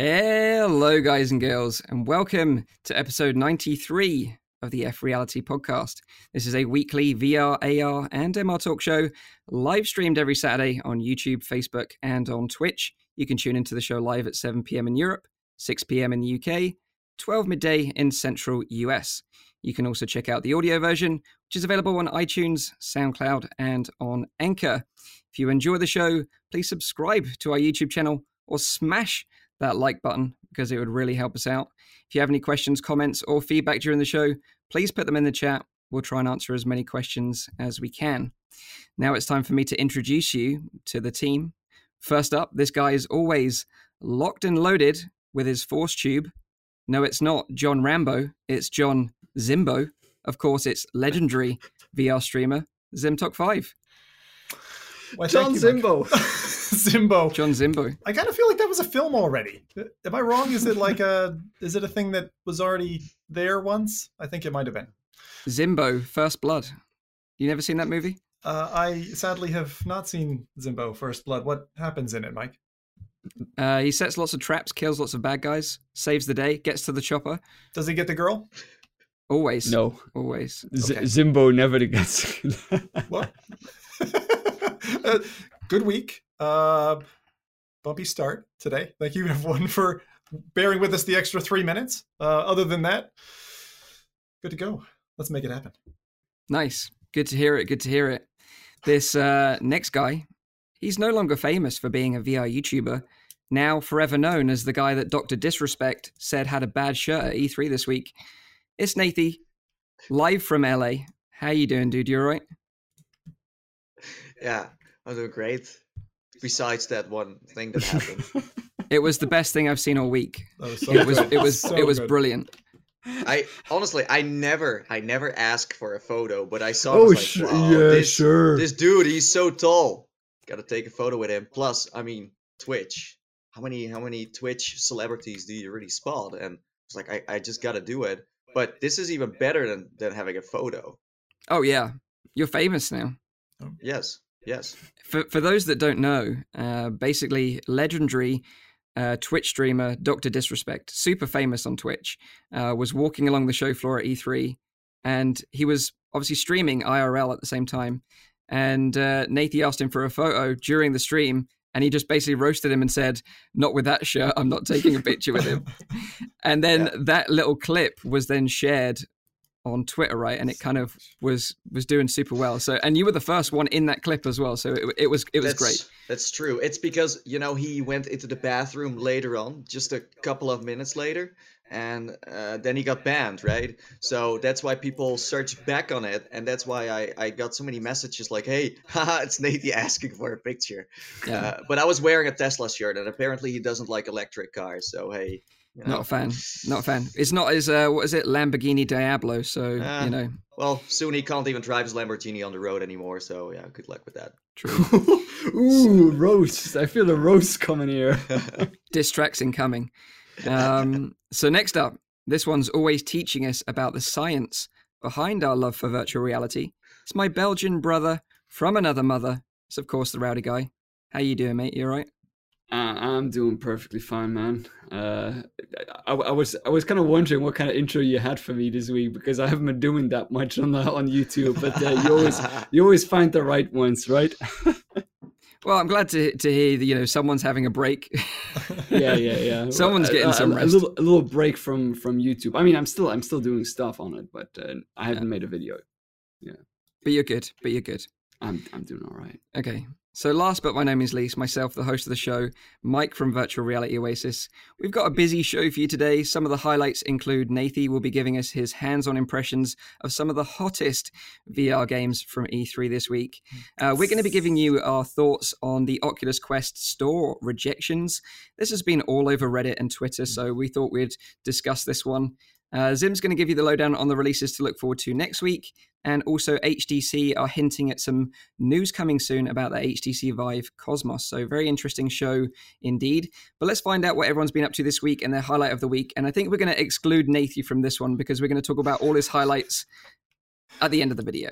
Hello, guys and girls, and welcome to episode 93 of the F Reality podcast. This is a weekly VR, AR, and MR talk show live streamed every Saturday on YouTube, Facebook, and on Twitch. You can tune into the show live at 7 p.m. in Europe, 6 p.m. in the UK, 12 midday in central US. You can also check out the audio version, which is available on iTunes, SoundCloud, and on Anchor. If you enjoy the show, please subscribe to our YouTube channel or smash that like button because it would really help us out. If you have any questions, comments, or feedback during the show, please put them in the chat. We'll try and answer as many questions as we can. Now it's time for me to introduce you to the team. First up, this guy is always locked and loaded with his force tube. No, it's not John Rambo, it's John Zimbo. Of course, it's legendary VR streamer ZimTok5. Why, John you, Zimbo. Zimbo. John Zimbo. I kind of feel like that was a film already. Am I wrong? Is it like a? Is it a thing that was already there once? I think it might have been. Zimbo, First Blood. You never seen that movie? Uh, I sadly have not seen Zimbo First Blood. What happens in it, Mike? Uh, he sets lots of traps, kills lots of bad guys, saves the day, gets to the chopper. Does he get the girl? Always. No, Always. Z- Okay. Zimbo never gets. What? Good week. Uh, bumpy start today. Thank you, everyone, for bearing with us the extra three minutes. Uh, other than that, good to go. Let's make it happen. Nice. Good to hear it. Good to hear it. This uh, next guy, he's no longer famous for being a VR YouTuber. Now forever known as the guy that Dr. Disrespect said had a bad shirt at E3 this week. It's Nathie, live from LA. How you doing, dude? You all right? Yeah, I'm doing great. Besides that one thing that happened. It was the best thing I've seen all week. That was so It was good. it was So it was good. brilliant. I honestly, I never, I never ask for a photo, but I saw. oh, it, was sh- like, wow, yeah, this, sure. This dude, he's so tall. Got to take a photo with him. Plus, I mean, Twitch. How many, how many Twitch celebrities do you really spot? And it's like, I, I just got to do it. But this is even better than than having a photo. Oh yeah, you're famous now. Oh. Yes, yes. For for those that don't know, uh, basically legendary uh, Twitch streamer Doctor Disrespect, super famous on Twitch, uh, was walking along the show floor at E3, and he was obviously streaming IRL at the same time. And uh, Nathie asked him for a photo during the stream, and he just basically roasted him and said, "Not with that shirt. I'm not taking a picture with him." and then Yeah. that little clip was then shared on Twitter, right? And it kind of was was doing super well. So, and you were the first one in that clip as well. So it, it was it was that's, great. That's true. It's because you know he went into the bathroom later on, just a couple of minutes later, and uh, then he got banned, right? So that's why people search back on it, and that's why I, I got so many messages like, "Hey, haha, it's Nathie asking for a picture." Yeah, Uh, but I was wearing a Tesla shirt, and apparently he doesn't like electric cars. So hey, you know. not a fan. Not a fan. It's not as uh, what is it, Lamborghini Diablo. So Ah. you know, Well, soon he can't even drive his Lamborghini on the road anymore. So yeah, good luck with that. true. Ooh, roast. I feel the roast coming here. Diss tracks incoming. Um, so next up, this one's always teaching us about the science behind our love for virtual reality. It's my Belgian brother from another mother. It's of course the rowdy guy. How you doing, mate? You all right? Uh, I'm doing perfectly fine, man. Uh, I, I was I was kind of wondering what kind of intro you had for me this week because I haven't been doing that much on the, on YouTube. But uh, you always you always find the right ones, right? Well, I'm glad to to hear that you know someone's having a break. yeah, yeah, yeah. Someone's getting a, some a, little a little break from from YouTube. I mean, I'm still I'm still doing stuff on it, but uh, I haven't made a video. Yeah, but you're good. But you're good. I'm I'm doing all right. Okay. So last but my name is least, myself, the host of the show, Mike from Virtual Reality Oasis. We've got a busy show for you today. Some of the highlights include Nathie will be giving us his hands-on impressions of some of the hottest VR games from E3 this week. Uh, we're going to be giving you our thoughts on the Oculus Quest store rejections. This has been all over Reddit and Twitter, so we thought we'd discuss this one. Uh, Zim's going to give you the lowdown on the releases to look forward to next week. And also, HTC are hinting at some news coming soon about the HTC Vive Cosmos. So, very interesting show indeed. But let's find out what everyone's been up to this week and their highlight of the week. And I think we're going to exclude Nathie from this one because we're going to talk about all his highlights at the end of the video.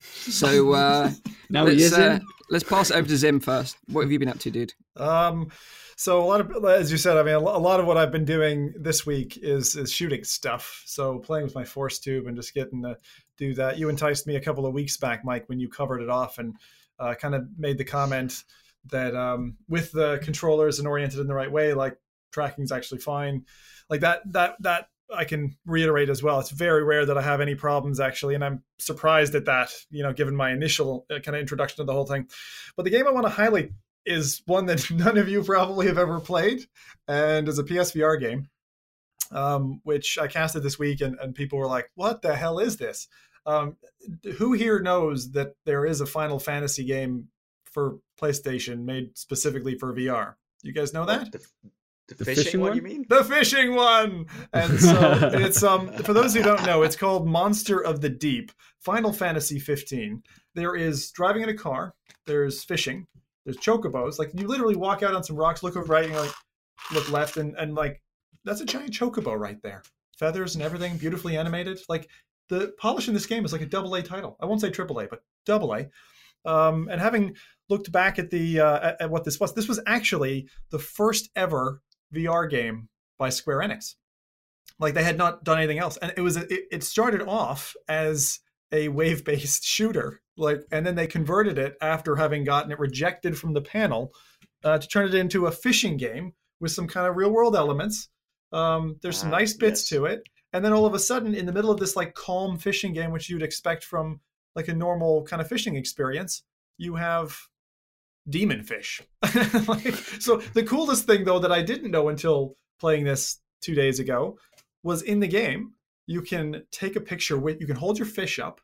So, uh, Now he let's, is uh, let's pass it over to Zim first. What have you been up to, dude? Um, so a lot of, as you said, I mean, a lot of what I've been doing this week is is shooting stuff. So playing with my force tube and just getting to do that. You enticed me a couple of weeks back, Mike, when you covered it off and uh, kind of made the comment that um, with the controllers and oriented in the right way, like tracking is actually fine. Like that, that, that I can reiterate as well. It's very rare that I have any problems actually, and I'm surprised at that. You know, given my initial uh, kind of introduction to the whole thing. But the game I want to highlight is one that none of you probably have ever played, and is a PSVR game, um, which I casted this week, and, and people were like, "What the hell is this?" Um, who here knows that there is a Final Fantasy game for PlayStation made specifically for VR? You guys know that? The, the, the fishing, fishing, one, you mean? The fishing one. And so it's um for those who don't know, it's called Monster of the Deep, Final Fantasy 15. There is driving in a car, there's fishing, there's chocobos. Like you literally walk out on some rocks, look over right, and like look left, and and like that's a giant chocobo right there. Feathers and everything, beautifully animated. Like the polish in this game is like a double A title. I won't say triple A, but double A. Um, and having looked back at the uh, at, at what this was, this was actually the first ever VR game by Square Enix. Like they had not done anything else, and it was it, it started off as a wave-based shooter, like, and then they converted it after having gotten it rejected from the panel uh, to turn it into a fishing game with some kind of real-world elements. Um, there's some ah, nice bits yes. to it, and then all of a sudden, in the middle of this like calm fishing game, which you'd expect from like a normal kind of fishing experience, you have demon fish. like, so the coolest thing though that I didn't know until playing this two days ago was in the game you can take a picture with you can hold your fish up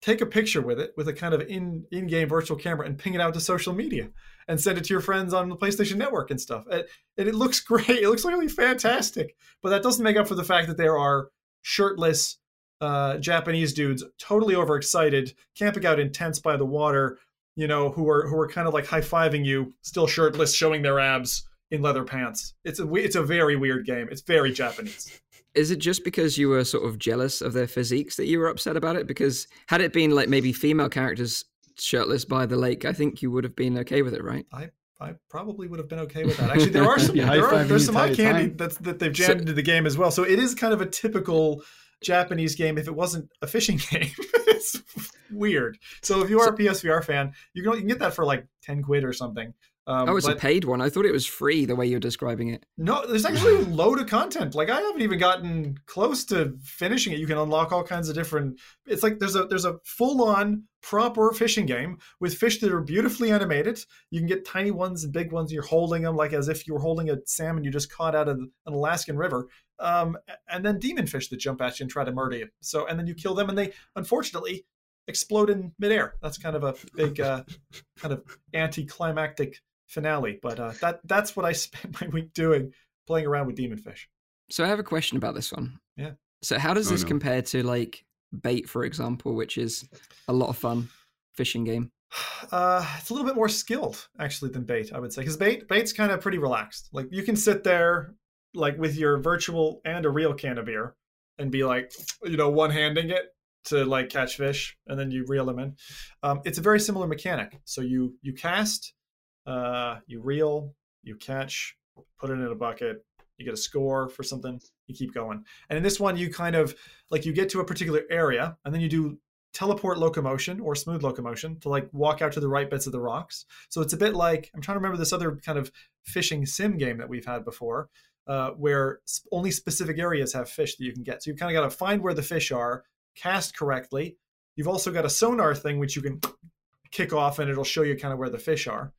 take a picture with it with a kind of in in-game virtual camera and ping it out to social media and send it to your friends on the PlayStation Network and stuff. And, it looks great. It looks really fantastic. But that doesn't make up for the fact that there are shirtless uh, Japanese dudes, totally overexcited, camping out in tents by the water. You know, who are who are kind of like high fiving you, still shirtless, showing their abs in leather pants. It's a it's a very weird game. It's very Japanese is it just because you were sort of jealous of their physiques that you were upset about it? Because had it been like maybe female characters shirtless by the lake, I think you would have been okay with it, right? I I probably would have been okay with that. Actually, there are some there are, there's some eye candy that's that they've jammed so, into the game as well. So it is kind of a typical Japanese game if it wasn't a fishing game. it's weird. So if you are so, a PSVR fan, you can, you can get that for like 10 quid or something. Um, oh, it's but, a paid one. I thought it was free the way you're describing it. No, there's actually a load of content. Like I haven't even gotten close to finishing it. You can unlock all kinds of different. It's like there's a there's a full on proper fishing game with fish that are beautifully animated. You can get tiny ones and big ones. You're holding them like as if you were holding a salmon you just caught out of an Alaskan river. Um, and then demon fish that jump at you and try to murder you. So and then you kill them and they unfortunately explode in midair. That's kind of a big uh, kind of anticlimactic finale. But uh, that that's what I spent my week doing, playing around with demon fish. So I have a question about this one. Yeah. So how does oh, this no. compare to like bait, for example, which is a lot of fun fishing game? Uh, it's a little bit more skilled actually than bait, I would say, because bait bait's kind of pretty relaxed. Like you can sit there like with your virtual and a real can of beer and be like, you know, one handing it to like catch fish, and then you reel them in. Um, it's a very similar mechanic. So you you cast uh, you reel, you catch, put it in a bucket, you get a score for something, you keep going. And in this one, you kind of like you get to a particular area, and then you do teleport locomotion or smooth locomotion to like walk out to the right bits of the rocks. So it's a bit like I'm trying to remember this other kind of fishing sim game that we've had before, uh, where only specific areas have fish that you can get. So you've kind of got to find where the fish are, cast correctly. You've also got a sonar thing which you can kick off, and it'll show you kind of where the fish are.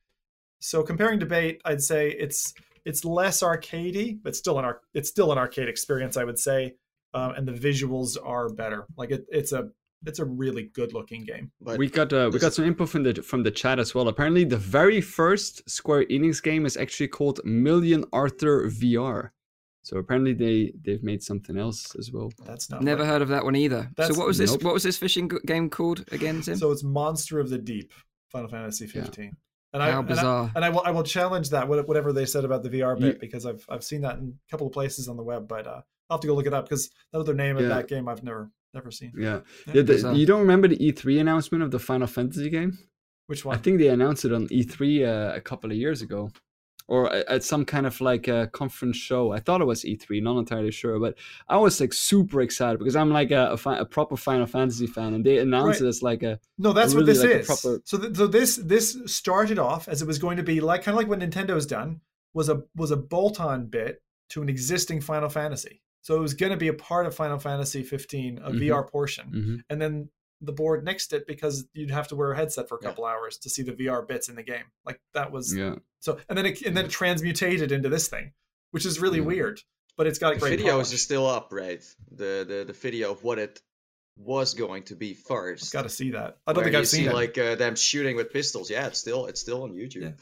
So comparing debate, I'd say it's it's less arcadey, but still an arc. It's still an arcade experience, I would say, um, and the visuals are better. Like it, it's a it's a really good looking game. But we got uh, we got some info from the from the chat as well. Apparently, the very first Square Enix game is actually called Million Arthur VR. So apparently they they've made something else as well. That's not never heard of that one either. That's, so what was this? Nope. What was this fishing game called again, Tim? So it's Monster of the Deep, Final Fantasy 15. Yeah. And How I, bizarre. And I, and I, will I will challenge that whatever they said about the VR bit you, because I've I've seen that in a couple of places on the web, but uh, I'll have to go look it up because the other name of that game I've never never seen. Yeah, yeah. yeah the, you don't remember the E3 announcement of the Final Fantasy game? Which one? I think they announced it on E3 uh, a couple of years ago, or at some kind of like a conference show. I thought it was E3, not entirely sure, but I was like super excited because I'm like a, a, a proper Final Fantasy fan, and they announced right. it as like a no, that's really what this like is. Proper... So, th- so this this started off as it was going to be like kind of like what Nintendo's done was a was a bolt-on bit to an existing Final Fantasy. So it was going to be a part of Final Fantasy 15, a mm-hmm. VR portion, mm-hmm. and then the board nixed it because you'd have to wear a headset for a couple yeah. hours to see the VR bits in the game. Like that was yeah. So and then it and then it transmutated into this thing, which is really yeah. weird. But it's got the great. Videos polish. are still up, right? The the the video of what it was going to be first. Got to see that. I don't think I've seen it. like uh, them shooting with pistols. Yeah, it's still it's still on YouTube.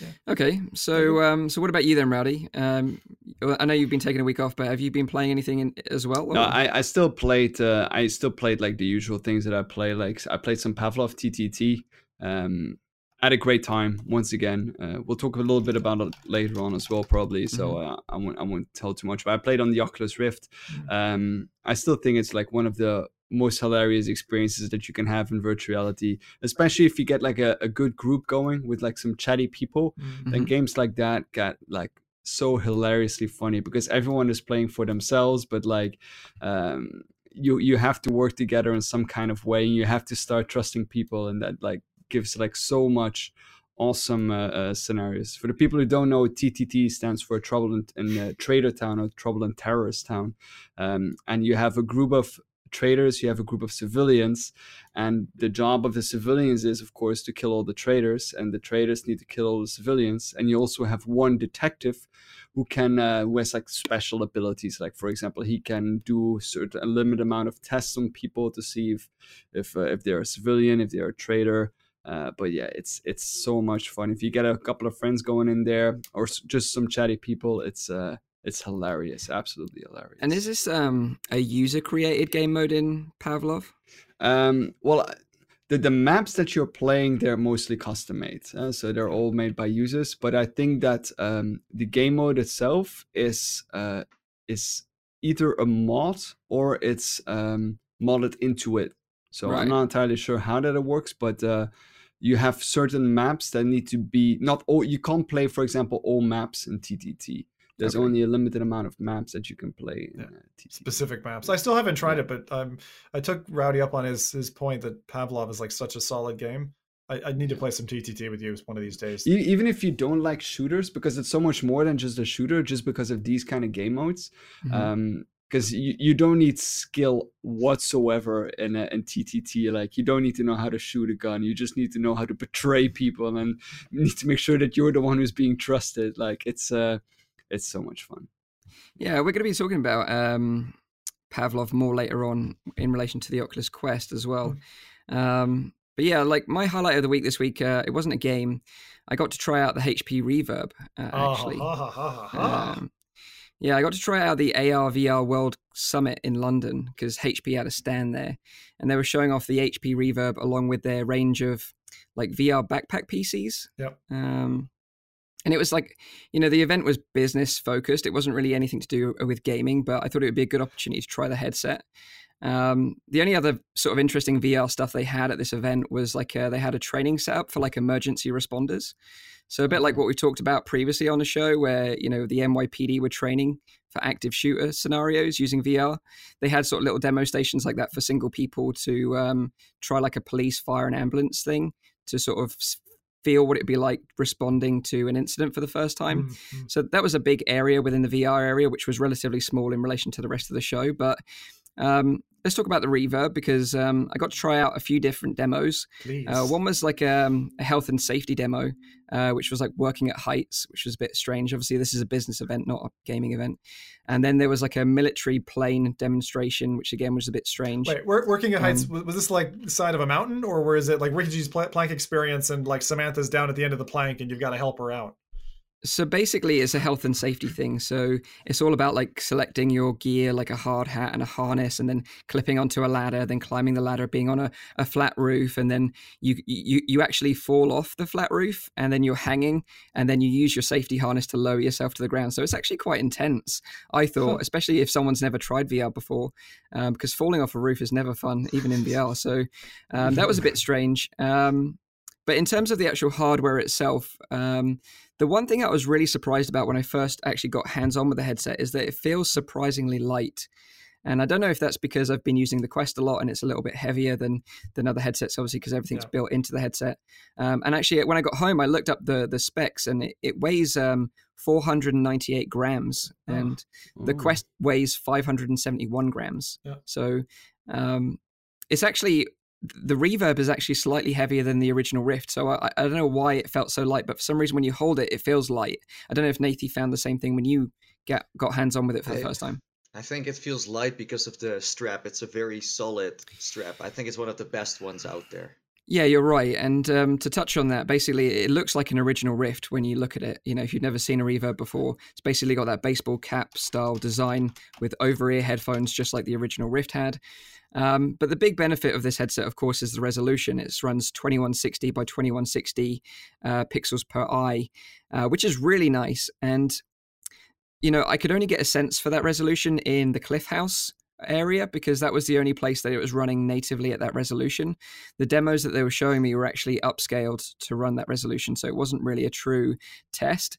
Yeah. Okay, so um, so what about you then, Rowdy? Um, I know you've been taking a week off, but have you been playing anything in, as well? Or? No, I, I still played. Uh, I still played like the usual things that I play. Like I played some Pavlov TTT. Um, had a great time once again. Uh, we'll talk a little bit about it later on as well, probably. So mm-hmm. uh, I won't I won't tell too much. But I played on the Oculus Rift. Mm-hmm. Um, I still think it's like one of the most hilarious experiences that you can have in virtual reality, especially if you get like a, a good group going with like some chatty people. Mm-hmm. Then games like that get like so hilariously funny because everyone is playing for themselves, but like um, you you have to work together in some kind of way. and You have to start trusting people, and that like gives like so much awesome uh, uh, scenarios. For the people who don't know, TTT stands for Trouble in, in uh, Traitor Town or Trouble in Terrorist Town, um, and you have a group of traitors, you have a group of civilians, and the job of the civilians is, of course, to kill all the traitors, and the traitors need to kill all the civilians. And you also have one detective who can uh, who has like special abilities, like for example, he can do certain a limited amount of tests on people to see if if uh, if they're a civilian, if they're a traitor. Uh, but yeah, it's it's so much fun. If you get a couple of friends going in there, or just some chatty people, it's uh, it's hilarious, absolutely hilarious. And is this um, a user created game mode in Pavlov? Um, well, the, the maps that you're playing, they're mostly custom made. Uh, so they're all made by users. But I think that um, the game mode itself is uh, is either a mod or it's um, modded into it. So right. I'm not entirely sure how that works, but uh, you have certain maps that need to be not all. You can't play, for example, all maps in TTT there's okay. only a limited amount of maps that you can play yeah. uh, specific maps i still haven't tried yeah. it but um, i took rowdy up on his his point that pavlov is like such a solid game I, I need to play some ttt with you one of these days even if you don't like shooters because it's so much more than just a shooter just because of these kind of game modes mm-hmm. um, because you, you don't need skill whatsoever in, a, in TTT. Like you don't need to know how to shoot a gun. You just need to know how to betray people and need to make sure that you're the one who's being trusted. Like it's uh it's so much fun. Yeah, we're going to be talking about um, Pavlov more later on in relation to the Oculus Quest as well. Mm. Um, but yeah, like my highlight of the week this week, uh, it wasn't a game. I got to try out the HP Reverb uh, actually. um, yeah, I got to try out the AR VR World Summit in London because HP had a stand there, and they were showing off the HP Reverb along with their range of like VR backpack PCs. Yep. Um, and it was like you know the event was business focused. It wasn't really anything to do with gaming but i thought it would be a good opportunity to try the headset. Um, the only other sort of interesting vr stuff they had at this event was like uh, they had a training setup for like emergency responders. So a bit like what we talked about previously on the show where you know the nypd were training for active shooter scenarios using vr they had sort of little demo stations like that for single people to um, try like a police fire and ambulance thing to sort of feel what it'd be like responding to an incident for the first time. Mm-hmm. So that was a big area within the VR area, which was relatively small in relation to the rest of the show. But um, let's talk about the reverb because um, I got to try out a few different demos. Uh, one was like um, a health and safety demo, uh, which was like working at heights, which was a bit strange. Obviously, this is a business event, not a gaming event. And then there was like a military plane demonstration, which again was a bit strange. Wait, working at heights um, was this like the side of a mountain, or where is it like Ricky's plank experience and like Samantha's down at the end of the plank and you've got to help her out? So basically, it's a health and safety thing. So it's all about like selecting your gear, like a hard hat and a harness, and then clipping onto a ladder, then climbing the ladder, being on a, a flat roof, and then you you you actually fall off the flat roof, and then you're hanging, and then you use your safety harness to lower yourself to the ground. So it's actually quite intense. I thought, especially if someone's never tried VR before, um, because falling off a roof is never fun, even in VR. So um, that was a bit strange. Um, but in terms of the actual hardware itself, um, the one thing I was really surprised about when I first actually got hands on with the headset is that it feels surprisingly light. And I don't know if that's because I've been using the Quest a lot and it's a little bit heavier than than other headsets, obviously, because everything's Yeah. built into the headset. Um, and actually, when I got home, I looked up the the specs and it, it weighs um, 498 grams, Oh. and the Ooh. Quest weighs 571 grams. Yeah. So um, it's actually the reverb is actually slightly heavier than the original Rift. So I, I don't know why it felt so light, but for some reason when you hold it, it feels light. I don't know if Nathie found the same thing when you get got hands on with it for the first time. I think it feels light because of the strap. It's a very solid strap. I think it's one of the best ones out there. Yeah, you're right. And um, to touch on that, basically, it looks like an original Rift when you look at it. You know, if you've never seen a Reverb before, it's basically got that baseball cap style design with over ear headphones, just like the original Rift had. Um, but the big benefit of this headset, of course, is the resolution. It runs 2160 by 2160 uh, pixels per eye, uh, which is really nice. And, you know, I could only get a sense for that resolution in the Cliff House area because that was the only place that it was running natively at that resolution the demos that they were showing me were actually upscaled to run that resolution, so it wasn't really a true test.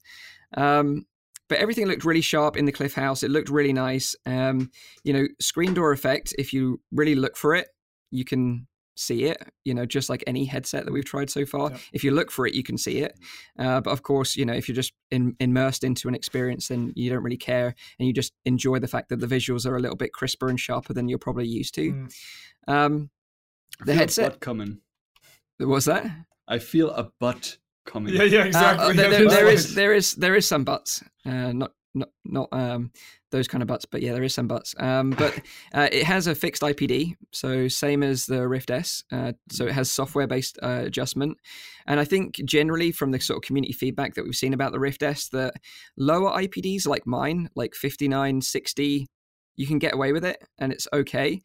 Um, but everything looked really sharp in the Cliff House. It looked really nice. Um, you know, screen door effect. If you really look for it, you can see it. You know, just like any headset that we've tried so far. Yeah. If you look for it, you can see it. Uh, but of course, you know, if you're just in, immersed into an experience, then you don't really care, and you just enjoy the fact that the visuals are a little bit crisper and sharper than you're probably used to. Mm. Um, the headset- coming. what's that? I feel a butt coming. Yeah, yeah, Uh, exactly. uh, there, Yeah, there- that's there why- is there is there is some butts, uh, not not not um, those kind of butts, but yeah, there is some butts. Um, but uh, it has a fixed IPD, so same as the Rift S. Uh, so it has software based uh, adjustment, and I think generally from the sort of community feedback that we've seen about the Rift S, that lower IPDs like mine, like 59, 60, you can get away with it, and it's okay.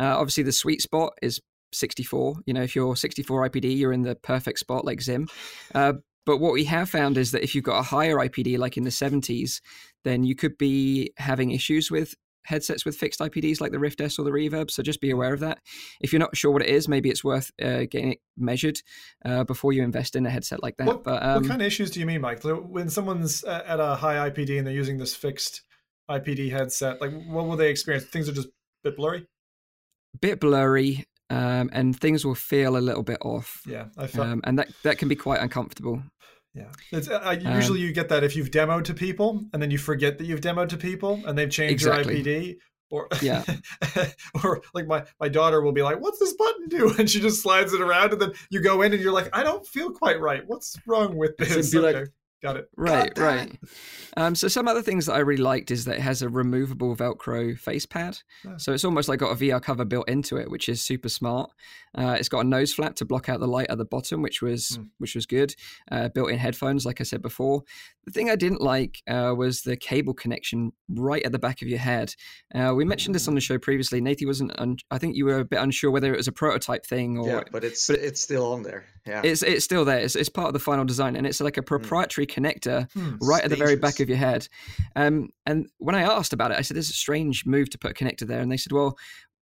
Uh, obviously, the sweet spot is 64. You know, if you're 64 IPD, you're in the perfect spot like Zim. Uh, but what we have found is that if you've got a higher IPD, like in the 70s, then you could be having issues with headsets with fixed IPDs like the Rift S or the Reverb. So just be aware of that. If you're not sure what it is, maybe it's worth uh, getting it measured uh, before you invest in a headset like that. What, but um, what kind of issues do you mean, Mike? When someone's at a high IPD and they're using this fixed IPD headset, like what will they experience? Things are just a bit blurry. bit blurry. Um, and things will feel a little bit off, Yeah, I felt. um, and that that can be quite uncomfortable. yeah, it's, uh, I- um, usually you get that if you've demoed to people and then you forget that you've demoed to people and they've changed Exactly. your IPD. Or Yeah. or like my my daughter will be like, "What's this button do?" And she just slides it around, and then you go in and you're like, "I don't feel quite right. What's wrong with this?" be like- Okay, got it. Right, God right. Um, so some other things that I really liked is that it has a removable Velcro face pad. Oh. So it's almost like got a VR cover built into it, which is super smart. Uh, it's got a nose flap to block out the light at the bottom, which was Hmm. which was good. Uh, built-in headphones, like I said before. The thing I didn't like uh, was the cable connection right at the back of your head. Uh, we mentioned this on the show previously. Nathan wasn't. Un- I think you were a bit unsure whether it was a prototype thing or yeah, but it's but- it's still on there. Yeah. it's it's still there. It's, it's part of the final design, and it's like a proprietary connector Hmm. right at the very back of your head. Um, and when I asked about it, I said, "There's a strange move to put a connector there," and they said, "Well,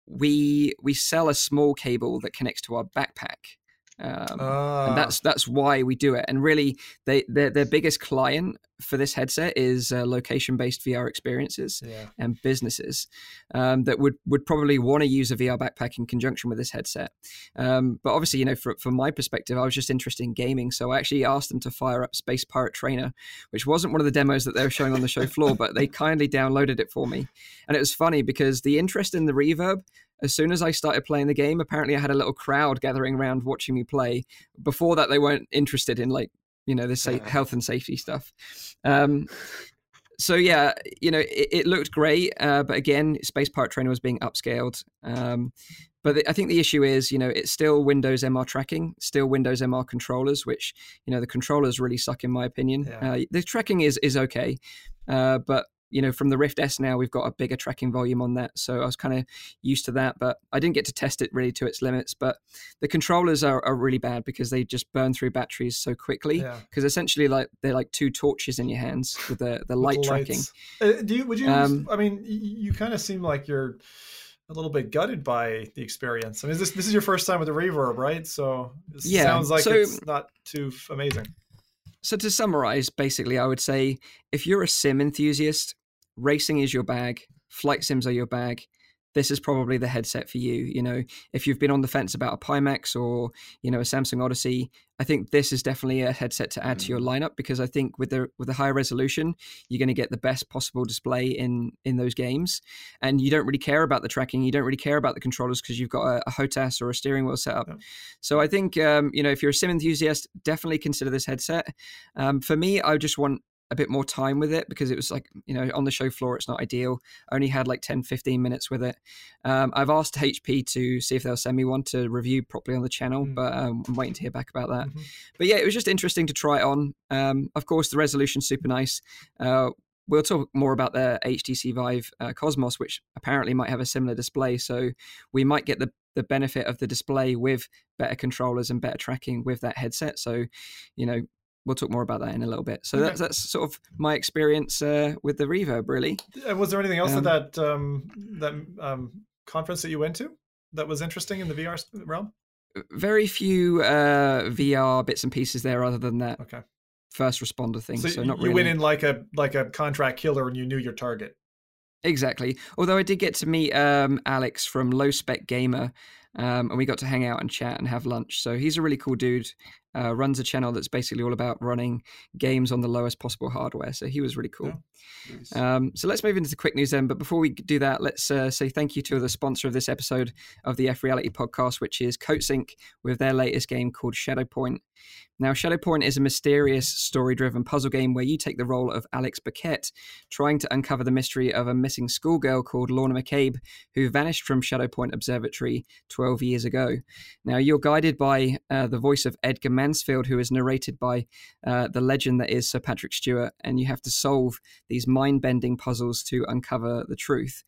we we sell a small cable that connects to our backpack." Um, Ah. and that's that's why we do it. And really, they their their biggest client for this headset is uh, location based VR experiences yeah. and businesses um, that would would probably want to use a VR backpack in conjunction with this headset. Um, but obviously, you know, for, from my perspective, I was just interested in gaming, so I actually asked them to fire up Space Pirate Trainer, which wasn't one of the demos that they were showing on the show floor, but they kindly downloaded it for me, and it was funny because the interest in the reverb. As soon as I started playing the game, apparently I had a little crowd gathering around watching me play. Before that, they weren't interested in like you know the sa- health and safety stuff. Um, so yeah, you know, it, it looked great, uh, but again, Space Pirate Trainer was being upscaled. Um, but the, I think the issue is, you know, it's still Windows MR tracking, still Windows MR controllers, which you know the controllers really suck in my opinion. Yeah. Uh, the tracking is is okay, uh, but you know, from the Rift S now, we've got a bigger tracking volume on that, so I was kind of used to that. But I didn't get to test it really to its limits. But the controllers are, are really bad because they just burn through batteries so quickly. Yeah. Because essentially, like they're like two torches in your hands with the the light tracking. Uh, do you? Would you? Um, I mean, you kind of seem like you're a little bit gutted by the experience. I mean, this this is your first time with the reverb, right? So it Yeah, sounds like so- it's not too amazing. So to summarize, basically, I would say if you're a sim enthusiast, racing is your bag, flight sims are your bag. This is probably the headset for you. You know, if you've been on the fence about a Pimax or you know a Samsung Odyssey, I think this is definitely a headset to add to your lineup because I think with the with the higher resolution, you're going to get the best possible display in in those games, and you don't really care about the tracking, you don't really care about the controllers because you've got a, a HOTAS or a steering wheel setup. Yeah. So I think um, you know if you're a sim enthusiast, definitely consider this headset. Um, for me, I just want a bit more time with it because it was like you know on the show floor it's not ideal I only had like 10 15 minutes with it um, i've asked hp to see if they'll send me one to review properly on the channel Mm. but um, i'm waiting to hear back about that Mhm. but yeah it was just interesting to try it on um, of course the resolution's super nice uh, We'll talk more about the HTC Vive uh, Cosmos, which apparently might have a similar display. So we might get the, the benefit of the display with better controllers and better tracking with that headset. So, you know, we'll talk more about that in a little bit. So Okay. that's that's sort of my experience uh, with the Reverb, really. Was there anything else Um, at that um, that um, conference that you went to that was interesting in the VR realm? Very few uh, VR bits and pieces there, other than that Okay, first responder thing. so, So, not you really. went in like a like a contract killer, and you knew your target. Exactly. Although I did get to meet um, Alex from Low Spec Gamer, um, and we got to hang out and chat and have lunch. So he's a really cool dude. Uh, runs a channel that's basically all about running games on the lowest possible hardware. So he was really cool. Nice. Um, so let's move into the quick news then. But before we do that, let's uh, say thank you to the sponsor of this episode of the F Reality podcast, which is Coatsink with their latest game called Shadow Point. Now, Shadow Point is a mysterious, story driven puzzle game where you take the role of Alex Burkett, trying to uncover the mystery of a missing schoolgirl called Lorna McCabe, who vanished from Shadow Point Observatory 12 years ago. Now, you're guided by uh, the voice of Edgar Mansfield, who is narrated by uh, the legend that is Sir Patrick Stewart, and you have to solve these mind bending puzzles to uncover the truth.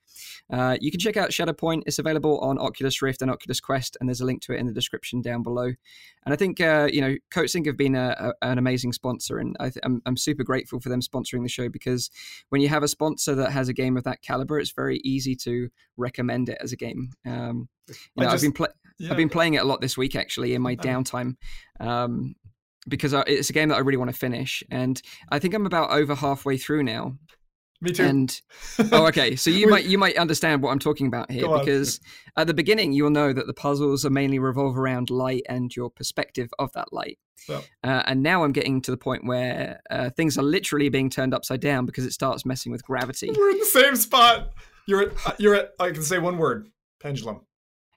Uh, you can check out Shadow Point. It's available on Oculus Rift and Oculus Quest, and there's a link to it in the description down below. And I think uh, you know Coatsink have been a, a, an amazing sponsor, and I th- I'm, I'm super grateful for them sponsoring the show because when you have a sponsor that has a game of that caliber, it's very easy to recommend it as a game. Um, you know, I've been pla- Yeah, I've been playing it a lot this week actually in my downtime. Um, because I, it's a game that I really want to finish, and I think I'm about over halfway through now. me too. And oh, okay. So you We- might you might understand what I'm talking about here Go on. because at the beginning you'll know that the puzzles are mainly revolve around light and your perspective of that light. Well. Uh, and now I'm getting to the point where uh, things are literally being turned upside down because it starts messing with gravity. We're in the same spot. You're at, uh, you're at. I can say one word: pendulum.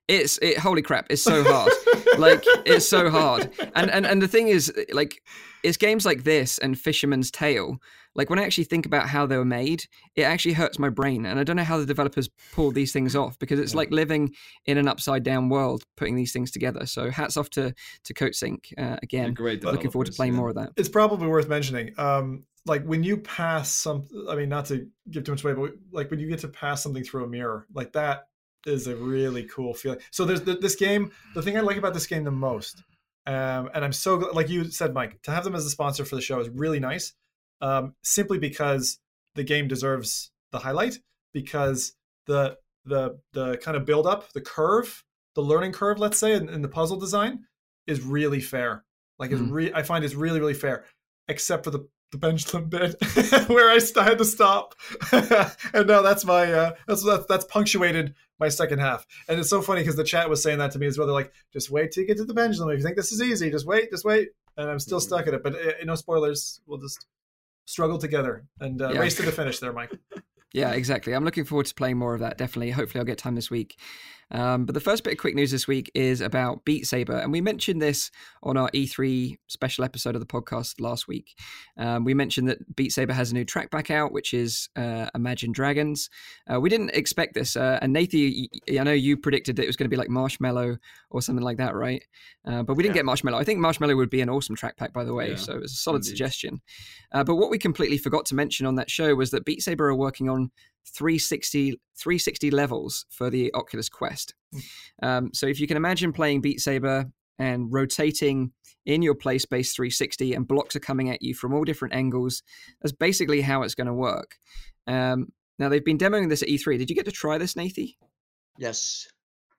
It's it. Holy crap! It's so hard. like it's so hard. And and and the thing is, like, it's games like this and Fisherman's Tale. Like when I actually think about how they were made, it actually hurts my brain, and I don't know how the developers pulled these things off because it's like living in an upside down world, putting these things together. So hats off to to Coatsink uh, They're again. great. Looking forward to developers, playing yeah. more of that. it's probably worth mentioning. Um, like when you pass some, I mean, not to give too much away, but like when you get to pass something through a mirror, like that is a really cool feeling. So there's th- this game. The thing I like about this game the most, um, and I'm so gl- like you said, Mike, to have them as a sponsor for the show is really nice. Um, simply because the game deserves the highlight because the the the kind of build up, the curve, the learning curve, let's say, in, in the puzzle design is really fair. Like it's Mm. re- I find it's really really fair, except for the the pendulum bit where I had to stop. and now that's my uh, that's, that's that's punctuated my second half. And it's so funny because the chat was saying that to me as well. They're like, just wait till you get to the pendulum. If you think this is easy, just wait, just wait. And I'm still stuck at it. But uh, no spoilers. We'll just struggle together and uh, Yeah. race to the finish there, Mike. Yeah, exactly. I'm looking forward to playing more of that. Definitely. Hopefully, I'll get time this week. Um, but the first bit of quick news this week is about Beat Saber, and we mentioned this on our E3 special episode of the podcast last week. Um, we mentioned that Beat Saber has a new track back out, which is uh, Imagine Dragons. Uh, we didn't expect this, uh, and Nathan, I know you predicted that it was going to be like Marshmello or something like that, right? Uh, but we didn't Yeah. get Marshmello. I think Marshmello would be an awesome track pack, by the way. Yeah, so it was a solid indeed. suggestion. Uh, but what we completely forgot to mention on that show was that Beat Saber are working on 360, 360 levels for the Oculus Quest. Um, so if you can imagine playing Beat Saber and rotating in your play space 360 and blocks are coming at you from all different angles, that's basically how it's going to work. Um, now they've been demoing this at E3. Did you get to try this, Nathie? Yes.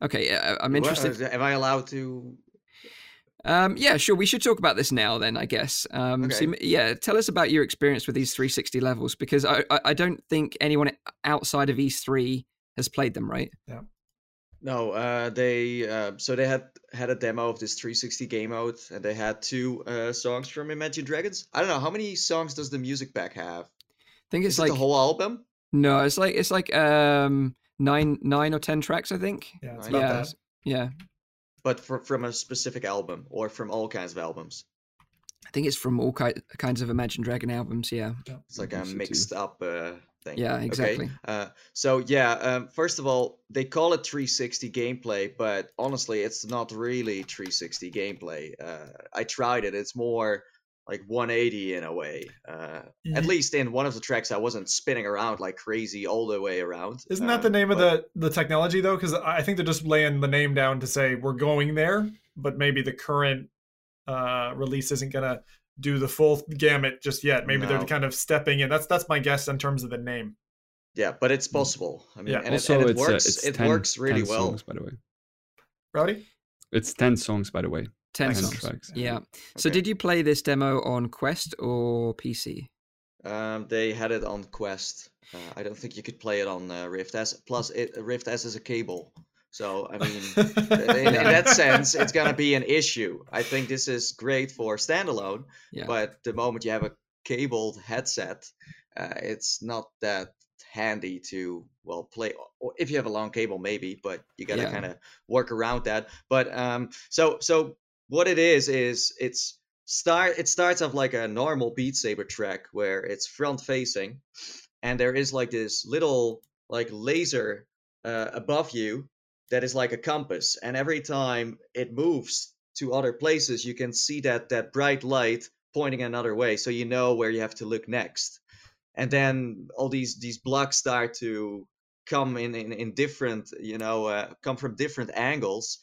Okay, I'm interested. uh, Am I allowed to? Um, yeah, sure. We should talk about this now, then. I guess. Um, Okay. so, yeah, tell us about your experience with these 360 levels, because I, I, I don't think anyone outside of E3 has played them, right? Yeah. No, uh, they uh, so they had had a demo of this 360 game out, and they had two uh, songs from Imagine Dragons. I don't know how many songs does the music pack have. I think it's Is it like the whole album? no, it's like it's like um nine nine or ten tracks, I think. Yeah, it's Yeah, about yeah, that. yeah. But fr- from a specific album or from all kinds of albums? I think it's from all ki- kinds of Imagine Dragon albums. Yeah, It's like a think so too. mixed up uh, thing. yeah, Okay, exactly. Uh, so yeah, um, first of all, they call it 360 gameplay, but honestly, it's not really 360 gameplay. Uh, I tried it; it's more like 180 in a way. Uh, at least in one of the tracks, I wasn't spinning around like crazy all the way around. Isn't that the Um, name of the the technology though? Because I think they're just laying the name down to say we're going there, but maybe the current uh, release isn't gonna do the full gamut just yet. Maybe they're kind of stepping in. That's that's my guess in terms of the name. Yeah, but it's possible. I mean, Yeah. and, it, also, and it it's, uh, works. it's it 10 works really 10 well. Songs, by the way, Rowdy, it's ten songs, by the way. Ten Thanks. songs. tracks. Yeah. So, Okay. did you play this demo on Quest or PC? Um, they had it on Quest. Uh, I don't think you could play it on uh, Rift S. Plus, it, Rift S is a cable, so I mean, in, in that sense, it's gonna be an issue. I think this is great for standalone, Yeah. but the moment you have a cabled headset, uh, it's not that handy to well play. Or if you have a long cable, maybe, but you gotta Yeah. kind of work around that. But um, so so what it is is it's start it starts off like a normal Beat Saber track where it's front facing, and there is like this little like laser uh, above you that is like a compass, and every time it moves to other places, you can see that that bright light pointing another way, so you know where you have to look next. And then all these these blocks start to come in in, in different you know uh, come from different angles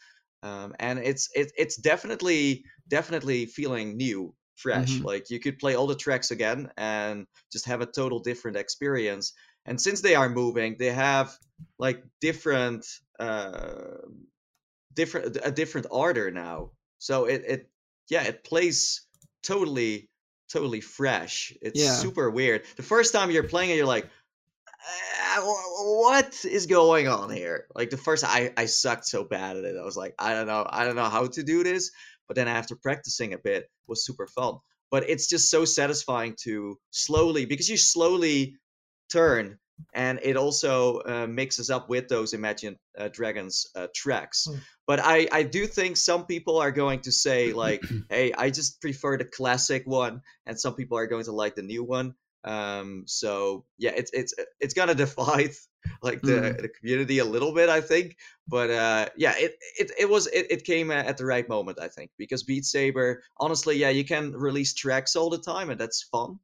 um, and it's it, it's definitely definitely feeling new fresh Mhm. like you could play all the tracks again and just have a total different experience and since they are moving they have like different uh different a different order now so it it yeah it plays totally totally fresh it's Yeah. super weird the first time you're playing it you're like "Ah, wh- what is going on here? Like the first i i sucked so bad at it i was like i don't know i don't know how to do this but then after practicing a bit it was super fun. But it's just so satisfying to slowly because you slowly turn and it also uh, mixes up with those imagine uh, dragons uh, tracks. Hmm. but i i do think some people are going to say like hey i just prefer the classic one and some people are going to like the new one um so yeah it's it's it's gonna divide like the, Mm. the community a little bit i think but uh yeah it it, it was it, it came uh, at the right moment i think because beat saber honestly yeah you can release tracks all the time and that's fun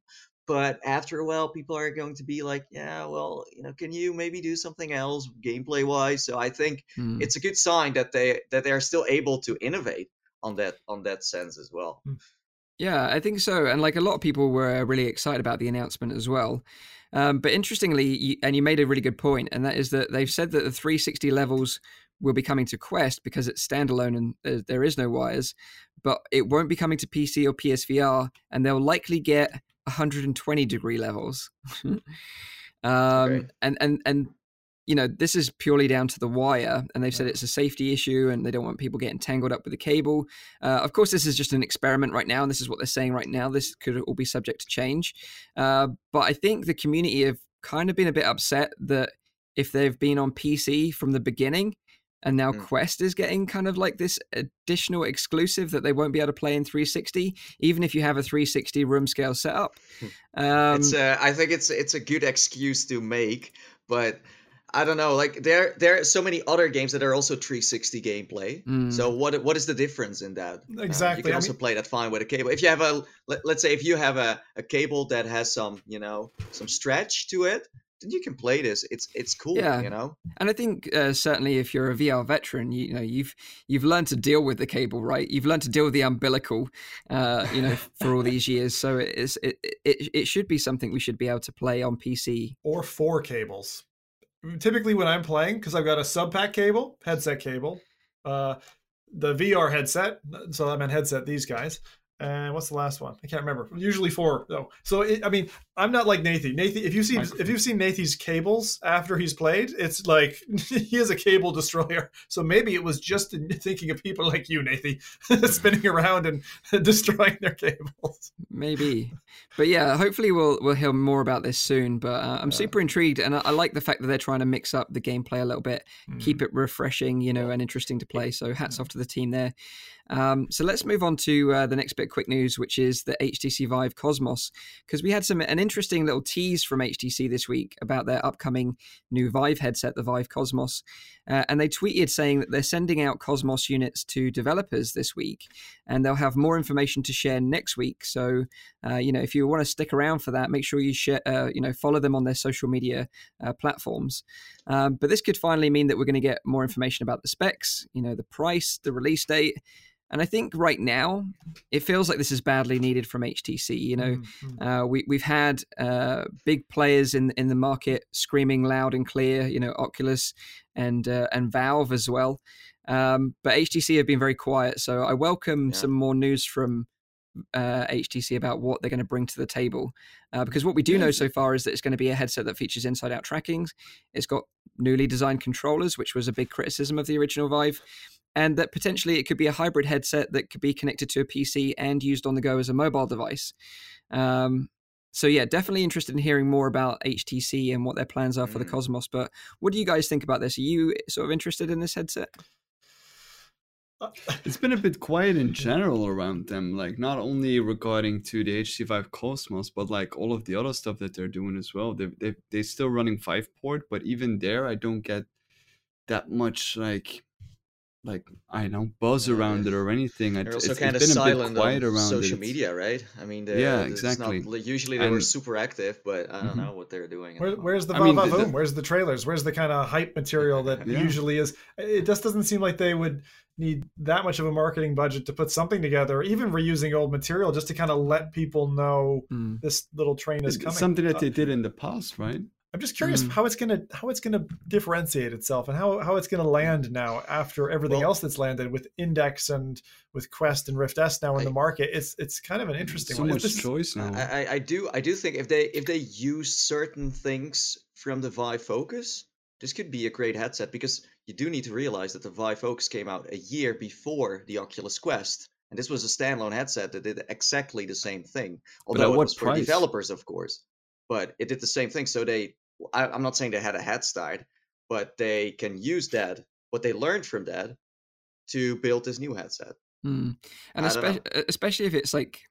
but after a while people are going to be like yeah well you know can you maybe do something else gameplay wise so i think Hmm. it's a good sign that they that they are still able to innovate on that on that sense as well Yeah, I think so. And like a lot of people were really excited about the announcement as well. Um, but interestingly, you, and you made a really good point, and that is that they've said that the 360 levels will be coming to Quest because it's standalone and there, there is no wires, but it won't be coming to PC or PSVR, and they'll likely get 120 degree levels. um, Okay. And and and you know this is purely down to the wire, and they've said it's a safety issue, and they don't want people getting tangled up with the cable. Uh, of course, this is just an experiment right now, and this is what they're saying right now. This could all be subject to change. Uh, but I think the community have kind of been a bit upset that if they've been on PC from the beginning, and now Mm. Quest is getting kind of like this additional exclusive that they won't be able to play in 360, even if you have a 360 room scale setup. Um, it's uh, i think it's it's a good excuse to make but i don't know like there there are so many other games that are also 360 gameplay mm, so what what is the difference in that Uh, you Exactly, can I also mean- play that fine with a cable if you have a let, let's say if you have a, a cable that has some you know some stretch to it then you can play this it's it's cool Yeah. you know And I think uh, certainly if you're a VR veteran, you, you know you've you've learned to deal with the cable, right? You've learned to deal with the umbilical, uh, you know, for all these years. So it is it, it it should be something we should be able to play on PC. or four cables. Typically, when I'm playing, because I've got a sub pack cable, headset cable, uh, the VR headset. So I meant headset. These guys. And what's the last one? I can't remember. Usually four though. So it, I mean, I'm not like Nathie. Nathie, if you've seen if you've seen Nathie's cables after he's played, it's like he is a cable destroyer. So maybe it was just thinking of people like you, Nathie, spinning around and destroying their cables. Maybe, but yeah, hopefully we'll we'll hear more about this soon. But uh, I'm yeah. super intrigued, and I, I, like the fact that they're trying to mix up the gameplay a little bit, mm. keep it refreshing, you know, and interesting to play. So hats off to the team there. Um, so let's move on to uh, the next bit of quick news, which is the HTC Vive Cosmos, because we had some an interesting little tease from HTC this week about their upcoming new Vive headset, the Vive Cosmos, uh, and they tweeted saying that they're sending out Cosmos units to developers this week, and they'll have more information to share next week. So, uh, you know, if you want to stick around for that, make sure you share, uh, you know, follow them on their social media uh, platforms. Um, but this could finally mean that we're going to get more information about the specs, you know, the price, the release date and I think right now it feels like this is badly needed from HTC. You know, mm-hmm. uh, we we've had uh, big players in in the market screaming loud and clear. You know, Oculus and uh, and Valve as well. Um, but HTC have been very quiet. So I welcome yeah. some more news from HTC uh, about what they're going to bring to the table. Uh, because what we do know so far is that it's going to be a headset that features inside out trackings. It's got newly designed controllers, which was a big criticism of the original Vive and that potentially it could be a hybrid headset that could be connected to a PC and used on the go as a mobile device. Um, so yeah, definitely interested in hearing more about HTC and what their plans are for the mm. Cosmos. But what do you guys think about this? Are you sort of interested in this headset? Uh, it's been a bit quiet in general around them, like not only regarding to the HTC Vive Cosmos, but like all of the other stuff that they're doing as well. They they they're still running five port, but even there, I don't get that much like like I don't buzz yeah, around it or anything. They're also it's, kind it's of silent on social it. media, right? I mean, yeah, exactly. Not, usually they and, were super active, but I don't mm-hmm. know what they're doing. Where, where's the I mean, the, Where's the trailers? Where's the kind of hype material that yeah. usually is? It just doesn't seem like they would need that much of a marketing budget to put something together, even reusing old material, just to kind of let people know mm. this little train is coming. Something that they did in the past, right? I'm just curious mm. how it's gonna how it's gonna differentiate itself and how how it's gonna land now after everything well, else that's landed with Index and with Quest and Rift S now in I, the market. It's it's kind of an interesting so one. much choice now. I, I do I do think if they if they use certain things from the Vive Focus, this could be a great headset because you do need to realize that the Vive Focus came out a year before the Oculus Quest. And this was a standalone headset that did exactly the same thing. Although it was price? for developers, of course. But it did the same thing. So they I, I'm not saying they had a head start, but they can use that what they learned from that to build this new headset. Mm. And especially, especially if it's like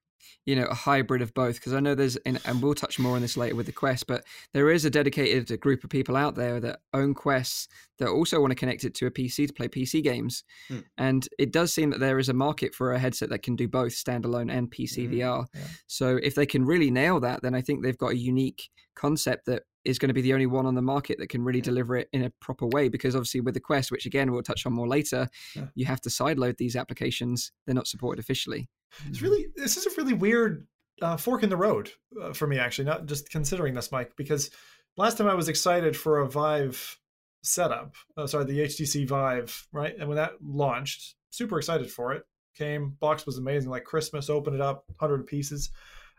you know a hybrid of both because i know there's and we'll touch more on this later with the quest but there is a dedicated group of people out there that own quests that also want to connect it to a pc to play pc games hmm. and it does seem that there is a market for a headset that can do both standalone and pc mm, vr yeah. so if they can really nail that then i think they've got a unique concept that is going to be the only one on the market that can really deliver it in a proper way because obviously with the quest which again we'll touch on more later yeah. you have to sideload these applications. They're not supported officially. It's really this is a really weird uh, fork in the road uh, for me actually not just considering this mike because last time i was excited for a vive setup uh, sorry the htc vive right? And when that launched super excited for it. Came box was amazing like christmas opened it up 100 pieces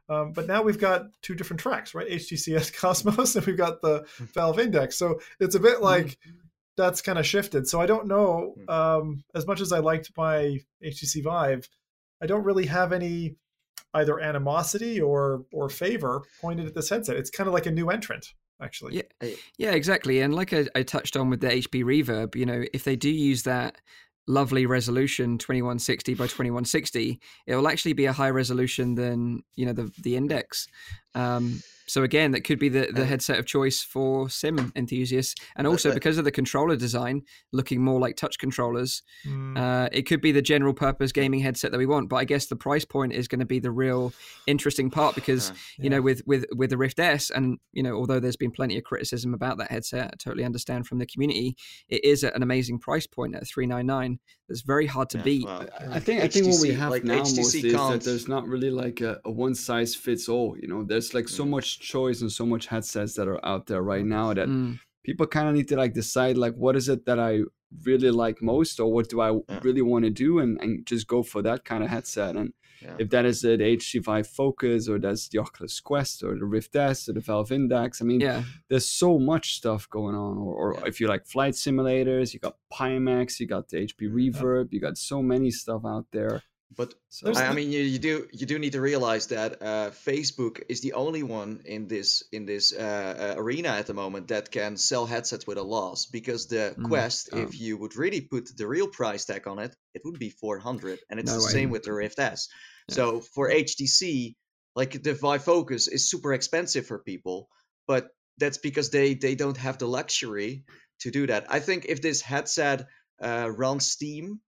um, but now we've got two different tracks, right? HTCS Cosmos, and we've got the hmm. Valve Index. So it's a bit hmm. like that's kind of shifted. So I don't know. Hmm. Um, as much as I liked my HTC Vive, I don't really have any either animosity or or favor pointed at this headset. It's kind of like a new entrant actually. Yeah, yeah, exactly. And like I, I, touched on with the HP Reverb, you know, if they do use that lovely resolution 2160 by 2160 it will actually be a higher resolution than you know the the index. Um, so again, that could be the, the headset of choice for sim enthusiasts, and also because of the controller design looking more like touch controllers, mm. uh, it could be the general purpose gaming headset that we want. But I guess the price point is going to be the real interesting part because uh, yeah. you know with with with the Rift S, and you know although there's been plenty of criticism about that headset, I totally understand from the community, it is at an amazing price point at three nine nine. That's very hard to yeah, beat. Well, I think HTC, I think what we have like now HTC mostly is that there's not really like a, a one size fits all. You know, there's like so much choice and so much headsets that are out there right now that mm. people kind of need to like decide like what is it that I really like most or what do I Yeah. really want to do and, and just go for that kind of headset. And Yeah. if that is the HTC Vive Focus or that's the Oculus Quest or the Rift S or the Valve Index, I mean, Yeah, there's so much stuff going on. Or, or Yeah. if you like flight simulators, you got Pimax, you got the HP. Reverb, you got so many stuff out there. But So There's I, I the- mean, you, you do you do need to realize that uh, Facebook is the only one in this in this uh, uh, arena at the moment that can sell headsets with a loss. Because the Mm, Quest, oh. if you would really put the real price tag on it, it would be 400, and it's No the way. same with the Rift S. Yeah. So for HTC, like the Vive Focus is super expensive for people, but that's because they they don't have the luxury to do that. I think if this headset uh, runs Steam,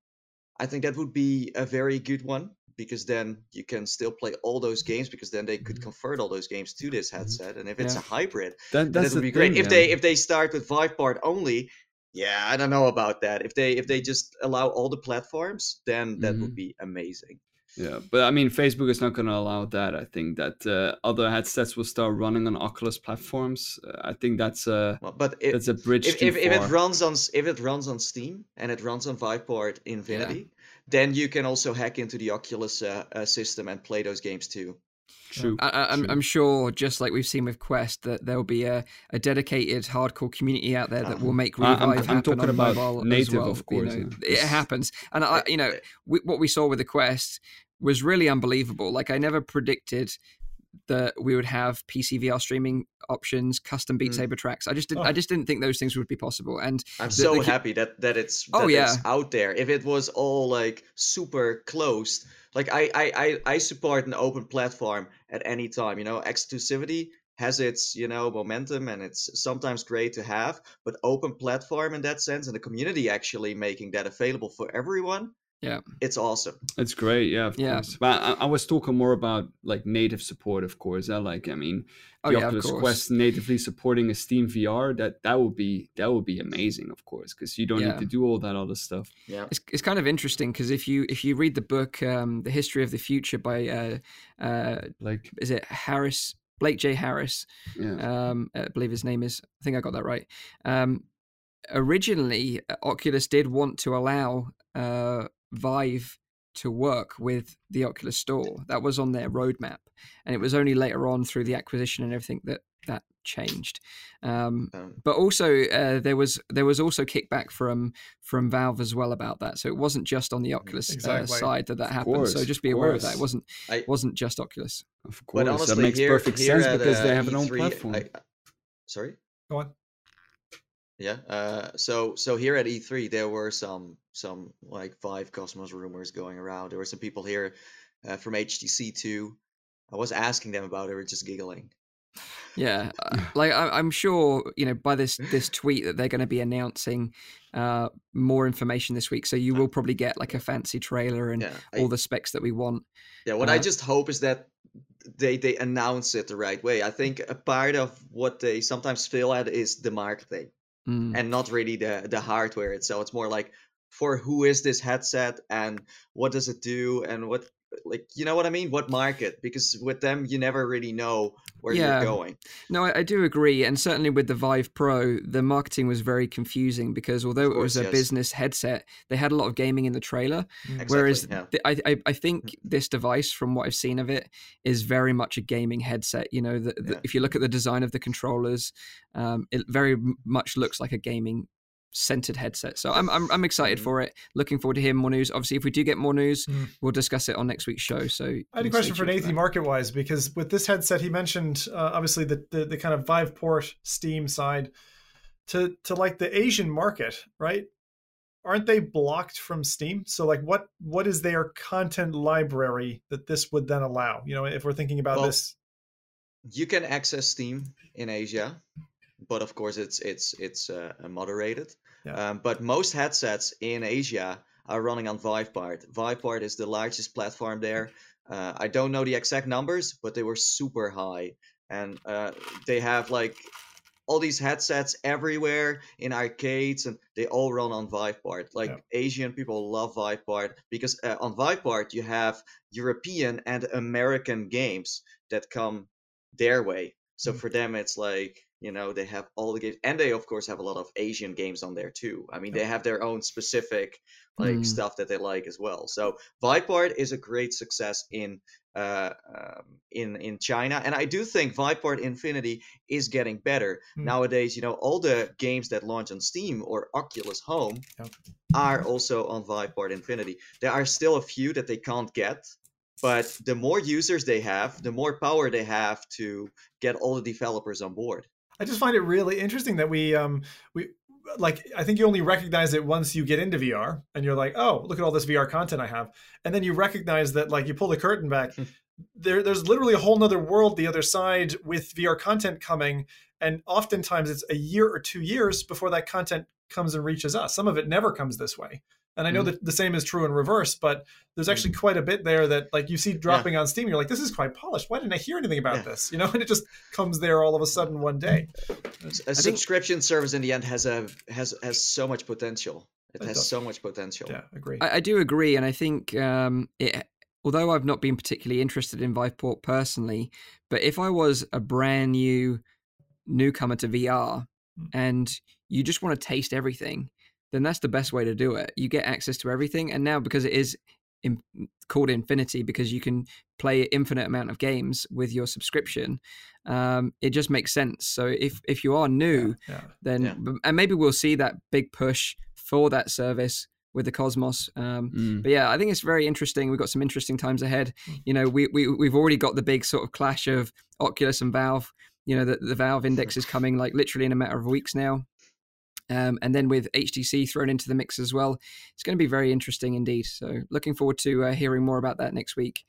I think that would be a very good one because then you can still play all those games because then they could Mhm. convert all those games to this headset. And if it's Yeah. a hybrid, that, then that would be great. thing, if yeah. they if they start with Viveport only, yeah, I don't know about that. If they if they just allow all the platforms, then that would be amazing. Yeah, but I mean, Facebook is not going to allow that. I think that uh, other headsets will start running on Oculus platforms. Uh, I think that's a Well, but if, that's a bridge if, too if, if it runs on if it runs on Steam and it runs on Viveport Infinity, then you can also hack into the Oculus uh, uh, system and play those games too. True. I, I, I'm, true. I'm sure, just like we've seen with Quest, that there will be a, a dedicated hardcore community out there that will make I- I'm- I'm happen talking on about mobile as native, well. of you course, know. yeah. It happens, and I, you know, we, what we saw with the Quest was really unbelievable. Like I never predicted that we would have PC VR streaming options, custom Beat Mm. Saber tracks. I just didn't, Oh. I just didn't think those things would be possible. And I'm The- so the happy that that it's Oh, yeah. it's out there. If it was all like super closed, like I I I, I support an open platform at any time. You know, exclusivity has its you know momentum and it's sometimes great to have, but open platform in that sense and the community actually making that available for everyone. Yeah. it's awesome. It's great, yeah, of Yeah. course. But I, I was talking more about like native support, of course. I like, I mean, oh the yeah, of Oculus. Quest natively supporting a Steam VR. That that would be that would be amazing, of course, because you don't Yeah. need to do all that other stuff. Yeah, It's, it's kind of interesting because if you if you read the book um, "The History of the Future" by uh, uh, Like, is it Harris Blake J Harris? yeah, um, I believe his name is. I think I got that right. Um, originally, uh, Oculus did want to allow uh, Vive to work with the Oculus Store. That was on their roadmap, and it was only later on through the acquisition and everything that that changed. Um, um, but also, uh, there was there was also kickback from from Valve as well about that. So it wasn't just on the Oculus Exactly. uh, side that that Of happened. so just be of aware of that. It wasn't I- wasn't just Oculus. of course. honestly, that makes here, perfect here sense because uh, they have an own platform. I- sorry. Go on. Yeah. Uh, so so here at E3 there were some some like Vive Cosmos rumors going around. There were some people here uh, from HTC too. I was asking them about it. They were just giggling. Yeah, uh, like I, I'm sure you know by this this tweet that they're going to be announcing uh, more information this week. So you will probably get like a fancy trailer and Yeah. I, all the specs that we want. yeah. What I uh, just hope is that they they announce it the right way. I think a part of what they sometimes fail at is the marketing Mm. and not really the the hardware itself. It's more like for who is this headset and what does it do and what like you know what I mean? What market? Because with them you never really know where Yeah. you're going. No, I, I do agree, and certainly with the Vive Pro, the marketing was very confusing because although it was a yes. business headset, they had a lot of gaming in the trailer. Exactly. Whereas yeah. th- I, I, I think this device, from what I've seen of it, is very much a gaming headset. You know, the, the, Yeah. if you look at the design of the controllers, um, it very much looks like a gaming centered headset. So I'm I'm, I'm excited Mhm. for it. Looking forward to hearing more news. Obviously, if we do get more news, Mm. we'll discuss it on next week's show. So I had a question for tuned Nathan market wise because with this headset he mentioned uh, obviously the, the the kind of Vive port Steam side to to like the Asian market, right? Aren't they blocked from Steam? So like what what is their content library that this would then allow? You know, if we're thinking about Well, this you can access Steam in Asia, but of course it's it's it's uh, moderated. Yeah. Um, but most headsets in Asia are running on Viveport. Viveport is the largest platform there. Uh, I don't know the exact numbers, but they were super high, and uh, they have like all these headsets everywhere in arcades, and they all run on Viveport. Like Yeah. Asian people love Viveport because uh, on Viveport you have European and American games that come their way. So Mm. for them, it's like You know, they have all the games, and they of course have a lot of Asian games on there too. I mean, they have their own specific like Mm. stuff that they like as well. So Viveport is a great success in uh, um, in in China, and I do think Viveport Infinity is getting better Hmm. nowadays. You know, all the games that launch on Steam or Oculus Home Yep. are also on Viveport Infinity. There are still a few that they can't get, but the more users they have, the more power they have to get all the developers on board. I just find it really interesting that we um we like I think you only recognize it once you get into VR and you're like, oh, look at all this VR content I have. And then you recognize that like you pull the curtain back, there there's literally a whole nother world the other side with VR content coming. And oftentimes it's a year or two years before that content comes and reaches us. Some of it never comes this way. And I know Mhm. that the same is true in reverse, but there's actually quite a bit there that like you see dropping on Steam. You're like, this is quite polished. Why didn't I hear anything about Yeah. this? You know, and it just comes there all of a sudden one day. A think- subscription service in the end has a has has so much potential. It It has does. so much potential. Yeah, agree. I, I do agree, and I think um, it. Although I've not been particularly interested in Viveport personally, but if I was a brand new newcomer to VR Mm. and you just want to taste everything, then that's the best way to do it. You get access to everything, and now because it is in, called Infinity, because you can play an infinite amount of games with your subscription, um, it just makes sense. So if if you are new, yeah. then Yeah. and maybe we'll see that big push for that service with the Cosmos. Um, Mm. but yeah, I think it's very interesting. We've got some interesting times ahead. Mm. You know, we we we've already got the big sort of clash of Oculus and Valve. You know, the the Valve index is coming like literally in a matter of weeks now. Um, and then with HTC thrown into the mix as well, it's going to be very interesting indeed. So, looking forward to uh, hearing more about that next week.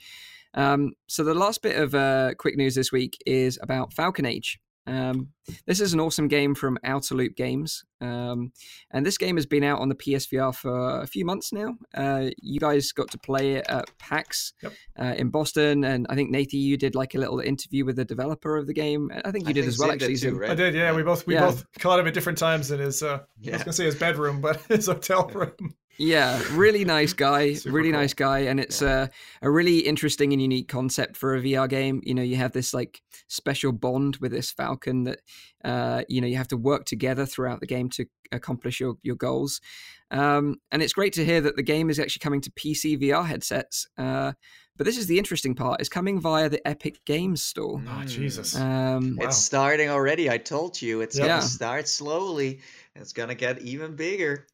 Um, so, the last bit of uh, quick news this week is about Falcon Age. Um, this is an awesome game from Outer Loop Games, um, and this game has been out on the PSVR for a few months now. Uh, you guys got to play it at PAX Yep. uh, in Boston, and I think Nathan, you did like a little interview with the developer of the game. I think you I did think as well, Zim actually. too, right? I did, yeah. We both we Yeah. both caught him at different times in his uh I was gonna say his bedroom, but his hotel room. Yeah, really nice guy, really cool. nice guy, and it's uh, a really interesting and unique concept for a VR game. You know, you have this like special bond with this falcon that uh, you know you have to work together throughout the game to accomplish your your goals. Um, and it's great to hear that the game is actually coming to PC VR headsets. Uh, but this is the interesting part: it's coming via the Epic Games Store. Oh Jesus. Um, Wow. It's starting already. I told you. It's Yeah. gonna start slowly. It's gonna get even bigger.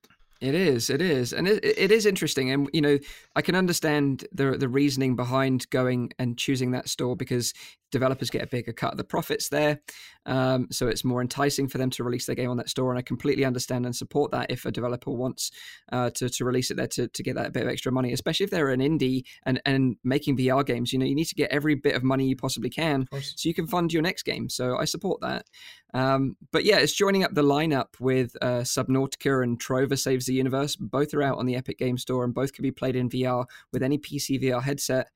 It is, it is, and it, it is interesting. And you know, I can understand the the reasoning behind going and choosing that store because developers get a bigger cut of the profits there, um, so it's more enticing for them to release their game on that store. And I completely understand and support that if a developer wants uh, to to release it there to, to get that bit of extra money, especially if they're an indie and and making VR games. You know, you need to get every bit of money you possibly can so you can fund your next game. So I support that. Um, but yeah, it's joining up the lineup with uh, Subnautica and Trover Saves the Universe. Both are out on the Epic Game Store and both can be played in VR with any PC VR headset.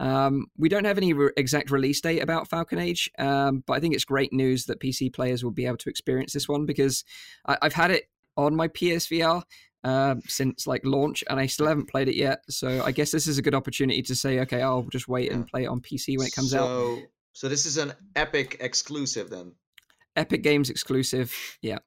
Um, we don't have any re- exact release date about Falcon Age, um, but I think it's great news that PC players will be able to experience this one because I- I've had it on my PSVR uh, since like launch, and I still haven't played it yet. So I guess this is a good opportunity to say, okay, I'll just wait and play it on PC when it comes out. so, So this is an Epic exclusive then. Epic Games exclusive. Yeah.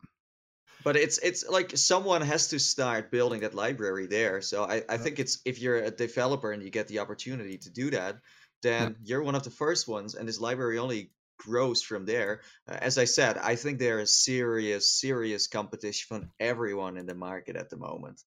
But it's it's like someone has to start building that library there. So I, I think it's if you're a developer and you get the opportunity to do that, then you're one of the first ones, and this library only grows from there. Uh, as I said, I think there is serious serious competition from everyone in the market at the moment.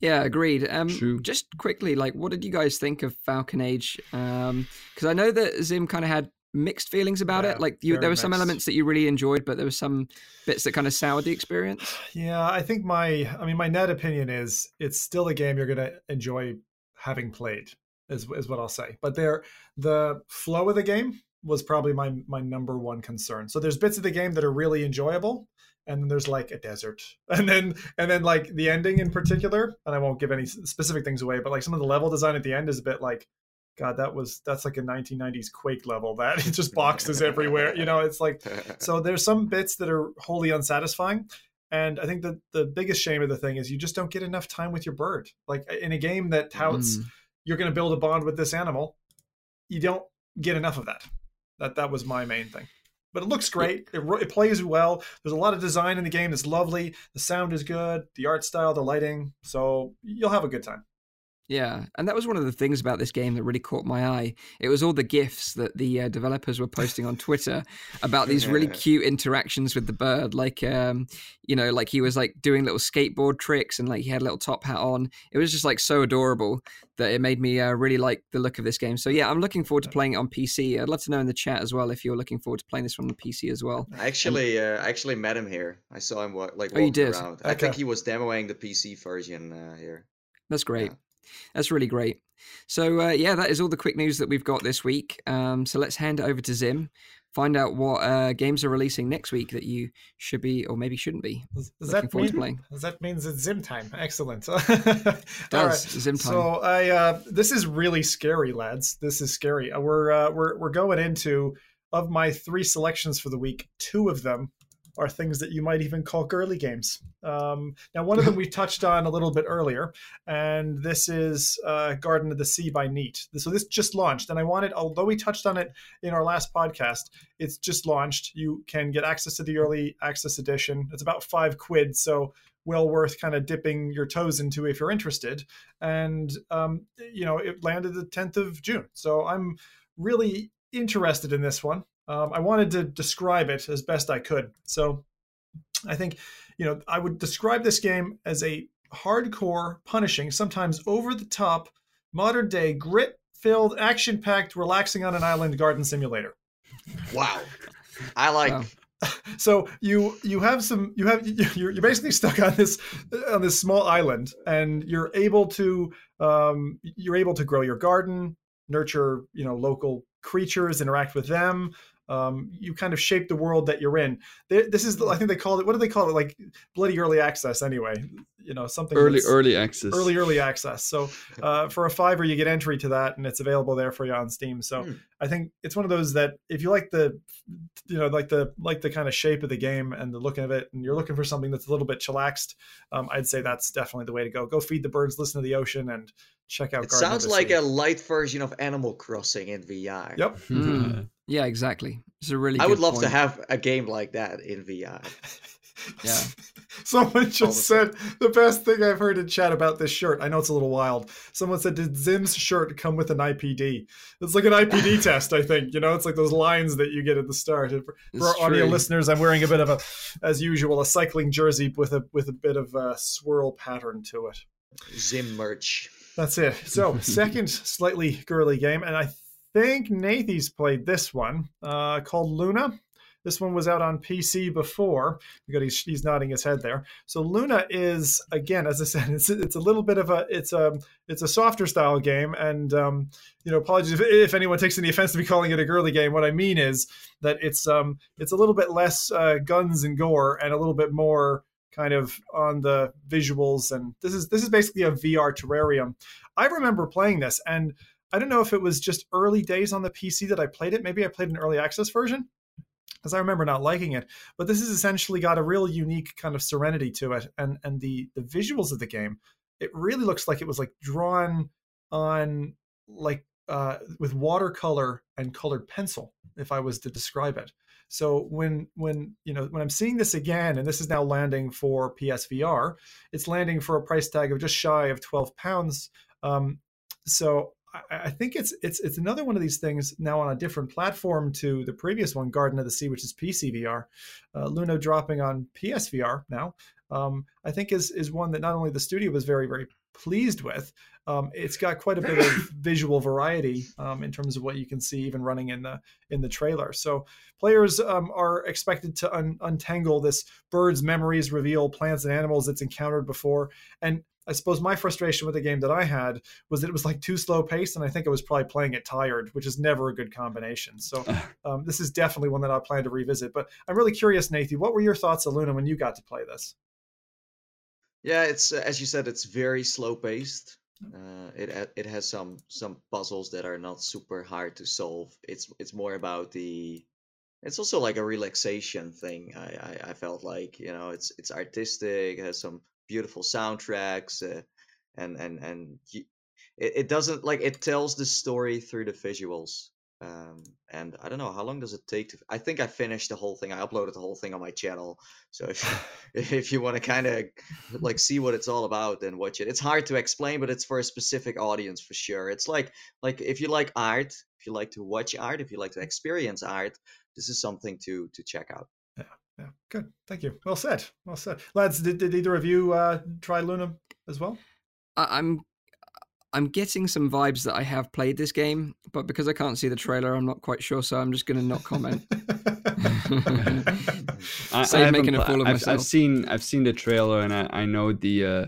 Yeah, agreed. Um, True. just quickly, like, what did you guys think of Falcon Age? Um, because I know that Zim kind of had mixed feelings about Yeah, it. Like, you, there were some mixed. elements that you really enjoyed, but there were some bits that kind of soured the experience. Yeah, I think my I mean my net opinion is it's still a game you're gonna enjoy having played, is is what I'll say. But there the flow of the game was probably my my number one concern. So there's bits of the game that are really enjoyable, and then there's like a desert. And then and then like the ending in particular, and I won't give any specific things away, but like some of the level design at the end is a bit like God, that was that's like a 1990s Quake level. That it's just boxes everywhere. You know, it's like so there's some bits that are wholly unsatisfying and i think that the biggest shame of the thing is you just don't get enough time with your bird like in a game that touts Mm. you're going to build a bond with this animal you don't get enough of that that that was my main thing but it looks great. It, it plays well. There's a lot of design in the game that's lovely. The sound is good. The art style, the lighting. So you'll have a good time. Yeah, and that was one of the things about this game that really caught my eye. It was all the gifs that the uh, developers were posting on Twitter about these really cute interactions with the bird, like um, you know, like he was like doing little skateboard tricks and like he had a little top hat on. It was just like so adorable that it made me uh, really like the look of this game. So yeah, I'm looking forward to playing it on PC. I'd love to know in the chat as well if you're looking forward to playing this one the PC as well. I actually, uh, I actually met him here. I saw him like walking oh, you did? around. Okay. I think he was demoing the PC version uh, here. That's great. Yeah. That's really great. So uh, yeah, that is all the quick news that we've got this week. Um, so let's hand it over to Zim. Find out what uh, games are releasing next week that you should be or maybe shouldn't be. Does, does that mean that means it's Zim time? Excellent. Does right. Zim time? So I uh, this is really scary, lads. This is scary. Uh, we're uh, we're we're going into of my three selections for the week. Two of them are things that you might even call girly games. Um, now, one of them we touched on a little bit earlier, and this is uh, Garden of the Sea by Neat. So this just launched, and I wanted, although we touched on it in our last podcast, it's just launched. You can get access to the early access edition. It's about five quid, so well worth kind of dipping your toes into if you're interested. And um, you know, it landed the 10th of June, so I'm really interested in this one. Um, I wanted to describe it as best I could. So I think, you know, I would describe this game as a hardcore, punishing, sometimes over the top, modern day, grit filled, action packed, relaxing on an island garden simulator. Wow. I like. Wow. So you you have some you have you're, you're basically stuck on this on this small island and you're able to um, you're able to grow your garden nurture you know local creatures interact with them um, you kind of shape the world that you're in. This is, I think they call it. What do they call it? Like bloody early access, anyway. You know, something early early access. Early early access. So uh, for a fiver, you get entry to that, and it's available there for you on Steam. So hmm. I think it's one of those that if you like the, you know, like the like the kind of shape of the game and the look of it, and you're looking for something that's a little bit chillaxed, um, I'd say that's definitely the way to go. Go feed the birds, listen to the ocean, and check out. It Garden sounds like a light version of Animal Crossing in VR. Yep. Mm. Yeah, exactly. It's a really. I would love point. to have a game like that in VR. yeah. Someone just said the best thing I've heard in chat about this shirt. I know it's a little wild. Someone said, "Did Zim's shirt come with an IPD?" It's like an IPD test, I think. You know, it's like those lines that you get at the start. For, for our audio listeners, I'm wearing a bit of a, as usual, a cycling jersey with a with a bit of a swirl pattern to it. Zim merch. That's it. So, second slightly girly game, and I think Nathie's played this one uh, called Luna. This one was out on PC before. because he's, he's nodding his head there. So Luna is again, as I said, it's it's a little bit of a it's a it's a softer style game, and um, you know, apologies if, if, anyone takes any offense to me calling it a girly game. What I mean is that it's um it's a little bit less uh, guns and gore and a little bit more kind of on the visuals. And this is this is basically a VR terrarium. I remember playing this and I don't know if it was just early days on the PC that I played it. Maybe I played an early access version because I remember not liking it. But this has essentially got a real unique kind of serenity to it, and and the the visuals of the game. It really looks like it was like drawn on like uh, with watercolor and colored pencil, if I was to describe it. So when when you know when I'm seeing this again, and this is now landing for PSVR, it's landing for a price tag of just shy of 12 pounds. Um, so I think it's it's it's another one of these things now on a different platform to the previous one, Garden of the Sea, which is PCVR. Uh, Luna dropping on PSVR now. Um, I think is is one that not only the studio was very very pleased with. Um, it's got quite a bit of visual variety um, in terms of what you can see even running in the in the trailer. So players um, are expected to un- untangle this bird's memories, reveal plants and animals it's encountered before, and I suppose my frustration with the game that I had was that it was like too slow paced, and I think I was probably playing it tired, which is never a good combination. So um, this is definitely one that I plan to revisit. But I'm really curious, Nathan, what were your thoughts, Luna, when you got to play this? Yeah, it's uh, as you said, it's very slow paced. Uh, it it has some some puzzles that are not super hard to solve. It's it's more about the. It's also like a relaxation thing. I, I, I felt like you know it's it's artistic. It has some beautiful soundtracks uh, and and and it, it doesn't like it tells the story through the visuals Um, and I don't know how long does it take to. I think I finished the whole thing. I uploaded the whole thing on my channel. So if if you want to kind of like see what it's all about, then watch it. It's hard to explain, but it's for a specific audience for sure. It's like like if you like art, if you like to watch art, if you like to experience art, this is something to to check out. Yeah, good. Thank you. Well said. Well said, lads. Did, did either of you uh, try Luna as well? I'm I'm getting some vibes that I have played this game, but because I can't see the trailer, I'm not quite sure. So I'm just going to not comment. I, Save I making haven't a fool of I've, myself. I've seen I've seen the trailer and I, I know the uh,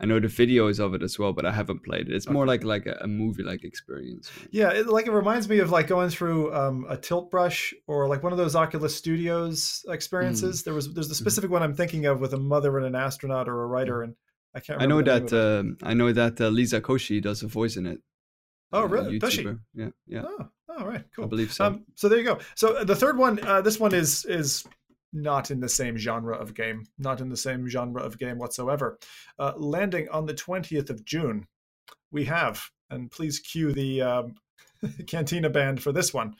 I know the videos of it as well, but I haven't played it. It's more like like a, a movie like experience. yeah, it, like it reminds me of like going through um, a tilt brush or like one of those Oculus Studios experiences. There was there's the specific one I'm thinking of with a mother and an astronaut or a writer, and I can't. I know remember the name that um I know that uh, Lisa Koshi does a voice in it. Oh, Uh, really? Does she? Yeah, yeah. Oh, all right, cool. I believe so. Um, so there you go. So uh, the third one, uh, this one is is not in the same genre of game, not in the same genre of game whatsoever. Uh, landing on the twentieth of June, we have, and please cue the um, Cantina band for this one.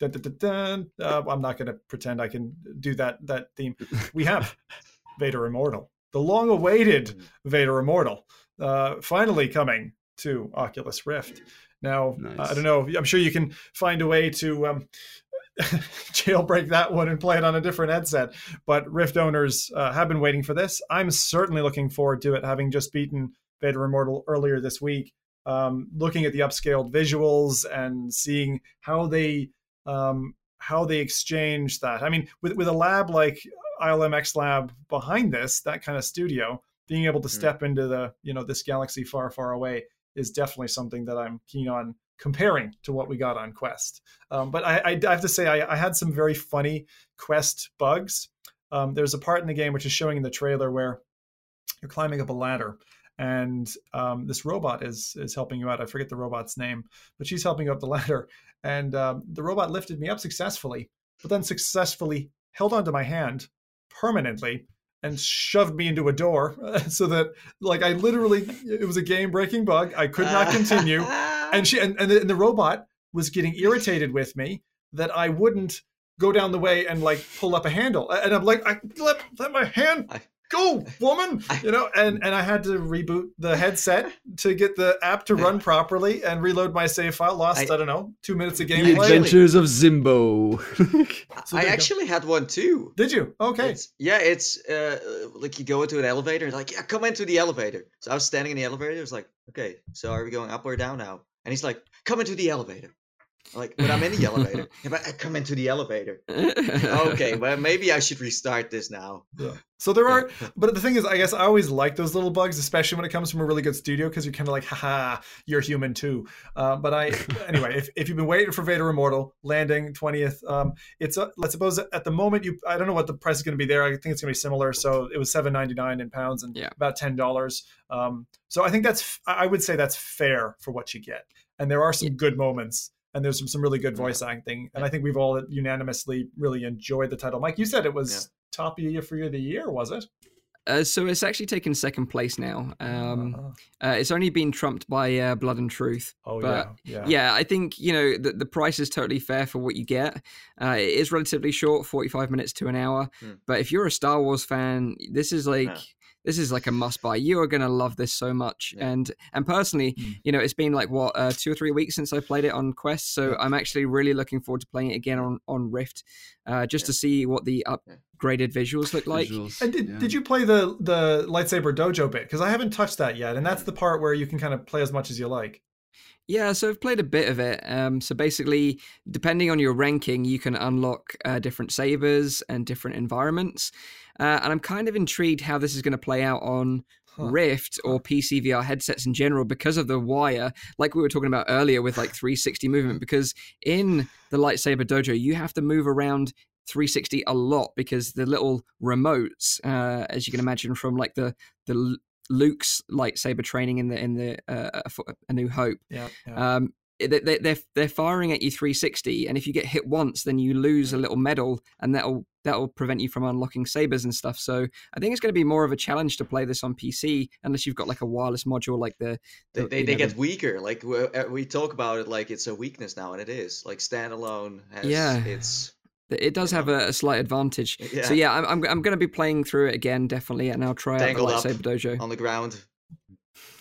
Dun, dun, dun. Uh, I'm not going to pretend I can do that that theme. We have Vader Immortal, the long-awaited Vader Immortal, uh, finally coming to Oculus Rift. Now, Nice. I don't know. I'm sure you can find a way to um, jailbreak that one and play it on a different headset. But Rift owners uh, have been waiting for this. I'm certainly looking forward to it, having just beaten Vader Immortal earlier this week. Um, looking at the upscaled visuals and seeing how they um, how they exchange that. I mean, with with a lab like ILMX Lab behind this, that kind of studio, being able to Mm. step into the you know this galaxy far far away is definitely something that I'm keen on comparing to what we got on Quest. Um, but I, I, I have to say, I, I had some very funny Quest bugs. Um, there's a part in the game which is showing in the trailer where you're climbing up a ladder, and um, this robot is is helping you out. I forget the robot's name, but she's helping you up the ladder, and um, the robot lifted me up successfully, but then successfully held onto my hand permanently and shoved me into a door so that like i literally it was a game breaking bug. I could not continue. And she and, and, the, and the robot was getting irritated with me that i wouldn't go down the way and like pull up a handle. And i'm like i let, let my hand go woman you know and and i had to reboot the headset to get the app to run properly and reload my save file lost i, I- don't know two minutes of the gameplay Adventures of Zimbo. So I you go. actually had one too. did you okay It's, yeah, it's uh, like you go into an elevator, like, yeah, come into the elevator. So I was standing in the elevator. It was like, okay, so are we going up or down now? And he's like, come into the elevator. I'm like, but I'm in the elevator. Yeah, but I come into the elevator. Okay, well, maybe I should restart this now. So there are, but the thing is, I guess I always like those little bugs, especially when it comes from a really good studio, because you're kind of like, haha, you're human too. Uh, but I, anyway, if, if you've been waiting for Vader Immortal landing 20th, um, it's, uh, let's suppose at the moment you, I don't know what the price is going to be there. I think it's going to be similar. So it was 7.99 in pounds and Yeah. about $10. Um, so I think that's, I would say that's fair for what you get. And there are some good moments and there's some, some really good voice acting. And I think we've all unanimously really enjoyed the title. Mike, you said it was top of the year for you of the year, was it? Uh, so it's actually taken second place now. Um, Uh, uh, it's only been trumped by uh, Blood and Truth. oh but yeah, yeah, Yeah, I think you know the, the price is totally fair for what you get. Uh, it is relatively short, forty-five minutes to an hour. Hmm. But if you're a Star Wars fan, this is like Yeah. This is like a must-buy. You are going to love this so much. Yeah. And and personally, Hmm. you know, it's been like what uh, two or three weeks since I played it on Quest, so Yeah. I'm actually really looking forward to playing it again on on Rift, uh, just to see what the upgraded visuals look like. Visuals, And did, yeah. did you play the the lightsaber dojo bit? Because I haven't touched that yet, and that's the part where you can kind of play as much as you like. Yeah, so I've played a bit of it. Um, so basically, depending on your ranking, you can unlock uh, different sabers and different environments. Uh, and I'm kind of intrigued how this is going to play out on Huh. Rift or PC VR headsets in general because of the wire, like we were talking about earlier with like 360 movement. Because in the lightsaber dojo, you have to move around 360 a lot because the little remotes, uh, as you can imagine from like the the Luke's lightsaber training in the in the uh, A New Hope Yeah, yeah. um, they, they, they're they're firing at you 360, and if you get hit once, then you lose a little medal, and that'll that'll prevent you from unlocking sabers and stuff. So I think it's going to be more of a challenge to play this on PC, unless you've got like a wireless module, like the, They, the- they, they know, get the- weaker. Like we, uh, we talk about it like it's a weakness now, and it is. Like standalone has Yeah. it's it does have a, a slight advantage. yeah, So yeah, I'm I'm, I'm going to be playing through it again definitely, and I'll try out the Tangled up lightsaber dojo. on the ground.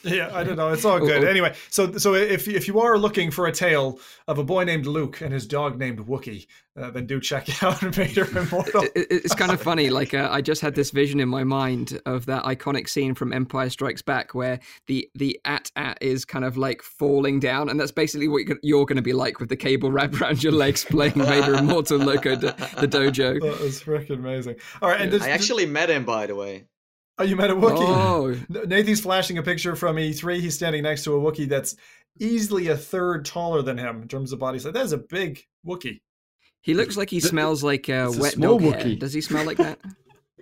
Yeah, I don't know. It's all Oh, good. oh. Anyway, so so if if you are looking for a tale of a boy named Luke and his dog named Wookie, uh, then do check out Vader Immortal. It- it- it's kind of funny. Like uh, I just had this vision in my mind of that iconic scene from Empire Strikes Back, where the the at at is kind of like falling down, and that's basically what you're going to be like with the cable wrapped around your legs, playing Vader Immortal Loco, the, the dojo. That was freaking amazing. All right, and Yeah. does, I actually met him, by the way. Oh, you met a Wookiee. Oh, Nathan's flashing a picture from E3. He's standing next to a Wookiee that's easily a third taller than him in terms of body size. That is a big Wookiee. he looks like he smells like uh, it's a wet small dog hair. Does he smell like that?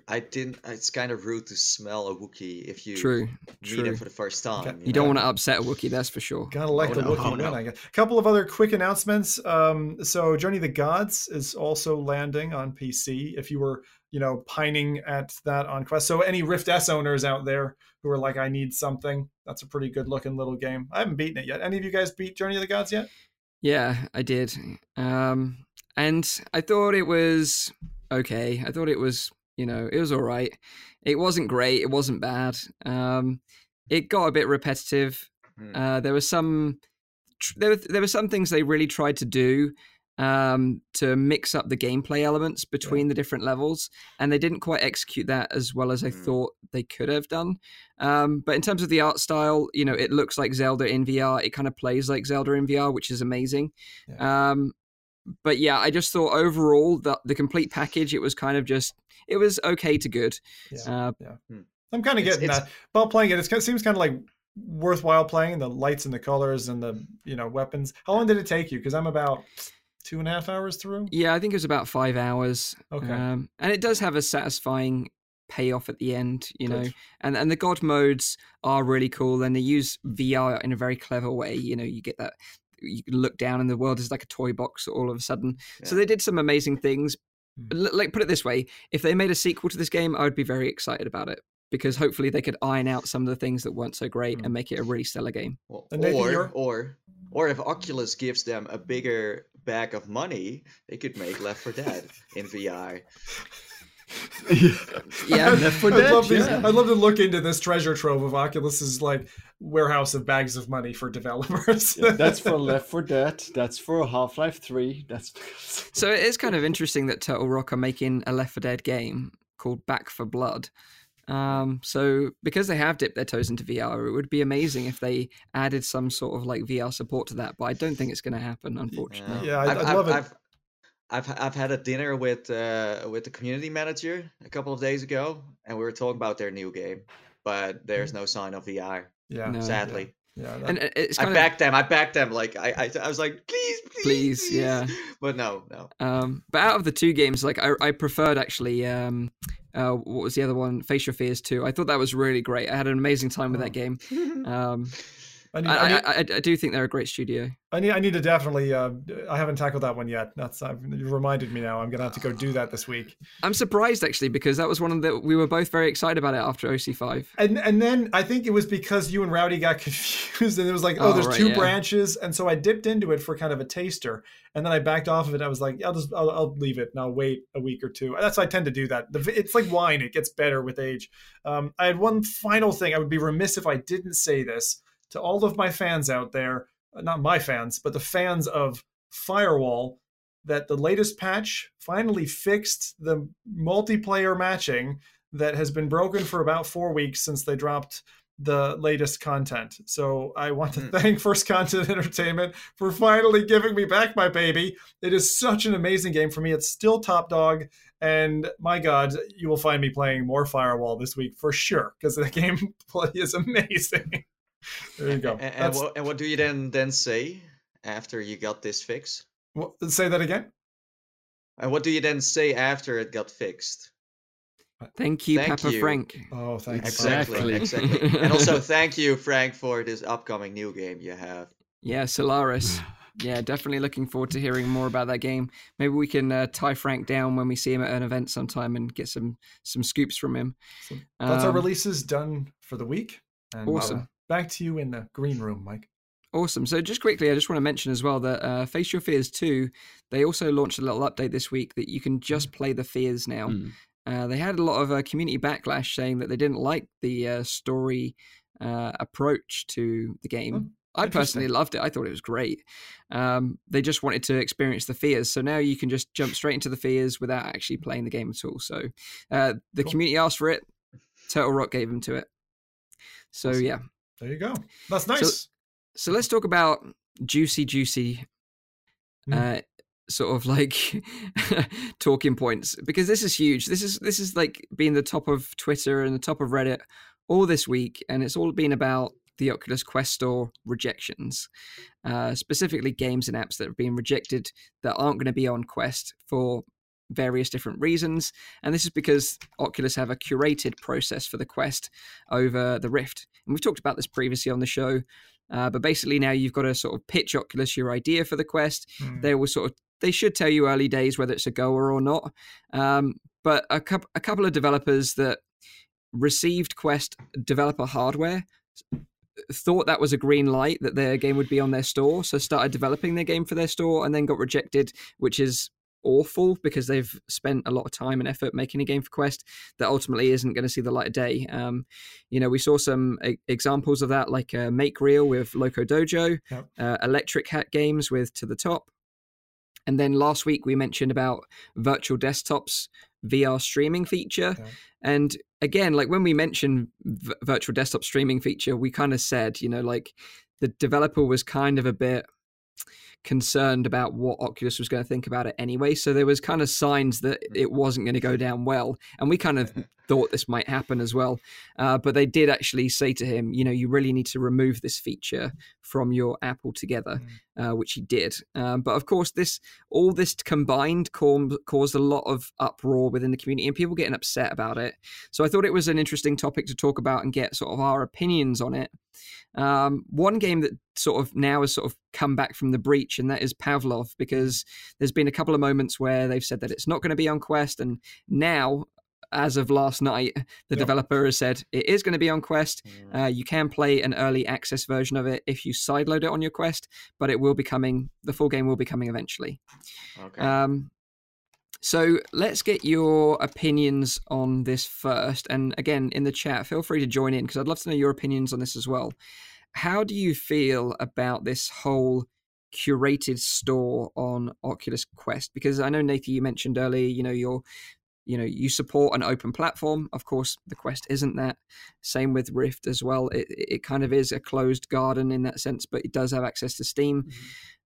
I didn't. It's kind of rude to smell a Wookiee if you True, meet true. him for the first time. Okay. You don't want to upset a Wookiee, that's for sure. Gotta like Oh, the no. Wookiee Oh, win. no. I guess. A couple of other quick announcements. Um, so Journey of the Gods is also landing on PC. If you were, you know, pining at that on Quest. So any Rift S owners out there who are like, I need something, that's a pretty good looking little game. I haven't beaten it yet. Any of you guys beat Journey of the Gods yet? Yeah, I did. Um, and I thought it was okay. I thought it was, you know, it was all right. It wasn't great. It wasn't bad. Um, it got a bit repetitive. Hmm. Uh, there were some, there were there were some things they really tried to do um, to mix up the gameplay elements between the different levels, and they didn't quite execute that as well as I Hmm. thought they could have done. Um, but in terms of the art style, you know, it looks like Zelda in VR. It kind of plays like Zelda in VR, which is amazing. Um, but yeah, I just thought overall that the complete package, it was kind of just, it was okay to good. Yeah. Uh, I'm kind of It's- getting it's- that. While playing it, it's, it seems kind of like worthwhile playing the lights and the colors and the you know weapons. How long did it take you? Because I'm about two and a half hours through. yeah, I think it was about five hours. Okay. Um, and it does have a satisfying payoff at the end, you know. And and the god modes are really cool, and they use VR in a very clever way. You know, you get that you can look down and the world is like a toy box all of a sudden. So they did some amazing things. Hmm. Like put it this way, if they made a sequel to this game, I would be very excited about it because hopefully they could iron out some of the things that weren't so great Hmm. and make it a really stellar game. Well, or or or if Oculus gives them a bigger bag of money, they could make Left 4 Dead in VR. Yeah, Left 4 I'd Dead, love, these- yeah. I'd love to look into this treasure trove of Oculus's like warehouse of bags of money for developers. Yeah, that's for Left 4 Dead. That's for Half Life 3. That's So it is kind of interesting that Turtle Rock are making a Left 4 Dead game called Back 4 Blood. Um, so because they have dipped their toes into VR, it would be amazing if they added some sort of like VR support to that. But I don't think it's going to happen, unfortunately. Yeah, I'd- I've, I'd I've, love it. I've, I've I've had a dinner with uh, with the community manager a couple of days ago, and we were talking about their new game, but there's no sign of VR. yeah, No. Sadly, yeah. that- And it- it's I kind of backed them. I backed them. Like I, I, I was like, please, please, Please, yeah. But no, no. Um, but out of the two games, like I, I preferred actually. Um, uh, what was the other one? Face Your Fears 2. I thought that was really great. I had an amazing time with Oh. that game. Um, I need, I, I, need, I, do think they're a great studio. I need, I need to definitely. Uh, I haven't tackled that one yet. That's I've, you reminded me now. I'm gonna have to go do that this week. I'm surprised actually because that was one of the we were both very excited about it after OC5. And and then I think it was because you and Rowdy got confused, and it was like, oh, Oh, there's right, two yeah. branches, and so I dipped into it for kind of a taster, and then I backed off of it. I was like, I'll just I'll, I'll leave it and I'll wait a week or two. That's how I tend to do that. It's like wine; it gets better with age. Um, I had one final thing. I would be remiss if I didn't say this to all of my fans out there, uh, not my fans, but the fans of Firewall. That the latest patch finally fixed the multiplayer matching that has been broken for about four weeks since they dropped the latest content. So I want to Hmm. thank First Contact Entertainment for finally giving me back my baby. It is such an amazing game for me. It's still top dog. And my God, you will find me playing more Firewall this week for sure because the gameplay is amazing. There you go. And, and, what, and what do you then then say after you got this fix? wha- say that again. And what do you then say after it got fixed? Thank you, Thank Pepper you. Frank. Oh, thanks. Exactly, Exactly. exactly. and also thank you, Frank, for this upcoming new game you have. Yeah, Solaris. yeah, definitely looking forward to hearing more about that game. Maybe we can uh, tie Frank down when we see him at an event sometime and get some some scoops from him. So that's our Um, releases done for the week. And uh, Awesome. Back to you in the green room, Mike. Awesome. So just quickly, I just want to mention as well that uh, Face Your Fears 2, they also launched a little update this week that you can just play the fears now. Mm. Uh, they had a lot of uh, community backlash saying that they didn't like the uh, story uh, approach to the game. Oh, I personally loved it. I thought it was great. Um, they just wanted to experience the fears, so now you can just jump straight into the fears without actually playing the game at all. So uh, the Cool. community asked for it. Turtle Rock gave them to it. So Awesome. yeah. There you go. That's nice. So let's talk about juicy, juicy, Mm. uh, sort of like talking points because this is huge. This is this is like being the top of Twitter and the top of Reddit all this week, and it's all been about the Oculus Quest Store rejections, uh, specifically games and apps that have been rejected that aren't going to be on Quest for various different reasons. And this is because Oculus have a curated process for the Quest over the Rift. And we've talked about this previously on the show. Uh, but basically, now you've got to sort of pitch Oculus your idea for the Quest. Mm. They will sort of they should tell you early days whether it's a goer or not. Um, but a couple a couple of developers that received Quest developer hardware thought that was a green light that their game would be on their store, so started developing their game for their store, and then got rejected, which is awful because they've spent a lot of time and effort making a game for Quest that ultimately isn't going to see the light of day. Um, you know, we saw some e- examples of that, like uh, Make Real with Loco Dojo, Yep. uh, Electric Hat Games with To the Top, and then last week we mentioned about virtual desktops VR streaming feature. And again, like when we mentioned v- virtual desktop streaming feature, we kind of said, you know, like the developer was kind of a bit concerned about what Oculus was going to think about it anyway. So there was kind of signs that hmm. it wasn't going to go down well. And we kind of thought this might happen as well. Uh, but they did actually say to him, you know, you really need to remove this feature from your app altogether, uh, which he did. Um, but of course, this all this combined ca- caused a lot of uproar within the community and people getting upset about it. So I thought it was an interesting topic to talk about and get sort of our opinions on it. Um, one game that sort of now has sort of come back from the breach, and that is Pavlov, because there's been a couple of moments where they've said that it's not going to be on Quest, and now, as of last night, the Yep. developer has said it is going to be on Quest. Uh, you can play an early access version of it if you sideload it on your Quest, but it will be coming. The full game will be coming eventually. Okay. Um, so let's get your opinions on this first. And again, in the chat, feel free to join in because I'd love to know your opinions on this as well. How do you feel about this whole curated store on Oculus Quest? Because I know Nathan, you mentioned earlier, you know, you're you know you support an open platform of course the quest isn't that. Same with rift as well. It, it kind of is a closed garden in that sense but it does have access to steam.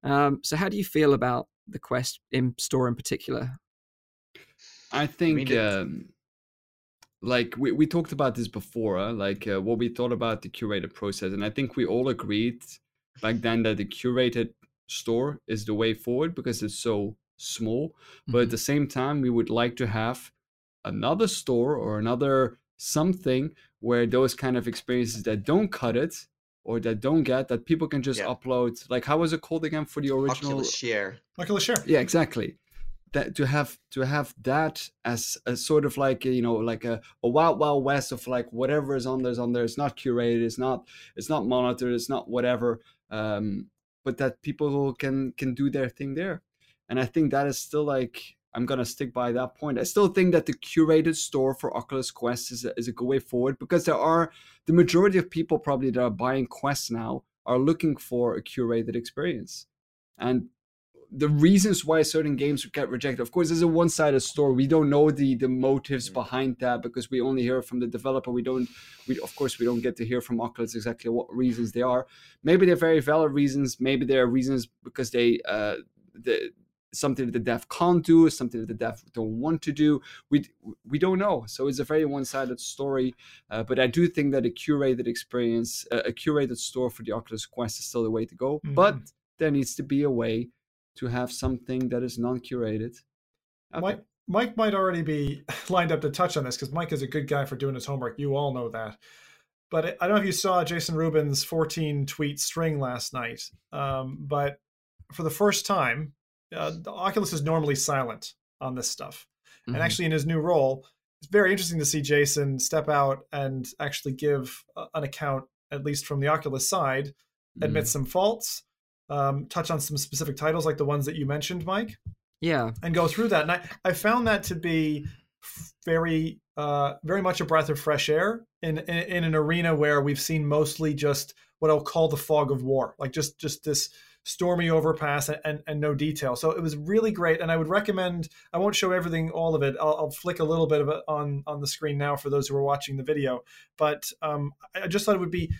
Um, so how do you feel about the quest in store in particular? I think, it- um, like we, we talked about this before, uh, like uh, what we thought about the curated process, and I think we all agreed back then that the curated store is the way forward because it's so small. But at the same time, we would like to have another store or another something where those kind of experiences that don't cut it or that don't get that people can just Yeah. upload. Like how was it called again for the original? Oculus Share. Oculus Share. yeah exactly that to have to have that as a sort of like a, you know like a, a wild wild west of like whatever is on there is on there it's not curated it's not it's not monitored it's not whatever um but that people can can do their thing there and i think that is still like i'm gonna stick by that point i still think that the curated store for oculus quest is a, is a good way forward because there are the majority of people probably that are buying quests now are looking for a curated experience and the reasons why certain games get rejected. Of course, there's a one-sided story. We don't know the the motives Mm. behind that because we only hear from the developer. We don't. We of course we don't get to hear from Oculus exactly what reasons they are. Maybe they're very valid reasons. Maybe there are reasons because they uh the something that the deaf can't do, something that the deaf don't want to do. We we don't know. So it's a very one-sided story. Uh, but I do think that a curated experience, uh, a curated store for the Oculus Quest is still the way to go. But Mhm. there needs to be a way to have something that is non-curated. out Mike. Mike might already be lined up to touch on this because Mike is a good guy for doing his homework. You all know that. but I don't know if you saw Jason Rubin's 14 tweet string last night. Um, but for the first time, uh, the Oculus is normally silent on this stuff. Mm-hmm. And actually, in his new role, it's very interesting to see Jason step out and actually give an account, at least from the Oculus side, admit mm-hmm. some faults, um, touch on some specific titles like the ones that you mentioned, Mike. Yeah. And go through that. And I, I found that to be very, uh, very much a breath of fresh air in, in, in an arena where we've seen mostly just what I'll call the fog of war, like just just this stormy overpass and, and, and, no detail. So it was really great. And I would recommend, I won't show everything, all of it. I'll, I'll flick a little bit of it on, on the screen now for those who are watching the video. But um, I just thought it would be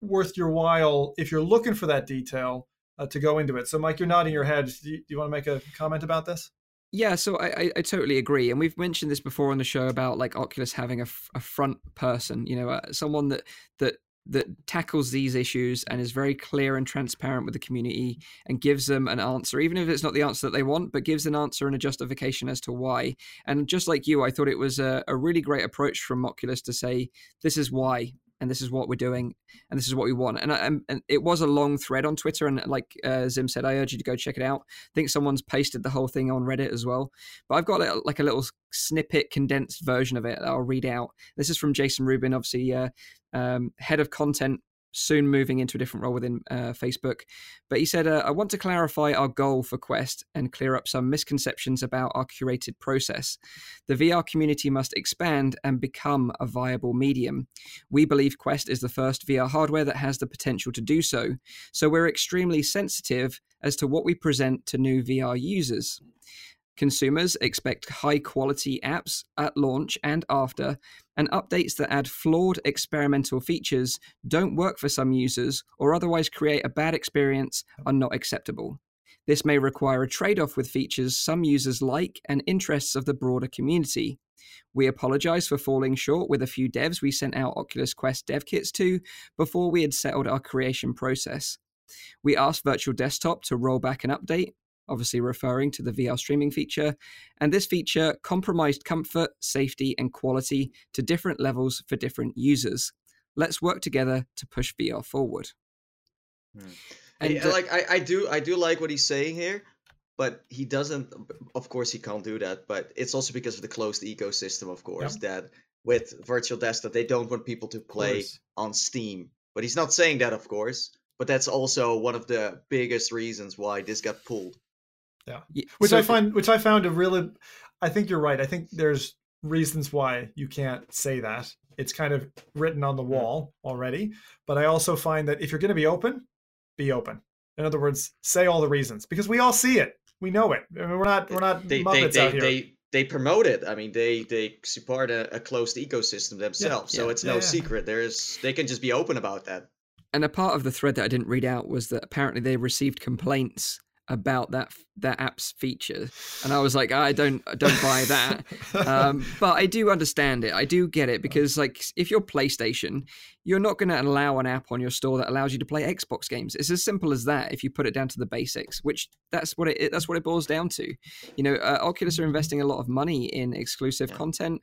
worth your while if you're looking for that detail uh, to go into it. So Mike, you're nodding your head. Do you, do you want to make a comment about this? Yeah, so I, I, totally agree, and we've mentioned this before on the show about like Oculus having a, a front person, you know, uh, someone that that that tackles these issues and is very clear and transparent with the community and gives them an answer, even if it's not the answer that they want, but gives an answer and a justification as to why. And just like you, I thought it was a, a really great approach from Oculus to say, this is why and this is what we're doing and this is what we want. And, and, and it was a long thread on twitter and like uh, zim said i urge you to go check it out. I think someone's pasted the whole thing on reddit as well. But i've got a, like a little snippet condensed version of it i'll read out. This is from jason rubin obviously uh, um, head of content, soon moving into a different role within uh, Facebook. But he said, uh, I want to clarify our goal for Quest and clear up some misconceptions about our curated process. The VR community must expand and become a viable medium. We believe Quest is the first VR hardware that has the potential to do so. So we're extremely sensitive as to what we present to new VR users. Consumers expect high quality apps at launch and after, and updates that add flawed experimental features, don't work for some users, or otherwise create a bad experience are not acceptable. This may require a trade off with features some users like and interests of the broader community. We apologize for falling short with a few devs we sent out Oculus Quest dev kits to before we had settled our curation process. We asked Virtual Desktop to roll back an update, obviously referring to the VR streaming feature. And this feature compromised comfort, safety, and quality to different levels for different users. Let's work together to push VR forward. Hmm. And yeah, uh, like I, I do I do like what he's saying here, but he doesn't of course he can't do that, but it's also because of the closed ecosystem, of course, that with virtual desktop they don't want people to play on Steam. But he's not saying that of course. But that's also one of the biggest reasons why this got pulled. Yeah. Which so I find which I found a really I think you're right. I think there's reasons why you can't say that. It's kind of written on the mm. wall already. But I also find that if you're going to be open, be open. In other words, say all the reasons because we all see it. We know it. I mean, we're not we're not they, muppets they, out here. They, they promote it. I mean, they they support a, a closed ecosystem themselves, yeah, so yeah, it's no yeah, secret. There's they can just be open about that. And a part of the thread that I didn't read out was that apparently they received complaints about that that app's feature and i was like i don't I don't buy that. Um, but i do understand it. I do get it because like if you're playstation you're not going to allow an app on your store that allows you to play xbox games. It's as simple as that if you put it down to the basics which that's what it that's what it boils down to. You know uh, oculus are investing a lot of money in exclusive yeah. content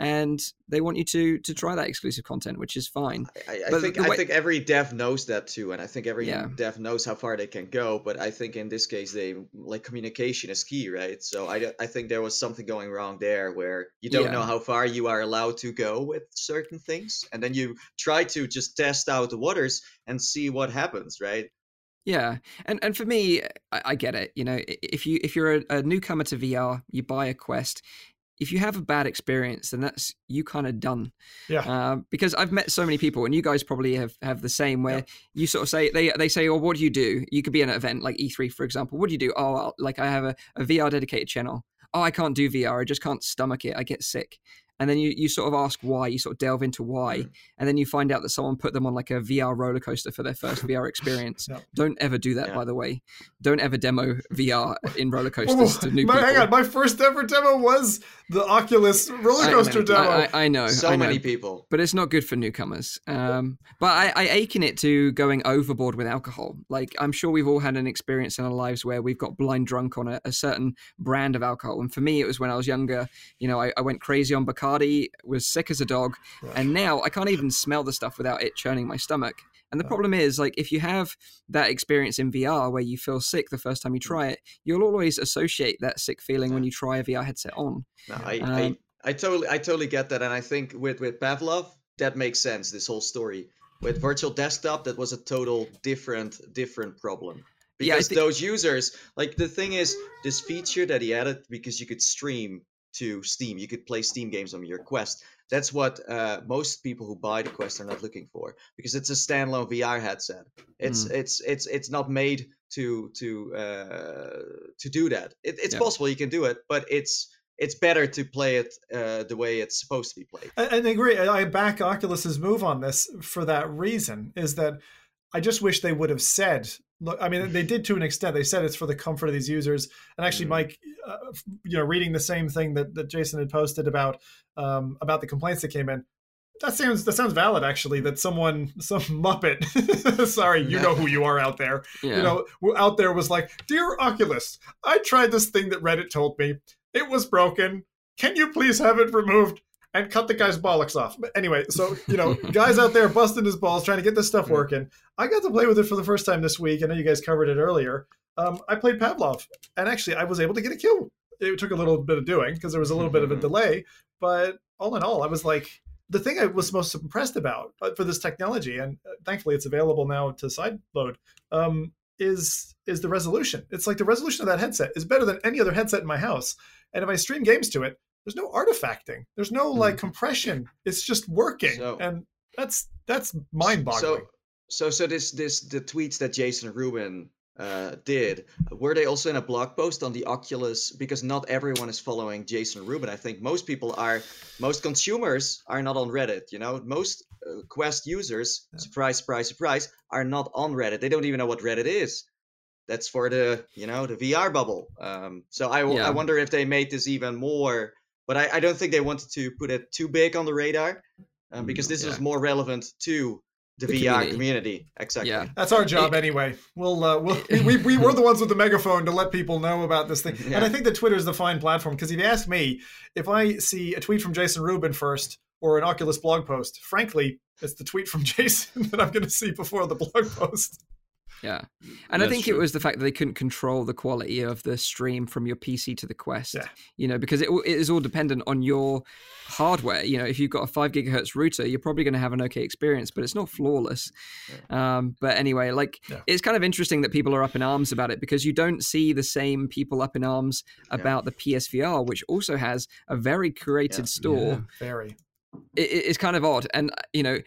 and they want you to to try that exclusive content, which is fine. I, I think way- I think every dev knows that too, and I think every yeah. dev knows how far they can go. But I think in this case, they like communication is key, right? So I I think there was something going wrong there where you don't yeah. know how far you are allowed to go with certain things, and then you try to just test out the waters and see what happens, right? Yeah, and and for me, I, I, get it. You know, if you if you're a, a, newcomer to VR, you buy a Quest, if you have a bad experience, then that's you kind of done. Yeah. Uh, because I've met so many people, and you guys probably have, have the same, where yeah. you sort of say they they say, "Oh, what do you do?" You could be an event like E3, for example. What do you do? Oh, like I have a, a VR dedicated channel. Oh, I can't do VR. I just can't stomach it. I get sick and then you, you sort of ask why you sort of delve into why mm. and then you find out that someone put them on like a vr roller coaster for their first vr experience yeah. don't ever do that yeah. by the way don't ever demo vr in roller coasters to new my, people. hang on my first ever demo was the oculus roller coaster I, demo I, I, know so I know. many people but it's not good for newcomers um, but I, I akin it to going overboard with alcohol like i'm sure we've all had an experience in our lives where we've got blind drunk on a, a certain brand of alcohol and for me it was when i was younger you know i, I went crazy on bacardi party, was sick as a dog, and now I can't even smell the stuff without it churning my stomach. And the problem is, like, if you have that experience in VR where you feel sick the first time you try it, you'll always associate that sick feeling when you try a VR headset on. No, I, Um, I, I totally, I totally get that, and I think with with Pavlov, that makes sense. This whole story with virtual desktop, that was a total different, different problem. Yeah, I Because those users, like the thing is, this feature that he added, because you could stream to Steam, you could play Steam games on your Quest. That's what uh, most people who buy the Quest are not looking for, because it's a standalone VR headset. It's Mm. it's it's it's not made to to uh, to do that. It, it's Yeah. possible you can do it, but it's it's better to play it uh, the way it's supposed to be played. I, I agree. I I back Oculus's move on this for that reason. Is that I just wish they would have said. Look, I mean, they did to an extent. They said it's for the comfort of these users. And actually, Mhm. Mike, uh, you know, reading the same thing that, that Jason had posted about um, about the complaints that came in. That sounds that sounds valid. Actually, that someone some muppet, sorry, you know who you are out there. Yeah. You know, out there was like, "Dear Oculus, I tried this thing that Reddit told me. It was broken. Can you please have it removed?" And cut the guy's bollocks off. But anyway, so you know, guys out there busting his balls trying to get this stuff working. I got to play with it for the first time this week. I know you guys covered it earlier. Um, I played Pavlov, and actually, I was able to get a kill. It took a little bit of doing because there was a little bit of a Mm-hmm. delay, but all in all, I was like, the thing I was most impressed about uh, for this technology, and uh, thankfully it's available now to sideload, um, is is the resolution. It's like the resolution of that headset is better than any other headset in my house, and if I stream games to it, there's no artifacting. There's no like compression. It's just working, So- and that's that's mind-boggling. So, so, so this, this, the tweets that Jason Rubin uh, did were they also in a blog post on the Oculus? Because not everyone is following Jason Rubin. I think most people are, most consumers are not on Reddit. You know, most uh, Quest users, surprise, surprise, surprise, are not on Reddit. They don't even know what Reddit is. That's for the, you know, the VR bubble. Um, so I, Yeah. I wonder if they made this even more. But I, I don't think they wanted to put it too big on the radar, um, because this yeah. is more relevant to the, The VR community. community. Exactly. Yeah. That's our job anyway. We'll, uh, we'll we, we, we were the ones with the megaphone to let people know about this thing. And I think that Twitter is the fine platform because if you ask me, if I see a tweet from Jason Rubin first or an Oculus blog post, frankly, it's the tweet from Jason that I'm going to see before the blog post. Yeah. And I think it was the fact that they couldn't control the quality of the stream from your PC to the Quest. Yeah. You know, because it, it is all dependent on your hardware. You know, if you've got a five gigahertz router, you're probably going to have an okay experience, but it's not flawless. Um, but anyway, like Yeah. it's kind of interesting that people are up in arms about it because you don't see the same people up in arms about the PSVR, which also has a very curated Yeah. store Very. it, it- it's kind of odd. And, uh, you know,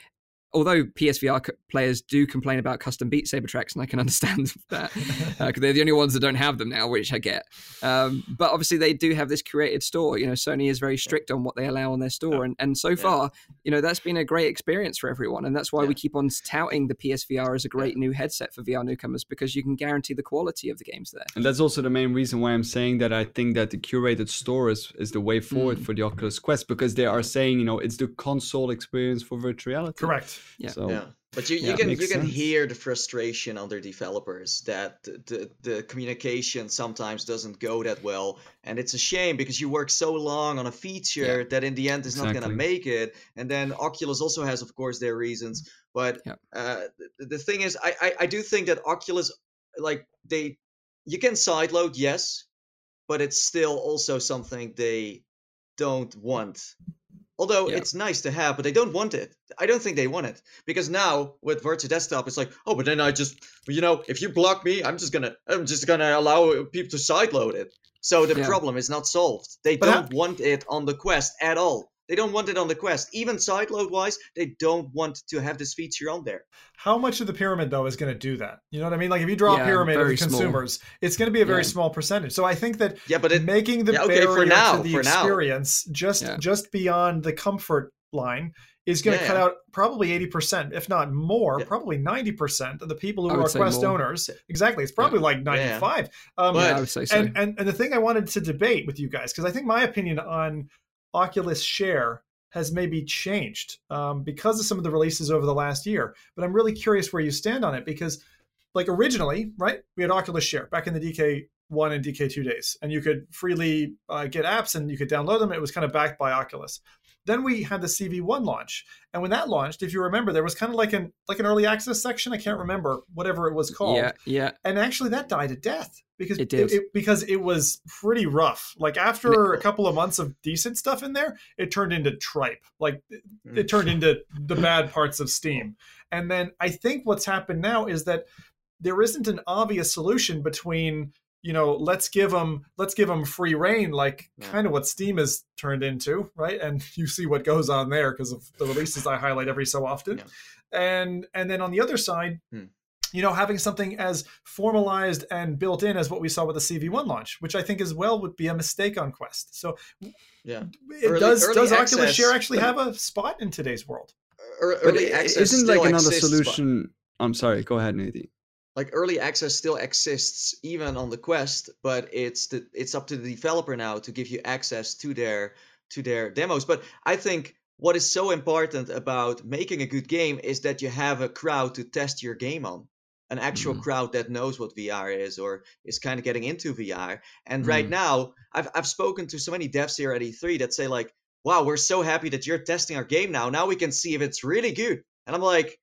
although PSVR players do complain about custom Beat Saber tracks, and I can understand that because they're the only ones that don't have them now, which I get. Um, but obviously, they do have this curated store. You know, Sony is very strict on what they allow on their store. And, and so far, you know, that's been a great experience for everyone. And that's why we keep on touting the PSVR as a great new headset for VR newcomers because you can guarantee the quality of the games there. And that's also the main reason why I'm saying that I think that the curated store is, is the way forward Mm. for the Oculus Quest because they are saying, you know, it's the console experience for virtual reality. Correct. Yeah. So Yeah. But you, you Yeah, can you can sense. hear the frustration on their developers that the, the, the communication sometimes doesn't go that well. And it's a shame because you work so long on a feature that in the end is not gonna make it. And then Oculus also has of course their reasons. But Yeah. uh, the, the thing is I, I, I do think that Oculus like they you can sideload, yes, but it's still also something they don't want. Although Yeah. it's nice to have, but they don't want it. I don't think they want it because now with virtual desktop, it's like, oh, but then I just, you know, if you block me, I'm just gonna, I'm just gonna allow people to sideload it. So the Yeah. problem is not solved. They But don't want it on the Quest at all. They don't want it on the Quest. Even sideload wise, they don't want to have this feature on there. How much of the pyramid though is going to do that? You know what I mean? Like if you draw Yeah, a pyramid of very the small. consumers, it's going to be a very Yeah. small percentage. So I think that Yeah, but it, making the yeah, okay, for barrier now, to the for now. experience just Yeah. just beyond the comfort line is going to Yeah, cut yeah. out probably 80% if not more Yeah. probably 90% of the people who are quest more. owners exactly it's probably like 95 um, But- yeah, I would say so. and, and and the thing i wanted to debate with you guys because i think my opinion on oculus share has maybe changed um, because of some of the releases over the last year but i'm really curious where you stand on it because like originally right we had oculus share back in the dk one and DK2 days, and you could freely uh, get apps and you could download them. It was kind of backed by Oculus. Then we had the CV1 launch, and when that launched, if you remember, there was kind of like an like an early access section. I can't remember whatever it was called. Yeah, yeah. And actually, that died a death because It did. because it was pretty rough. Like after a couple of months of decent stuff in there, it turned into tripe. Like it, Mm. it turned into the bad parts of Steam. And then I think what's happened now is that there isn't an obvious solution between you know let's give them let's give them free reign like Yeah. kind of what steam has turned into right and you see what goes on there because of the releases i highlight every so often Yeah. and and then on the other side Hmm. you know having something as formalized and built in as what we saw with the cv1 launch which i think as well would be a mistake on quest so Yeah. it Early- does early does oculus share actually have a spot in today's world Ear- Early i- access isn't like another exists, but- solution. I'm sorry. Go ahead, Nathan. Like early access still exists even on the quest but it's the it's up to the developer now to give you access to their to their demos but i think what is so important about making a good game is that you have a crowd to test your game on an actual Mhm. crowd that knows what vr is or is kind of getting into vr and right Mhm. now I've, I've spoken to so many devs here at e3 that say like wow we're so happy that you're testing our game now now we can see if it's really good and i'm like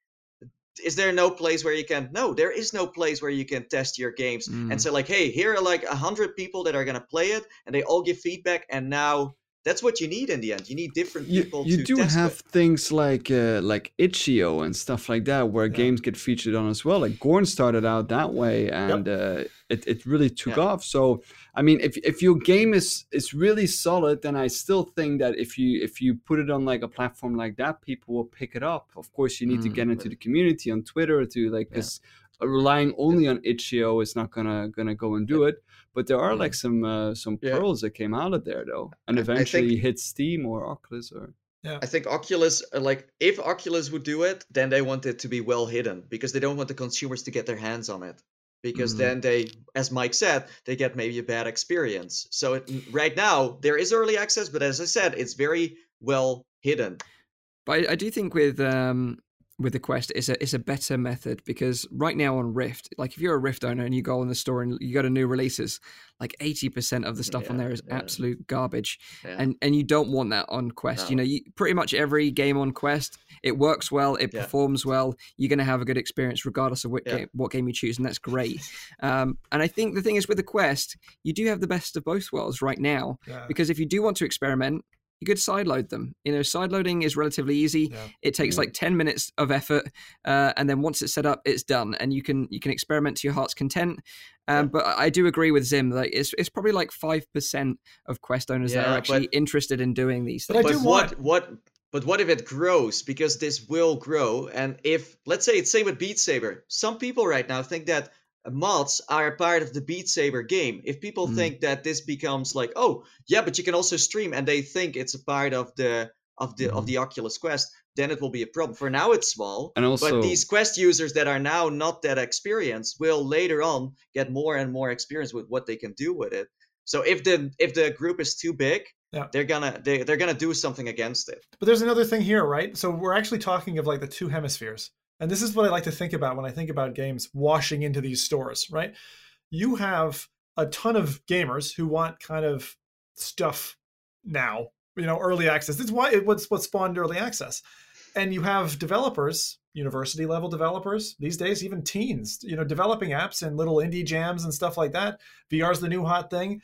is there no place where you can no there is no place where you can test your games Mm. and say like hey here are like a hundred people that are going to play it and they all give feedback and now that's what you need in the end you need different people you to do have with. things like uh, like itch.io and stuff like that where Yeah. games get featured on as well. Like Gorn started out that way, and uh, it it really took Yeah. off. So I mean, if if your game is is really solid, then I still think that if you if you put it on like a platform like that, people will pick it up. Of course, you need to Mm. get into the community on Twitter to like Yeah. relying only on itch.io is not gonna gonna go and do it. But there are like some uh, some Yeah. pearls that came out of there though, and I- I think- eventually hit Steam or Oculus or. Yeah. I think Oculus, uh, like, if Oculus would do it, then they want it to be well hidden because they don't want the consumers to get their hands on it. Because Mhm. then they, as Mike said, they get maybe a bad experience. So it, right now there is early access, but as I said, it's very well hidden. But I, I do think with um, with the Quest, it's a it's a better method because right now on Rift, like if you're a Rift owner and you go in the store and you go to new releases, like eighty percent of the stuff on there is yeah. absolute garbage, Yeah. and and you don't want that on Quest. You know, you, pretty much every game on Quest, it works well, it Yeah. performs well. You're going to have a good experience regardless of what Yeah. game what game you choose, and that's great. um, and I think the thing is with the Quest, you do have the best of both worlds right now yeah because if you do want to experiment you could sideload them. You know sideloading is relatively easy. Yeah. it takes Yeah. like 10 minutes of effort uh, and then once it's set up it's done and you can you can experiment to your heart's content. Um, but I I do agree with Zim that it's, it's probably like 5% of quest owners that are actually but- interested in doing these But I things. do but want- what what but what if it grows? Because this will grow and if let's say it's same with beat saber. Some people right now think that mods are a part of the beat saber game if people Mm. think that this becomes like oh yeah but you can also stream and they think it's a part of the of the of Mhm. the oculus quest then it will be a problem for now it's small And also, but these quest users that are now not that experienced will later on get more and more experience with what they can do with it so if the if the group is too big Yeah. they're gonna they, they're gonna do something against it But there's another thing here, right? So we're actually talking of like the two hemispheres. And this is what I like to think about when I think about games washing into these stores, right? You have a ton of gamers who want kind of stuff now, you know, early access. Is why it what spawned early access. And you have developers, university level developers, these days even teens, you know, developing apps and little indie jams and stuff like that. VR's the new hot thing.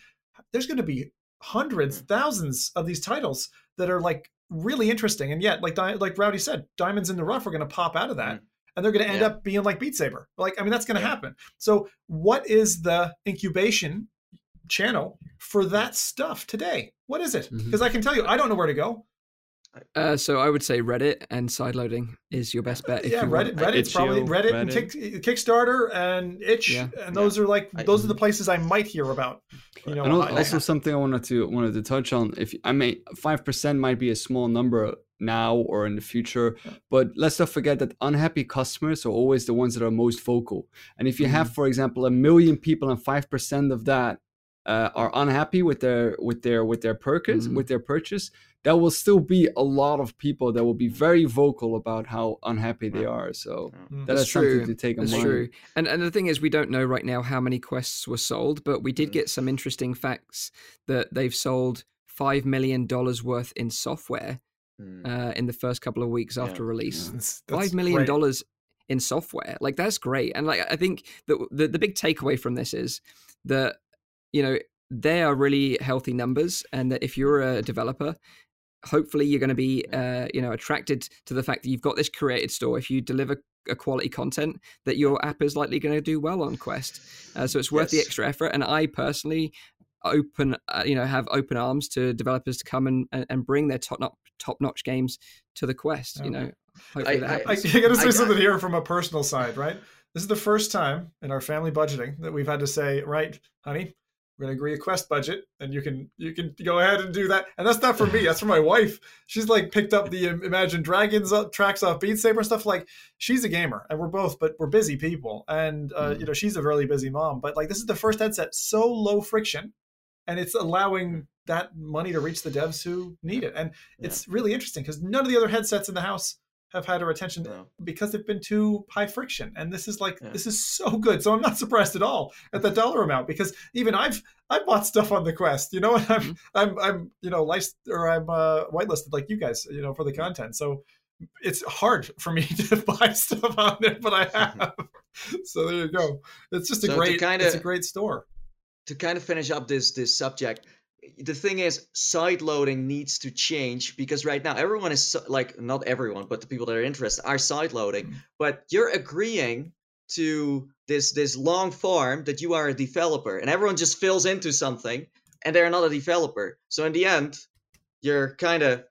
There's going to be hundreds, thousands of these titles that are like really interesting, and yet, like like Rowdy said, diamonds in the rough are going to pop out of that, mm. and they're going to end Yeah. up being like Beat Saber. Like, I mean, that's going to Yeah. happen. So, what is the incubation channel for that stuff today? What is it? Mm-hmm. Because I can tell you, I don't know where to go. Uh, so i would say reddit and sideloading is your best bet if yeah, you want- Reddit, Reddit's probably itch.io, Reddit, and Kick, Kickstarter and Itch, Yeah. and those are like I- those are the places I might hear about. You know, and al- I- also something I wanted to wanted to touch on. If I mean, five percent might be a small number now or in the future, but let's not forget that unhappy customers are always the ones that are most vocal. And if you have, for example, a million people and five percent of that uh, are unhappy with their with their with their purchase Mhm. with their purchase, there will still be a lot of people that will be very vocal about how unhappy they are. So Mm. that That's is something true. to take in That's mind. true. And and the thing is, we don't know right now how many quests were sold, but we did Mm. get some interesting facts that they've sold five million dollars worth in software Mm. uh, in the first couple of weeks Yeah, after release. That's- that's five million dollars in software, like that's great. And like I think that the the big takeaway from this is that you know they are really healthy numbers, and that if you're a developer, hopefully you're going to be uh, you know attracted to the fact that you've got this curated store. If you deliver a quality content that your app is likely going to do well on quest. Uh, so it's worth the extra effort and i personally open uh, you know have open arms to developers to come and, and- and bring their top notch top notch games to to you Okay. know hopefully that I- I, I gotta say I- something here from a personal side, right? This is the first time in our family budgeting that we've had to say, right, honey, we're gonna agree a quest budget, and you can you can go ahead and do that. And that's not for me; that's for my wife. She's like picked up the Imagine Dragons uh, tracks off Beat Saber and stuff. Like she's a gamer, and we're both, but we're busy people, and uh, Mm. you know she's a really busy mom. But like this is the first headset so low friction, and it's allowing that money to reach the devs who need it. And it's really interesting because none of the other headsets in the house have had our attention No. because they've been too high friction. And this is like Yeah. this is so good. So i'm not surprised at all at the dollar amount because even i've i bought stuff on the quest you know and i'm Mhm. i'm i'm you know licensed or i'm uh whitelisted like you guys you know for the content. So it's hard for me to buy stuff on there but i have. So there you go. It's just a So great kinda- it's a great store. to kind of finish up this this subject the thing is side loading needs to change because right now everyone is like not everyone but the people that are interested are side loading Mm. but you're agreeing to this this long form that you are a developer and everyone just fills into something and they're not a developer so in the end you're kind of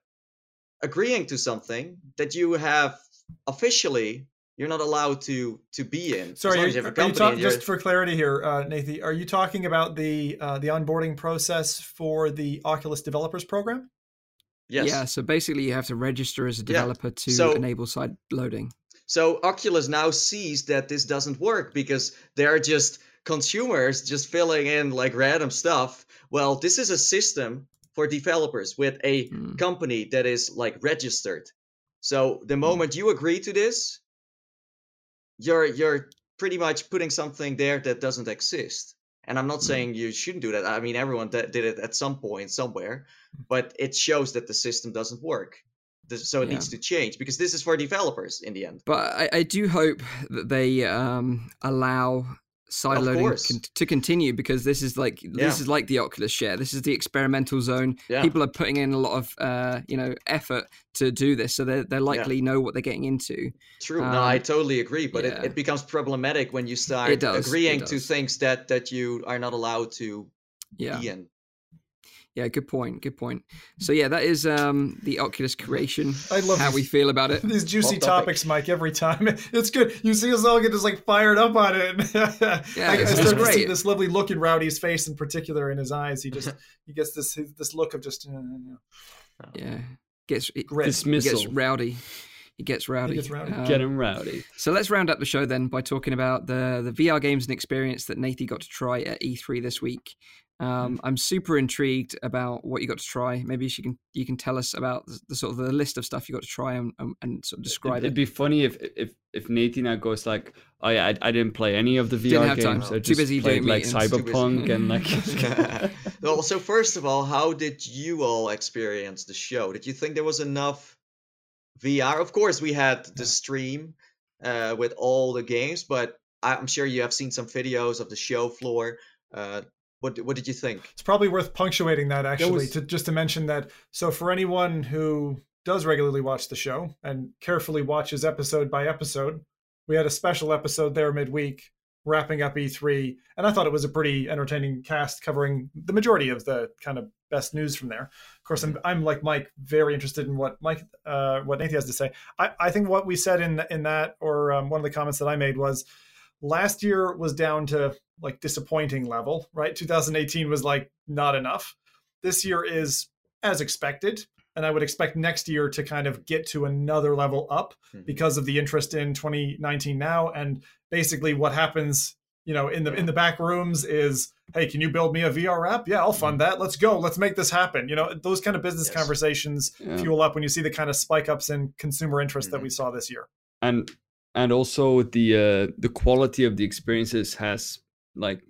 agreeing to something that you have officially you're not allowed to to be in sorry long are as you, you are you company talk, just for clarity here uh nathan are you talking about the uh the onboarding process for the oculus developers program yes yeah so basically you have to register as a Yeah. developer to So- enable side loading So Oculus now sees that this doesn't work because they're just consumers just filling in like random stuff. Well, this is a system for developers with a Mm. company that is like registered. So the moment you agree to this, you're you're pretty much putting something there that doesn't exist. And I'm not Mm. saying you shouldn't do that. I mean, everyone did it at some point somewhere, but it shows that the system doesn't work. So it Yeah. needs to change because this is for developers in the end. But I, I do hope that they um, allow side loading con- to continue because this is like Yeah. this is like the Oculus share. This is the experimental zone. Yeah. People are putting in a lot of uh, you know effort to do this, so they they likely know what they're getting into. True. no, I Um, totally agree. But yeah. it, it becomes problematic when you start agreeing to things that that you are not allowed to Yeah, be in. Yeah. Good point. Good point. So yeah, that is um, the Oculus curation. I love how these- we feel about it. These juicy topic. topics, Mike. Every time it's good. You see us all get just like fired up on it. Yeah, I, I it's- start it's to see great. this lovely look in Rowdy's face, in particular, in his eyes. He just he gets this this look of just. Uh, Yeah, gets it, Grit. he Dismissal. gets rowdy. He gets rowdy. gets rowdy. Um, Get him rowdy. So let's round up the show then by talking about the the VR games and experience that Nathan got to try at E3 this week. Um, I'm super intrigued about what you got to try. Maybe you can you can tell us about the, the sort of the list of stuff you got to try and, and, and sort of describe It'd be funny if if if Nathan now goes like, oh yeah, I, I didn't play any of the VR Didn't have time. games. I Too just busy played doing like meetings. Cyberpunk and like. well, so first of all, how did you all experience the show? Did you think there was enough VR? Of course, we had the stream uh, with all the games, but I'm sure you have seen some videos of the show floor. Uh, what what did you think? It's probably worth punctuating that actually was- to just to mention that. So for anyone who does regularly watch the show and carefully watches episode by episode, we had a special episode there midweek wrapping up E3, and I thought it was a pretty entertaining cast covering the majority of the kind of best news from there. Of course, I'm, I'm like Mike, very interested in what Mike, uh, what Nathan has to say. I, I think what we said in in that, or um, one of the comments that I made was, last year was down to like disappointing level, right? 2018 was like not enough. This year is as expected. And I would expect next year to kind of get to another level up Mhm. because of the interest in 2019 now and basically what happens you know in the in the back rooms is hey can you build me a vr app yeah i'll fund that let's go let's make this happen you know those kind of business Yes. conversations Yeah. fuel up when you see the kind of spike ups in consumer interest that Mhm. we saw this year and and also the uh, the quality of the experiences has like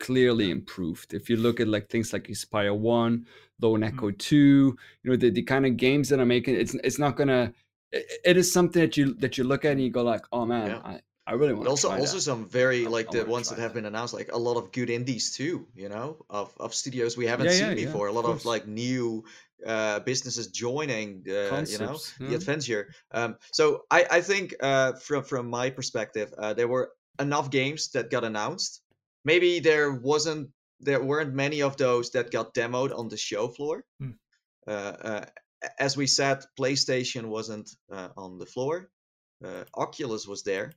clearly improved. If you look at like things like Inspire One, Lone Mm-hmm. Echo Two, you know the, the kind of games that I'm making, it's it's not gonna. It, it is something that you that you look at and you go like, oh man, Yeah. I, I really want also, also that. some very like I the ones that have that. been announced, like a lot of good indies too. You know, of of studios we haven't Yeah, seen yeah, yeah, before. a lot of course. like new uh, businesses joining. Uh, you know, Concepts, the adventure. Um, so I I think uh, from from my perspective, uh, there were enough games that got announced. Maybe there wasn't there weren't many of those that got demoed on the show floor. Hmm. Uh, uh, as we said, PlayStation wasn't uh, on the floor. Uh, Oculus was there.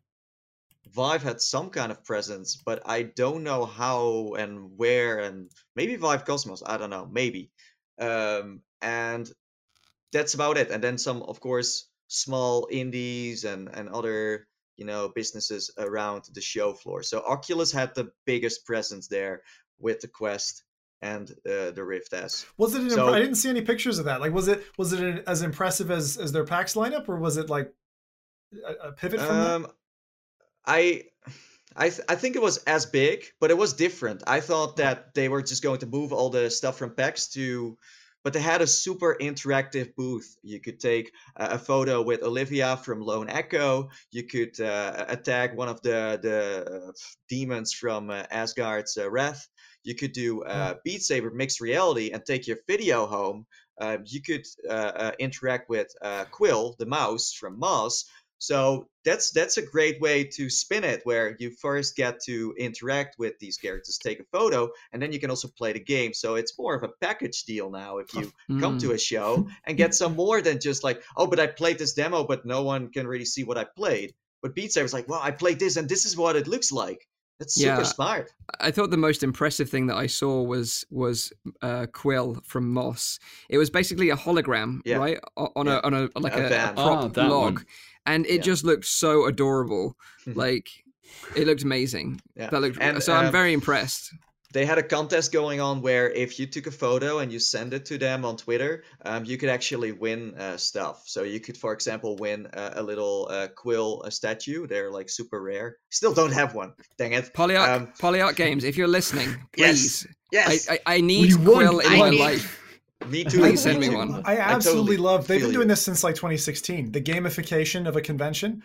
Vive had some kind of presence, but I don't know how and where, and maybe Vive Cosmos. I don't know, maybe. Um, and that's about it. And then some, of course, small indies and and other you know businesses around the show floor. So Oculus had the biggest presence there with the Quest and uh, the Rift S. was it an So- i didn't see any pictures of that like was it was it an, as impressive as as their pax lineup or was it like a, a pivot from that? Um, I, I, th- I think it was as big, but it was different. I thought that they were just going to move all the stuff from PAX to, but they had a super interactive booth. You could take a, photo with Olivia from Lone Echo. You could uh, attack one of the the uh, demons from uh, Asgard's uh, Wrath. You could do uh, Beat Saber mixed reality and take your video home. Uh, you could uh, uh, interact with uh, Quill, the mouse from Moss. So that's that's a great way to spin it, where you first get to interact with these characters, take a photo, and then you can also play the game. So it's more of a package deal now. If you come Mm. to a show and get some more than just like, oh, but I played this demo, but no one can really see what I played. But Beat Saber's like, well, I played this, and this is what it looks like. That's super Yeah. smart. I thought the most impressive thing that I saw was was uh, Quill from Moss. It was basically a hologram, Yeah. right, on Yeah. a on a like A a, a prop that log, one. And it Yeah. just looked so adorable. like it looked amazing. Yeah. That looked And, so. I'm um, very impressed. they had a contest going on where if you took a photo and you send it to them on Twitter, um, you could actually win uh, stuff. So you could, for example, win uh, a little uh, quill uh, statue. They're like super rare. Still don't have one. Dang it. Polyarc, um, Polyarc Games, if you're listening, Yes. please. Yes. I, I, I need Quill in I my need- life. Me too. please send me me one. I absolutely totally love. They've feel been you. doing this since like 2016. The gamification of a convention.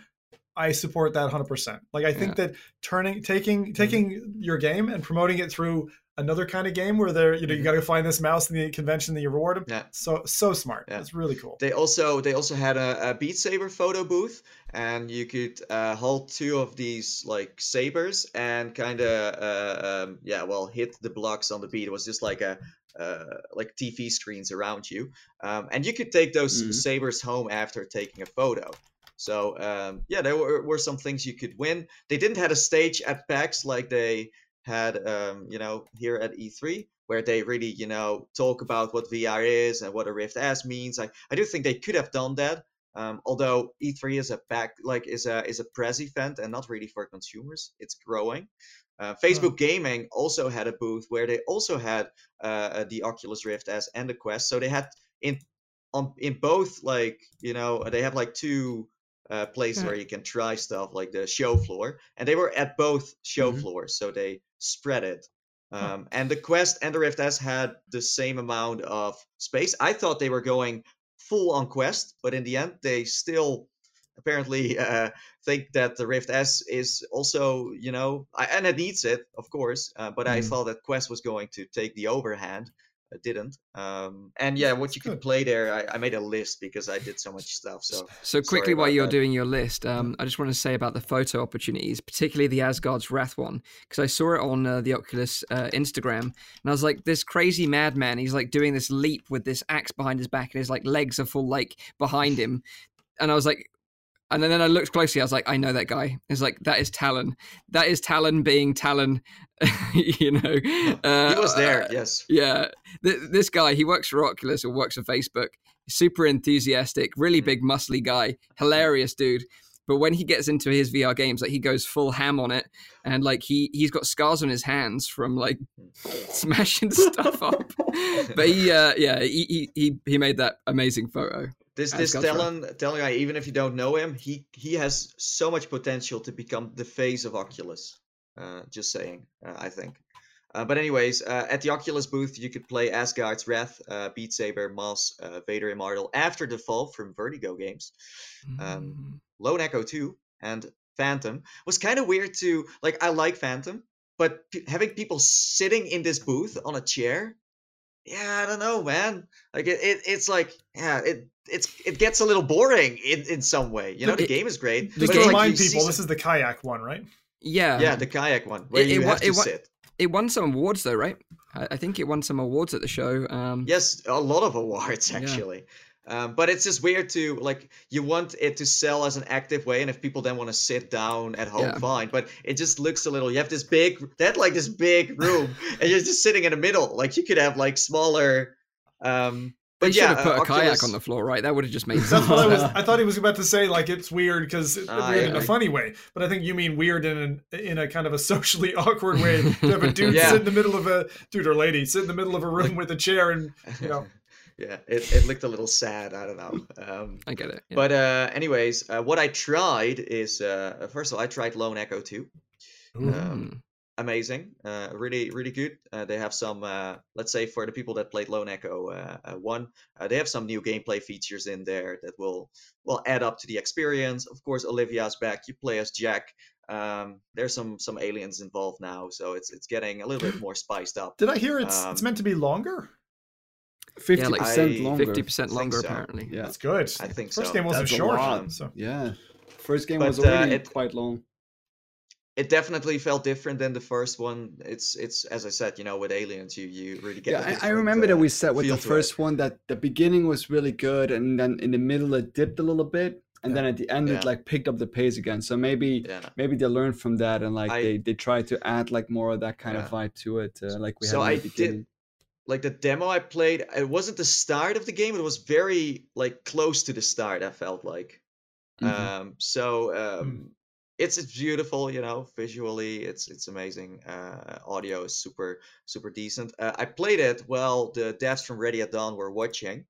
I support that 100%. Like I think that turning taking taking your game and promoting it through another kind of game where they're you know you Mhm. got to find this mouse in the convention that you reward them. Yeah. So so smart. Yeah. It's really cool. They also they also had a, a Beat Saber photo booth, and you could uh, hold two of these like sabers and kind of uh, um, yeah, well, hit the blocks on the beat. It was just like a uh, like TV screens around you, um, and you could take those Mhm. sabers home after taking a photo. So um, yeah, there were, were some things you could win. They didn't have a stage at PAX like they had um, you know here at E3 where they really you know talk about what VR is and what a Rift S means. I, I do think they could have done that. Um, although E3 is a back like is a is a press event and not really for consumers. It's growing. Uh, Facebook Gaming also had a booth where they also had uh, the Oculus Rift S and the Quest. So they had in on in both like you know they have like two uh, places Yeah. where you can try stuff like the show floor, and they were at both show Mhm. floors, so they spread it. Um, and the Quest and the Rift S had the same amount of space. I thought they were going full on Quest, but in the end, they still apparently uh, think that the Rift S is also, you know, I, and it needs it, of course. Uh, but I Mm. thought that Quest was going to take the overhand. Didn't. Um, and yeah, what you could play there, I, I made a list because I did so much stuff. So So quickly, while you're that. doing your list, um, I just want to say about the photo opportunities, particularly the Asgard's Wrath one, because I saw it on uh, the Oculus uh, Instagram, and I was like, this crazy madman. He's like doing this leap with this axe behind his back, and his like legs are full like behind him, and I was like. And then I looked closely. I was like, I know that guy. It's like that is Talon. That is Talon being Talon. you know, uh, he was there, uh, yes. yeah, Th- this guy, he works for Oculus or works for Facebook. Super enthusiastic, really Mm. big, muscly guy, hilarious dude. but when he gets into his VR games, like he goes full ham on it, and like he he's got scars on his hands from like smashing stuff up. But he, uh, yeah, he, he he made that amazing photo. This this. Talon Talon guy, even if you don't know him, he he has so much potential to become the face of Oculus. Uh, just saying, uh, I think. Uh, but anyways, uh, at the Oculus booth, you could play Asgard's Wrath, uh, Beat Saber, Moss, uh, Vader Immortal, After the Fall from Vertigo Games, Um, Lone Echo 2, and Phantom. was kind of weird to like. I like Phantom, but p- having people sitting in this booth on a chair, yeah, I don't know, man. Like it, it it's like yeah, it it's it gets a little boring in in some way. You know, Look, the game is great. the Just to game- like, remind people, some- this is the kayak one, right? yeah, yeah, the kayak one where It- you it have wa- to it sit. It won some awards though, right? I, I think it won some awards at the show. Um, Yes, a lot of awards Yeah. Actually. Um, but it's just weird to like you want it to sell as an active way, and if people then want to sit down at home, Yeah. fine. But it just looks a little. You have this big, that like this big room, and you're just sitting in the middle. Like you could have like smaller. Um, They but should yeah, have put uh, a kayak on the floor, right? That would have just made sense. That's what I was. I thought he was about to say like it's weird because Ah, weird in yeah. a funny way, but I think you mean weird in an, in a kind of a socially awkward way to have a dude Yeah. sit in the middle of a dude or lady sit in the middle of a room with a chair and you know yeah, it, it looked a little sad. I don't know. Um, I get it. yeah. But uh, anyways, uh, what I tried is uh, first of all, I tried Lone Echo 2. Um, amazing uh really really good uh, they have some uh let's say for the people that played lone echo uh, uh, one uh, they have some new gameplay features in there that will will add up to the experience of course olivia's back you play as jack um there's some some aliens involved now so it's it's getting a little bit more spiced up did I hear it's it's Um, meant to be longer? Fifty like percent I- longer. Fifty percent longer, so. apparently. Yeah, That's good. i think First so game wasn't That's a short, lot. so yeah. First game But, was uh, already it- quite long. it definitely felt different than the first one it's it's as i said you know with aliens you you really get Yeah, I, I different, remember that uh, we said with the feel to it. first one that the beginning was really good, and then in the middle it dipped a little bit, and Yeah. then at the end Yeah. it like picked up the pace again. So maybe yeah maybe they learned from that, and like I- they they tried to add like more of that kind Yeah. of vibe to it, uh, like we So had in I the did- beginning. Like the demo I played, it wasn't the start of the game. It was very like close to the start. I felt like. Mhm. Um, so um, it's it's beautiful, you know, visually it's it's amazing. Uh, audio is super super decent. Uh, I played it while the devs from Ready at Dawn were watching,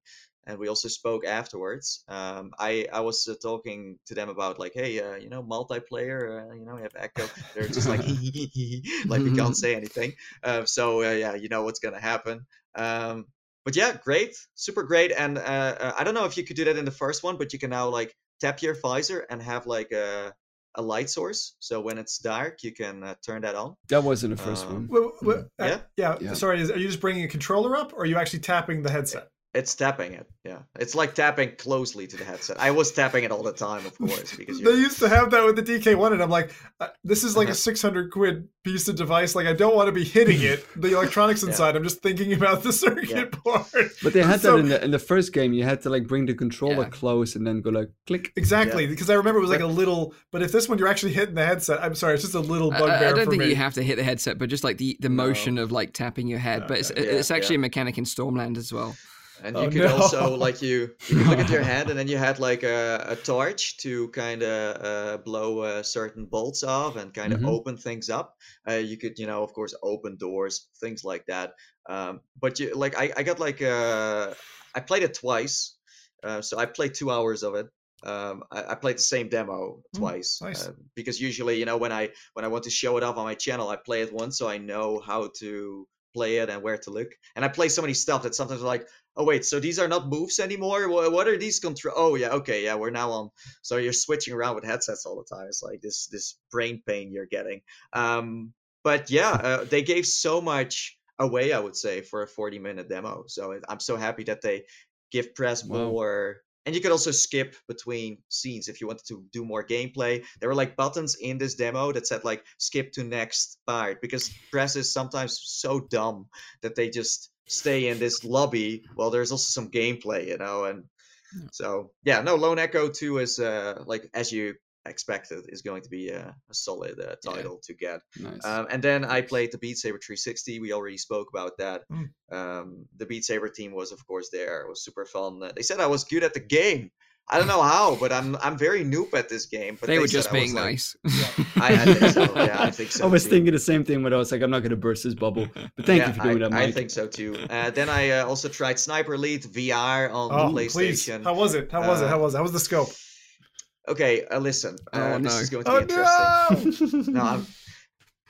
and we also spoke afterwards. Um, I I was uh, talking to them about like, hey, uh, you know, multiplayer, uh, you know, we have Echo. They're just like, like we can't say anything. Uh, so uh, yeah, you know what's gonna happen. Um, but yeah, great, super great. And uh, uh, I don't know if you could do that in the first one, but you can now like tap your visor and have like a a light source. So when it's dark, you can uh, turn that on. That wasn't the first Um, one. Wh- wh- uh, Yeah? yeah. Yeah. Sorry, is, are you just bringing a controller up, or are you actually tapping the headset? It's tapping it. Yeah, it's like tapping closely to the headset. I was tapping it all the time, of course, because They you're, used to have that with the DK1, and I'm like, uh, this is like a Uh-huh. 600 quid piece of device. Like, I don't want to be hitting it, the electronics Yeah. inside. I'm just thinking about the circuit board. But they had So- that in the in the first game. You had to like bring the controller Yeah. close and then go like click. Exactly, because I remember it was like a little. But if this one you're actually hitting the headset, I'm sorry, it's just a little I- bugbear I, I don't for think me. you have to hit the headset, but just like the, the No. motion of like tapping your head. But it's Yeah, it's actually yeah. a mechanic in Stormland as well. And Oh, you could no. also like you you could look at your hand, and then you had like a, a torch to kind of uh, blow uh, certain bolts off and kind of Mhm. open things up. Uh, you could you know of course open doors, things like that. Um, but you like I, I got like uh, I played it twice, uh, so I played two hours of it. Um, I, I played the same demo Mm, twice nice. uh, because usually you know when I when I want to show it off on my channel, I play it once so I know how to play it and where to look. And I play so many stuff that sometimes I'm like, oh wait, so these are not moves anymore. What, what are these control? Oh yeah, okay, yeah, we're now on. So you're switching around with headsets all the time. It's like this this brain pain you're getting. Um, but yeah, uh, they gave so much away, I would say, for a 40 minute demo. So I'm so happy that they give press more. And you could also skip between scenes if you wanted to do more gameplay. There were like buttons in this demo that said like skip to next part because press is sometimes so dumb that they just stay in this lobby while there's also some gameplay, you know. And Yeah. so yeah, no, Lone Echo 2 is uh like as you expected is going to be a, a solid uh, Yeah. title to get. Nice. Um, and then I played the Beat Saber 360. We already spoke about that. Mm. Um, the Beat Saber team was, of course, there. It was super fun. They said I was good at the game. I don't know how, but I'm I'm very noob at this game. But they, were said just being like- nice. I, I think so. Yeah, I think so. I was too. thinking the same thing when I was like, I'm not going to burst this bubble. But thank yeah, you for doing I, that, I think so too. Uh, then I uh, also tried Sniper Elite VR on Oh, the please. PlayStation. How was it? How was it? Uh, How was it? How was the scope? Okay, uh, listen. Uh, Oh, this no. is going to Oh be interesting. no! No, I'm,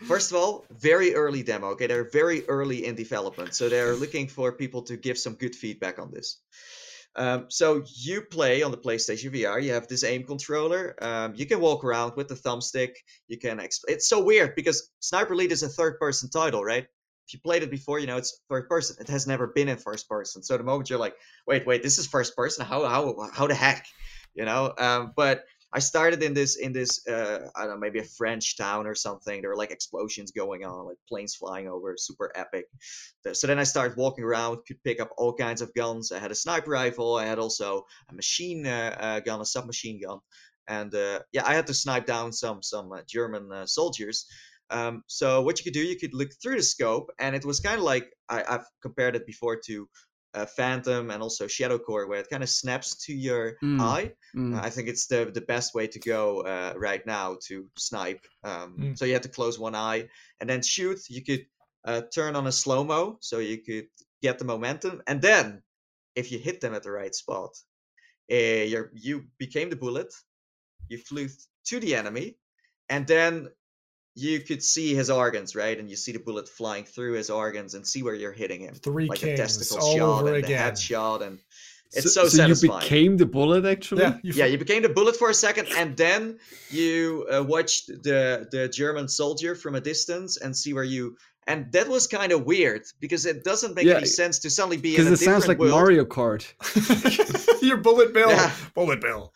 first of all, very early demo. Okay, they're very early in development, so they're looking for people to give some good feedback on this. Um, so you play on the PlayStation VR. You have this aim controller. Um, you can walk around with the thumbstick. You can. Exp- it's so weird because Sniper Elite is a third-person title, right? If you played it before, you know it's third person. It has never been in first person. So the moment you're like, wait, wait, this is first person. How how how the heck, you know? Um, but I started in this in this uh, I don't know maybe a French town or something. There were like explosions going on, like planes flying over, super epic. So then I started walking around, could pick up all kinds of guns. I had a sniper rifle. I had also a machine uh, uh, gun, a submachine gun, and uh, yeah, I had to snipe down some some uh, German uh, soldiers. Um, so what you could do, you could look through the scope, and it was kind of like I, I've compared it before to uh, Phantom and also Shadow Core, where it kind of snaps to your Mm. eye. Mm. Uh, I think it's the the best way to go uh, right now to snipe. Um, Mm. So you have to close one eye and then shoot. You could uh, turn on a slow mo, so you could get the momentum, and then if you hit them at the right spot, uh, you you became the bullet. You flew th- to the enemy, and then you could see his organs, right? And you see the bullet flying through his organs and see where you're hitting him, Three like kings the testicle all shot over and the again. head shot, and it's so, so satisfying. you became the bullet, actually? Yeah, you Yeah, you became the bullet for a second, and then you uh, watched the the German soldier from a distance and see where you. And that was kind of weird because it doesn't make Yeah, any sense to suddenly be in Because a it sounds like world. Mario Kart. Your bullet bill. Yeah. Bullet bill.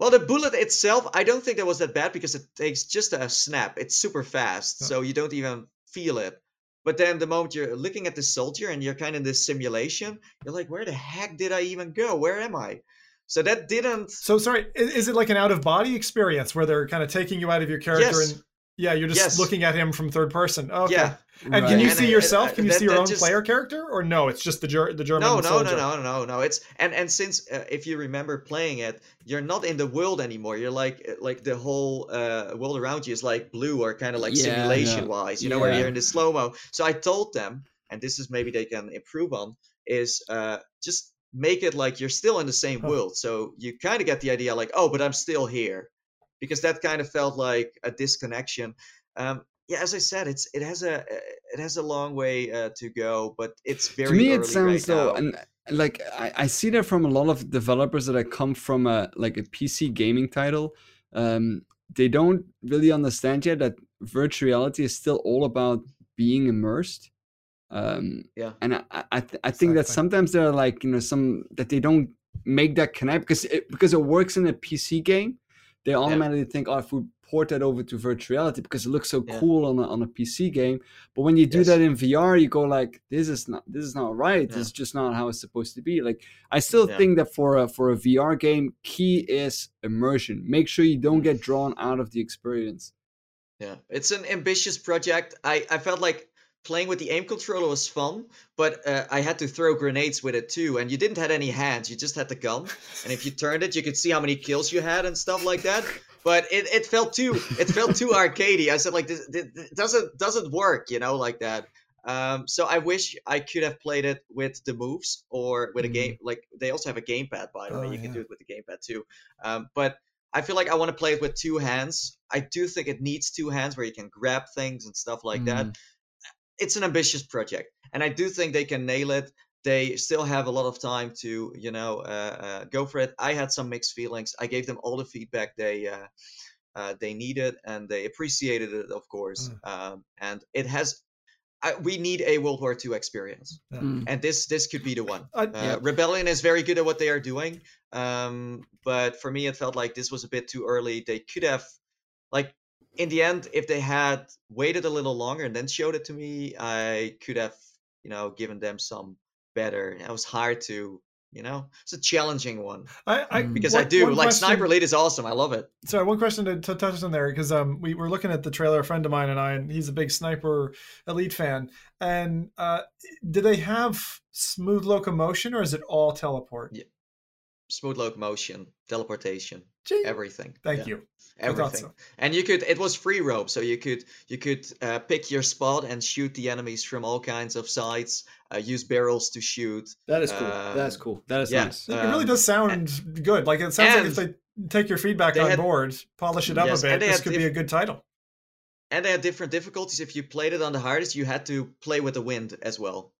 Well, the bullet itself, I don't think that was that bad because it takes just a snap. It's super fast, Yeah. so you don't even feel it. But then the moment you're looking at the soldier and you're kind of in this simulation, you're like, where the heck did I even go? Where am I? So that didn't. So sorry, is it like an out of body experience where they're kind of taking you out of your character Yes. and yeah, you're just Yes. looking at him from third person. Okay. Yeah. And can you And see I- yourself? I- Can you that- see your own just- player character, or no? It's just the Ger- the German No, no, soldier. no, no, no, no. It's and and since uh, if you remember playing it, you're not in the world anymore. You're like uh, like the whole uh, world around you is like blue or kind of like Yeah, simulation wise. You know where you're in the slow mo. So I told them, and this is maybe they can improve on, is uh, just make it like you're still in the same Huh. world. So you kind of get the idea like, oh, but I'm still here, because that kind of felt like a disconnection. Um, yeah, as I said, it's it has a it has a long way uh, to go, but it's very to me it sounds right though and like I, I see that from a lot of developers that I come from a like a pc gaming title um they don't really understand yet that virtual reality is still all about being immersed um Yeah. and i i, th- I think that sometimes there are like you know some that they don't make that connect because it because it works in a pc game they automatically think oh if we port that over to virtual reality because it looks so Yeah. cool on a, on a pc game but when you do Yes. that in VR, you go like, "This is not. This is not right. Yeah. This is just not how it's supposed to be." Like, I still Yeah. think that for a for a VR game, key is immersion. Make sure you don't mm. get drawn out of the experience. Yeah, it's an ambitious project. I, I felt like playing with the aim controller was fun, but uh, I had to throw grenades with it too. And you didn't have any hands; you just had the gun. And if you turned it, you could see how many kills you had and stuff like that. But it, it felt too it felt too arcadey. I said like this, this, this doesn't doesn't work, you know, like that. Um, so I wish I could have played it with the moves or with a Mhm. game. Like they also have a gamepad, by the way. Oh, You can do it with the gamepad too. Um, but I feel like I want to play it with two hands. I do think it needs two hands where you can grab things and stuff like that. Mm. It's an ambitious project, and I do think they can nail it. They still have a lot of time to, you know, uh, uh, go for it. I had some mixed feelings. I gave them all the feedback they uh, uh, they needed, and they appreciated it, of course. Um, and it has. I, we need a World War II experience, Mm. and this this could be the one. I- Uh, Yeah. Rebellion is very good at what they are doing, um, but for me, it felt like this was a bit too early. They could have, like, in the end, if they had waited a little longer and then showed it to me, I could have, you know, given them some better. It was hard to, you know, it's a challenging one I, I Mm. because I do like question- Sniper Elite is awesome. I love it. Sorry, one question to, to touch on there because um, we were looking at the trailer. A friend of mine and I, and he's a big Sniper Elite fan. And uh, do they have smooth locomotion or is it all teleport? Yeah. Smooth locomotion, teleportation, Gee, everything. Thank Yeah, you. Everything. so. And you could it was free roam, so you could you could uh, pick your spot and shoot the enemies from all kinds of sides. Uh, use barrels to shoot. That is cool. That's Um, cool. That is yeah. nice. It really Um, does sound good. Like it sounds like if they take your feedback on had- board, polish it up Yes, a bit, this had could be a good title. And they had different difficulties. If you played it on the hardest, you had to play with the wind as well.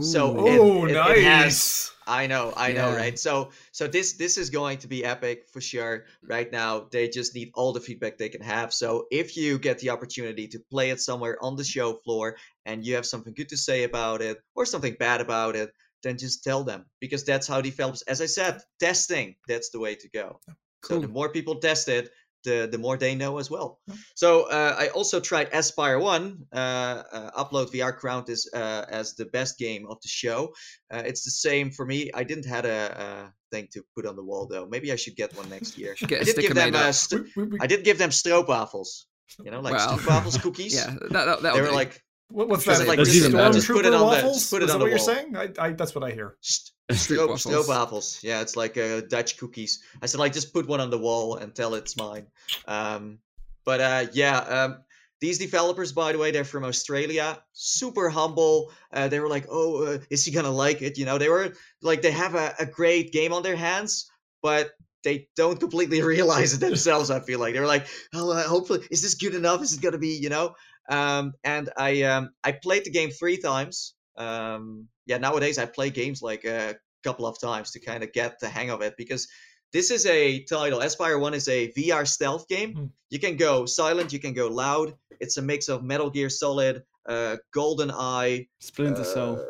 So It- oh, it- nice. it has- I know, I know, right? So, so this this is going to be epic for sure. Right now, they just need all the feedback they can have. So, if you get the opportunity to play it somewhere on the show floor and you have something good to say about it or something bad about it, then just tell them because that's how developers. As I said, testing that's the way to go. So the more people test it, the the more they know as well. Yeah. So uh, I also tried Espire One. Uh, uh, Upload VR crowned this uh, as the best game of the show. Uh, it's the same for me. I didn't had a, a thing to put on the wall though. Maybe I should get one next year. Should get I a did give them made uh, st- We- we- we- I did give them stroopwafels. You know, like Wow. stroopwafels cookies. Yeah, that, that, that'll They were do. like what- what's that? like Like just- Stormtrooper just put it on the- waffles? just put it Is on that the what you're saying? I, I, that's what I hear. St- Stroopwafels. Stroop, stroopwafels. Yeah, it's like uh, Dutch cookies. I said like just put one on the wall and tell it's mine. Um, but uh, yeah, um, these developers, by the way, they're from Australia. Super humble. Uh, they were like, "Oh, uh, is he gonna like it?" You know, they were like, they have a, a great game on their hands, but they don't completely realize it themselves. I feel like they were like, "Oh, uh, hopefully, is this good enough? Is it gonna be?" You know. Um, and I um, I played the game three times. Um, yeah, nowadays I play games like a couple of times to kind of get the hang of it because this is a title. Espire One is a VR stealth game. Hmm. You can go silent, you can go loud. It's a mix of Metal Gear Solid, uh, Golden Eye, Splinter Cell. uh,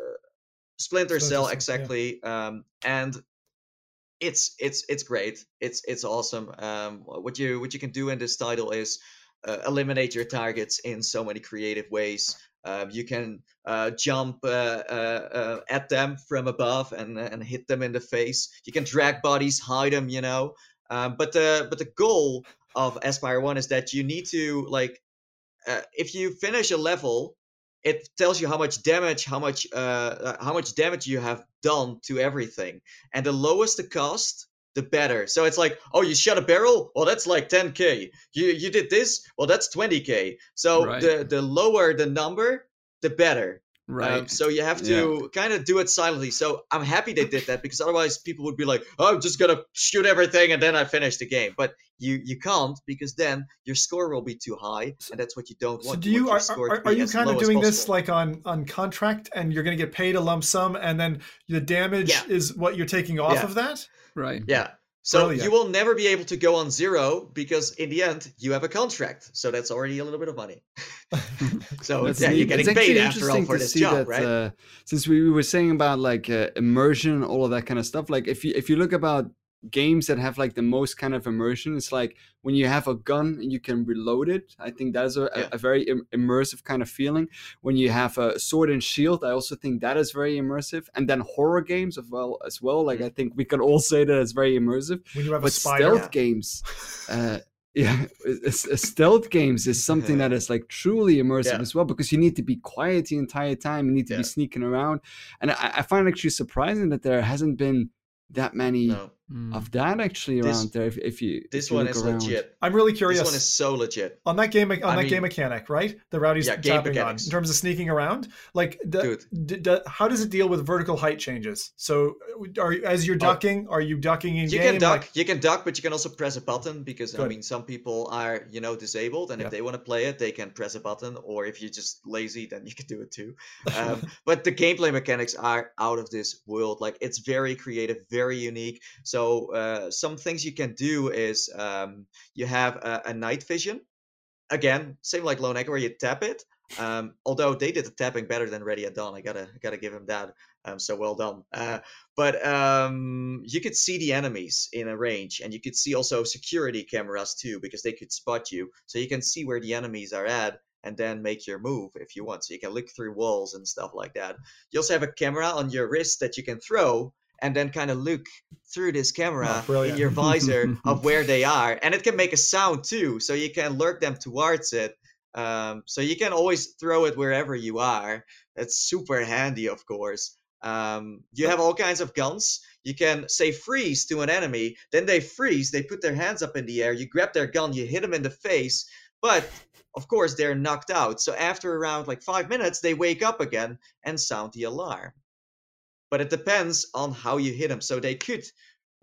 Splinter Splinter Cell, Cell, yeah. exactly. Um, and it's it's it's great. It's it's awesome. Um, what you what you can do in this title is uh, eliminate your targets in so many creative ways. Um, you can uh, jump uh, uh, uh, at them from above and and hit them in the face. You can drag bodies, hide them, you know. Um, but the but the goal of Espire One is that you need to like uh, if you finish a level, it tells you how much damage, how much uh, uh, how much damage you have done to everything, and the lowest the cost, the better. So it's like, oh, you shot a barrel, well, that's like 10k. You you did this, well, that's 20k. So Right. the the lower the number, the better. right. Um, so you have to kind of do it silently. So I'm happy they did that because otherwise people would be like, "Oh, I'm just gonna shoot everything and then I finish the game." But you you can't because then your score will be too high, and that's what you don't want. So do want you are, are, are you kind of doing this like on on contract and you're going to get paid a lump sum and then the damage Yeah. is what you're taking off Yeah. of that? Right. Yeah. So Brilliant. you will never be able to go on zero because in the end you have a contract. So that's already a little bit of money. so yeah, neat. you're getting it's paid after all for this job, that, right? Uh, since we were saying about like uh, immersion, all of that kind of stuff. Like if you if you look about games that have like the most kind of immersion, it's like when you have a gun and you can reload it. I think that is a, Yeah. a very Im- immersive kind of feeling. When you have a sword and shield, I also think that is very immersive. And then horror games as well as well. Like Mm. I think we can all say that it's very immersive When you have a spider. stealth Yeah. games uh yeah it's- stealth games is something that is like truly immersive Yeah. as well because you need to be quiet the entire time you need to Yeah. be sneaking around and I, I find it actually surprising that there hasn't been that many no, Mm. of that actually This- around there if, if you if this you one is around. legit. I'm really curious. This one is so legit. on that game on I that game mechanic, right? The Rowdy's Yeah, game tapping on in terms of sneaking around. Like, the, d- d- how does it deal with vertical height changes? So, are as you're Oh. ducking, are you ducking in You game? can duck, Like, you can duck, but you can also press a button because I mean some people are you know disabled, and Yeah. if they want to play it, they can press a button. Or if you're just lazy, then you can do it too. Um, but the gameplay mechanics are out of this world. Like it's very creative, very unique. So uh, some things you can do is um, you have a, a night vision. Again, same like Lone Echo where you tap it. Um, although they did the tapping better than Ready at Dawn, I gotta gotta give him that. Um, so well done. Uh, but um, you could see the enemies in a range, and you could see also security cameras too, because they could spot you. So you can see where the enemies are at, and then make your move if you want. So you can look through walls and stuff like that. You also have a camera on your wrist that you can throw, and then kind of look through this camera in Oh, brilliant. your visor of where they are, and it can make a sound too, so you can lurk them towards it. Um, so you can always throw it wherever you are. That's super handy, of course. Um, you have all kinds of guns. you can say freeze to an enemy, then they freeze, they put their hands up in the air, you grab their gun, you hit them in the face, but of course they're knocked out. So after around like five minutes, they wake up again and sound the alarm. But it depends on how you hit them. So they could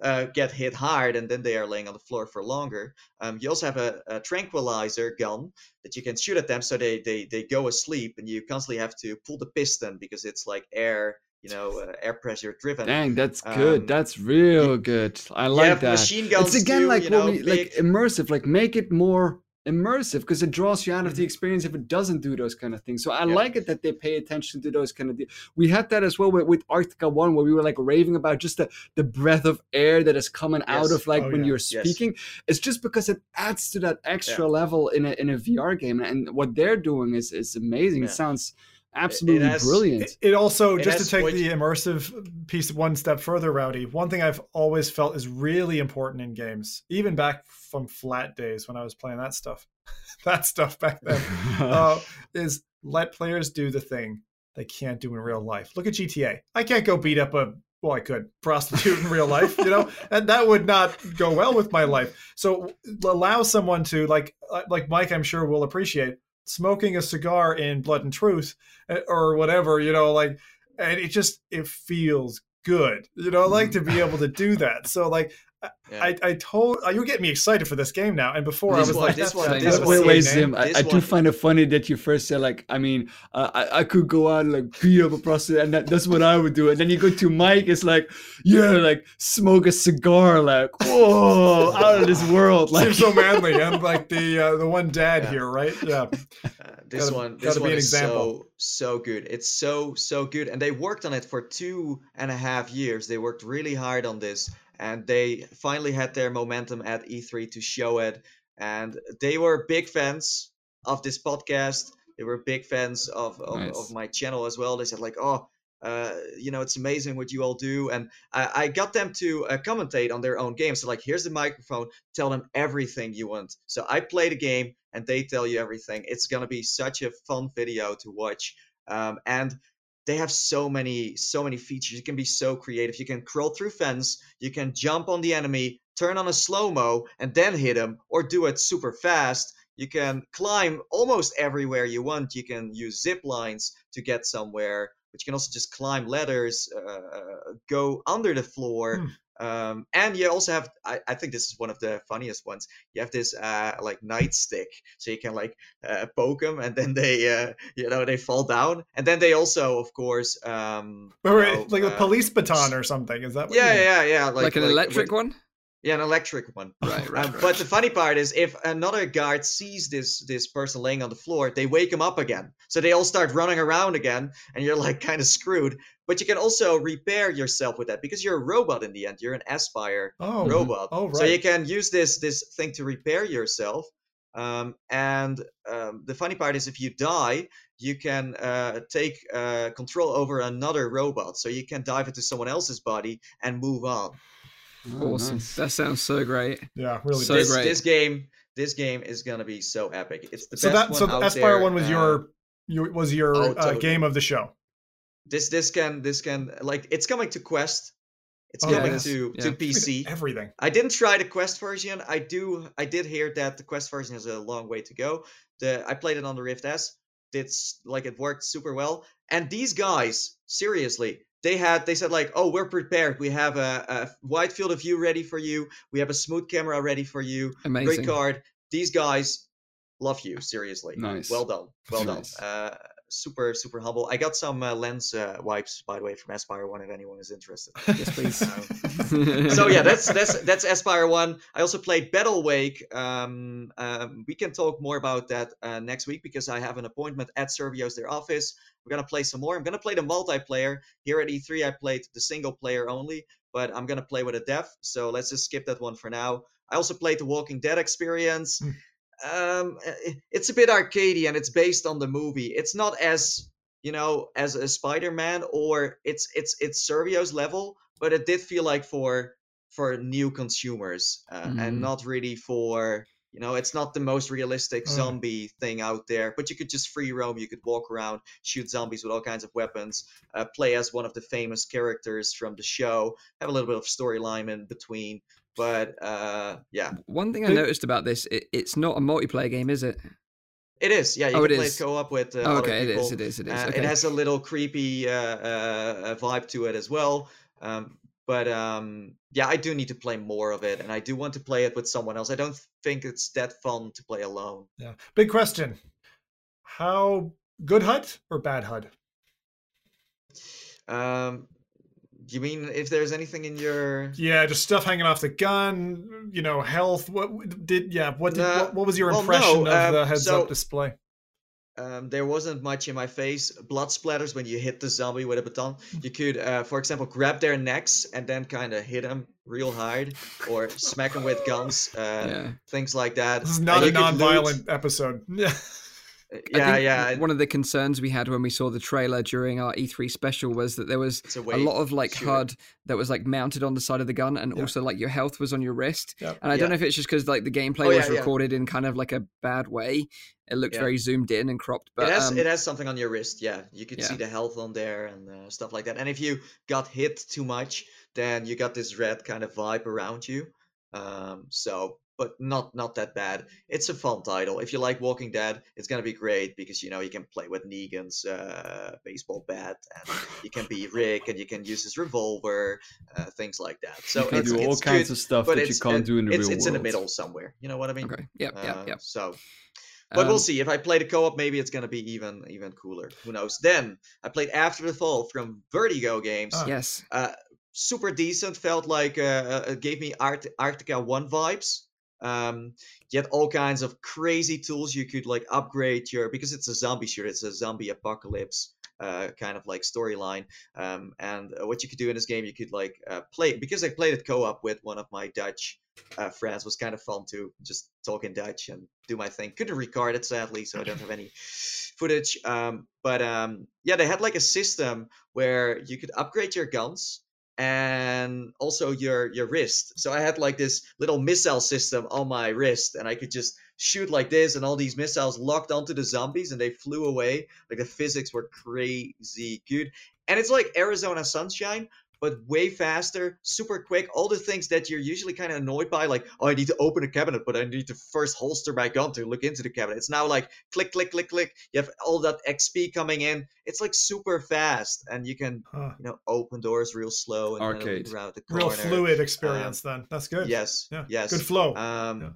uh, get hit hard and then they are laying on the floor for longer. Um, you also have a, a, tranquilizer gun that you can shoot at them so they, they, they go asleep and you constantly have to pull the piston because it's like air you know uh, air pressure driven dang that's good um, that's real good i like that machine guns it's again too, like you know, we, like immersive like make it more immersive because it draws you out of the mm-hmm. experience if it doesn't do those kind of things. So I yeah. like it that they pay attention to those kind of. things. We had that as well with, with Arktika.1, where we were like raving about just the the breath of air that is coming yes. out of like oh, when yeah. you're speaking. Yes. It's just because it adds to that extra yeah. level in a in a VR game, and what they're doing is is amazing. It sounds absolutely it has, brilliant. It, it also it just to take the immersive piece one step further, Rowdy. One thing I've always felt is really important in games, even back from flat days when I was playing that stuff, that stuff back then, uh, is let players do the thing they can't do in real life. Look at GTA. I can't go beat up a well, I could prostitute in real life, you know, and that would not go well with my life. So allow someone to like, uh, like Mike, I'm sure will appreciate smoking a cigar in Blood and Truth eh, or whatever, you know, like, and it just it feels good, you know, I like to be able to do that. So like yeah. I, I told uh, you're getting me excited for this game now, and before this I was one, like, this one, this wait, wait, wait, Zim. I, I do find it funny that you first said like, I mean, uh, I, I could go out and like beat up a prostitute, and that, that's what I would do. And then you go to Mike, it's like, yeah, like smoke a cigar, like, whoa, out of this world. Like, Seems so manly. I'm like the uh, the one dad yeah. here, right? Yeah. Uh, this gotta, one, this one is so so good. It's so so good, and they worked on it for two and a half years. They worked really hard on this and they finally had their momentum at E3 to show it. And they were big fans of this podcast. They were big fans of, of, nice. of my channel as well. They said like, oh, uh, you know, it's amazing what you all do. And I, I got them to uh, commentate on their own games. So like, here's the microphone. Tell them everything you want. So I play the game and they tell you everything. It's gonna be such a fun video to watch. Um, and they have so many so many features. You can be so creative. You can crawl through fence you can jump on the enemy turn on a slow mo and then hit him or do it super fast. You can climb almost everywhere you want. You can use zip lines to get somewhere but you can also just climb ladders uh, go under the floor hmm. Um, and you also have, I, I, think this is one of the funniest ones. You have this uh, like nightstick, so you can like uh, poke them, and then they, uh, you know, they fall down. And then they also, of course, um, or, know, like a uh, police baton or something. Is that? yeah, yeah, yeah, like, like an like, electric with, one. Yeah, an electric one. Right, right, um, right, But the funny part is, if another guard sees this this person laying on the floor, they wake him up again. So they all start running around again, and you're like kind of screwed. But you can also repair yourself with that because you're a robot in the end. You're an Espire oh, robot. Oh, right. So you can use this this thing to repair yourself. Um, and um, the funny part is, if you die, you can uh, take uh, control over another robot. So you can dive into someone else's body and move on. Oh, awesome. Nice. That sounds so great. Yeah, really. So this, great. This game, this game is gonna be so epic. It's the so best that so one Aspire there. one was uh, your your was your oh, uh, game of the show. This this can this can like it's coming to Quest. It's Oh, coming yes. to Yeah. to PC. Everything. I didn't try the Quest version. I do. I did hear that the Quest version has a long way to go. The I played it on the Rift S. It's like it worked super well. And these guys, seriously, they had they said like, oh, we're prepared. We have a, a wide field of view ready for you. We have a smooth camera ready for you. Amazing. Great card. These guys love you. Seriously. Nice. Well done. Well Nice. done. Uh, super super humble. I got some uh, lens uh, wipes by the way from Espire One if anyone is interested. Yes, please. Um, so yeah, that's that's that's Espire One. I also played Battlewake. Um, um, we can talk more about that uh, next week because I have an appointment at Survios' their office. We're gonna play some more. I'm gonna play the multiplayer here at E3. I played the single player only, but I'm gonna play with a dev. So let's just skip that one for now. I also played the Walking Dead experience. Hmm. Um, it's a bit arcadey and it's based on the movie. It's not as you know as a Spider-Man or it's it's it's Survios' level, but it did feel like for for new consumers uh, Mhm. and not really for you know, it's not the most realistic Mm. zombie thing out there, but you could just free roam. You could walk around, shoot zombies with all kinds of weapons, uh, play as one of the famous characters from the show, have a little bit of storyline in between. But uh, yeah, One thing I noticed about this, it, it's not a multiplayer game, is it? it is. Yeah, you Oh, can it play is. co-op with uh, Oh, okay, it people. is, it is, it is. Uh, okay. It has a little creepy uh, uh, uh, vibe to it as well. Um, but um, yeah, I do need to play more of it, and I do want to play it with someone else. I don't think it's that fun to play alone. Yeah. Big question. How good HUD or bad HUD? Um, you mean if there's anything in your Yeah, just stuff hanging off the gun. You know, health. What did? Yeah. What did? Nah, what, what was your well, impression no, of um, the heads so- up display? Um, there wasn't much in my face. Blood splatters when you hit the zombie with a baton. You could, uh, for example, grab their necks and then kind of hit them real hard, or smack them with guns, uh, yeah. things like that. This is And not a you could loot- non-violent episode. Yeah. Yeah. One of the concerns we had when we saw the trailer during our E3 special was that there was a, a lot of like shooter. HUD that was like mounted on the side of the gun, and Yeah. also like your health was on your wrist. Yep. And I don't know if it's just because like the gameplay Oh, was yeah, yeah. recorded in kind of like a bad way. It looked Yeah. very zoomed in and cropped. But it has um, it has something on your wrist. Yeah, you could see the health on there and uh, stuff like that. And if you got hit too much, then you got this red kind of vibe around you. Um, so, but not not that bad. It's a fun title. If you like Walking Dead, it's gonna be great because you know you can play with Negan's uh, baseball bat, and you can be Rick, and you can use his revolver, uh, things like that. So you can it's, do all it's kinds good, of stuff but that you can't uh, do in the it's, real it's world. in the middle somewhere. You know what I mean? okay. Yeah. Uh, Yep. So, but we'll Um, see. If I play the co-op, maybe it's gonna be even even cooler. Who knows? Then I played After the Fall from Vertigo Games. Ah. Yes. Super decent. Felt like uh, uh, it gave me Art- Arktika.1 vibes. Um, you had all kinds of crazy tools you could like upgrade your because it's a zombie shooter. It's a zombie apocalypse. Uh, kind of like storyline, um, and uh, what you could do in this game, you could like uh, play because I played it co-op with one of my Dutch uh, friends. Was kind of fun to just talk in Dutch and do my thing. Couldn't record it sadly, so I don't have any footage. Um, but um, yeah, they had like a system where you could upgrade your guns and also your your wrist. So I had like this little missile system on my wrist, and I could just shoot like this, and all these missiles locked onto the zombies, and they flew away. Like the physics were crazy good, and it's like Arizona Sunshine. But way faster, super quick. All the things that you're usually kind of annoyed by, like, oh, I need to open a cabinet, but I need to first holster my gun to look into the cabinet. It's now like click, click, click, click. You have all that XP coming in. It's like super fast, and you can Huh. you know, open doors real slow and Arcade. look around the corner. Real fluid experience. then that's good. Yes. Yeah. Yes. Good flow. Um, Yeah.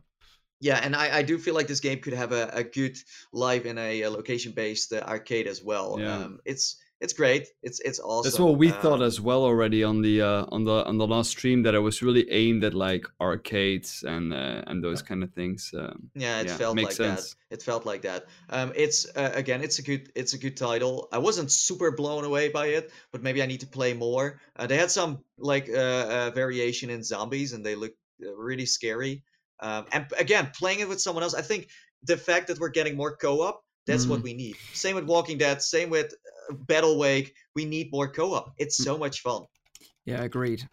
yeah. and I, I do feel like this game could have a, a good live in a, location-based uh, arcade as well. Yeah. Um, it's it's great. It's it's awesome. That's what we thought Um, as well already on the uh, on the on the last stream that it was really aimed at like arcades and uh, and those kind of things. Um, Yeah, it yeah, felt makes like sense. that. It felt like that. Um, it's uh, again, it's a good, it's a good title. I wasn't super blown away by it, but maybe I need to play more. Uh, they had some like uh, uh, variation in zombies, and they look uh, really scary. Um, and again, playing it with someone else, I think the fact that we're getting more co-op, that's what Mm. we need. Same with Walking Dead. Same with Battlewake. We need more co-op. It's Mm. so much fun. Yeah. Agreed.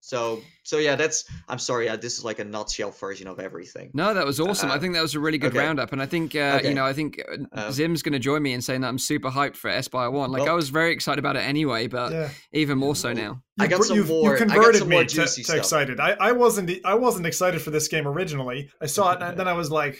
So, so yeah, that's. I'm sorry. Uh, this is like a nutshell version of everything. No, that was awesome. I Uh, think that was a really good okay. roundup, and I think uh, Okay. you know, I think uh, Um, Zim's going to join me in saying that I'm super hyped for Espire One. Like Well- I was very excited about it anyway, but yeah. even more so now. I got some you've- more- I You got converted me more to, to excited. I, I wasn't. I wasn't excited for this game originally. I saw it and then I was like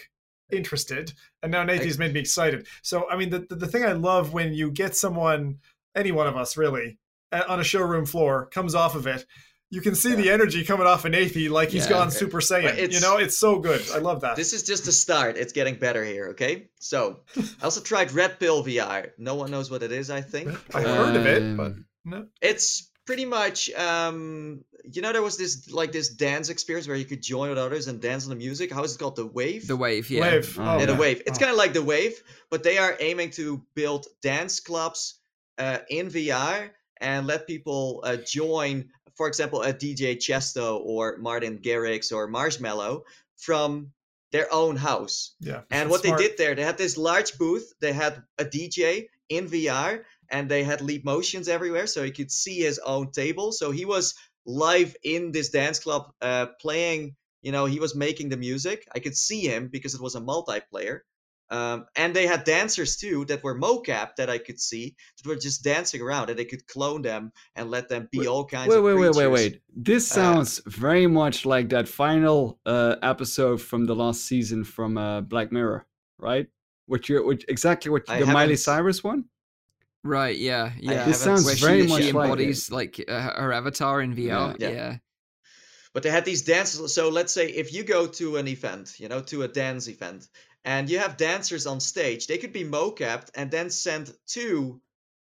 interested, and now Nathan's made me excited. So I mean, the, the the thing I love when you get someone, any one of us really, uh, on a showroom floor comes off of it. You can see the energy coming off of Nathan, like he's Yeah. gone Okay. Super Saiyan. But You know, it's so good. I love that. This is just a start. It's getting better here, okay? So, I also tried Red Pill VR. No one knows what it is, I think. I heard of it, but Um, no. It's pretty much um you know there was this like this dance experience where you could join with others and dance on the music. How is it called? The Wave? The wave, yeah. Wave. Oh, yeah, the. Wave. It's Oh. kind of like the Wave, but they are aiming to build dance clubs uh, in VR and let people uh, join, for example, a DJ Tiësto or Martin Garrix or Marshmello from their own house. Yeah. And what Smart. they did there, they had this large booth. They had a DJ in VR, and they had leap motions everywhere, so he could see his own table. So he was live in this dance club, uh, playing, you know, he was making the music. I could see him because it was a multiplayer. Um, and they had dancers too that were mocap that I could see that were just dancing around, and they could clone them and let them be Wait- all kinds Wait, of wait, wait, wait, wait. This Uh, sounds very much like that final uh, episode from the last season from uh, Black Mirror, right? Which you which exactly what the Miley Cyrus one? Right, yeah, yeah. This sounds Where very she, much she like embodies like, uh, her avatar in VR. Yeah. Yeah. But they had these dances. So let's say if you go to an event, you know, to a dance event, and you have dancers on stage, they could be mocapped and then sent to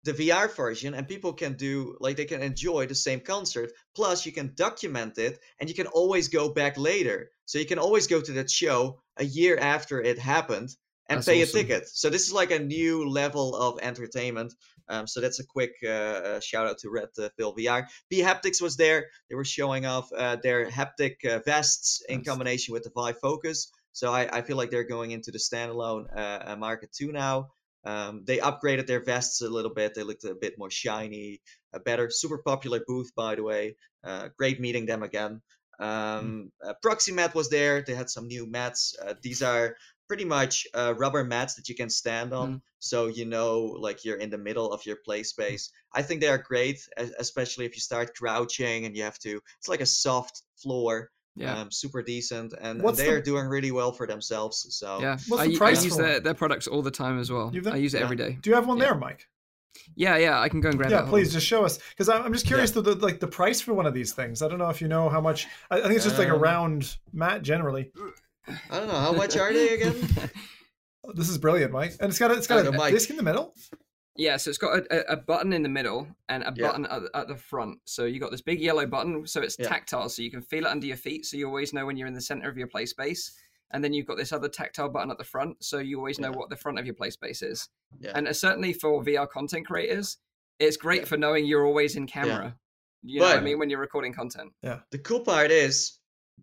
the VR version, and people can do like they can enjoy the same concert. Plus, you can document it, and you can always go back later. So you can always go to that show a year after it happened and That's pay awesome. a ticket. So this is like a new level of entertainment. Um, so that's a quick uh, uh, shout out to Red uh, Pill VR. bHaptics was there. They were showing off uh, their haptic uh, vests in Nice. combination with the Vive Focus. So I, I feel like they're going into the standalone uh, uh, market too now. Um, they upgraded their vests a little bit. They looked a bit more shiny, uh, better. Super popular booth, by the way. Uh, great meeting them again. Um, uh, Proxymat was there. They had some new mats. Uh, these are pretty much uh, rubber mats that you can stand on, so you know, like you're in the middle of your play space. I think they are great, especially if you start crouching and you have to. It's like a soft floor, Yeah. um, super decent, and, and they the- are doing really well for themselves. So yeah. What's I, the u- price I use their, their products all the time as well. You've I use it Yeah. every day. Do you have one Yeah. there, Mike? Yeah, yeah. I can go and grab it. Yeah, Hold please on. just show us because I'm, I'm just curious to the like the price for one of these things. I don't know if you know how much. I, I think it's just like a Um, round mat generally. I don't know how much are they again. This is brilliant, Mike, and it's got a, it's got Oh, a no, Mike. disc in the middle. Yeah, so it's got a, a, a button in the middle and a Yeah. button at, the- at the front. So you got this big yellow button, so it's Yeah. tactile, so you can feel it under your feet, so you always know when you're in the center of your play space. And then you've got this other tactile button at the front, so you always know Yeah. what the front of your play space is. Yeah. And uh, certainly for VR content creators, it's great Yeah. for knowing you're always in camera. You know what I mean when you're recording content. Yeah. The cool part is,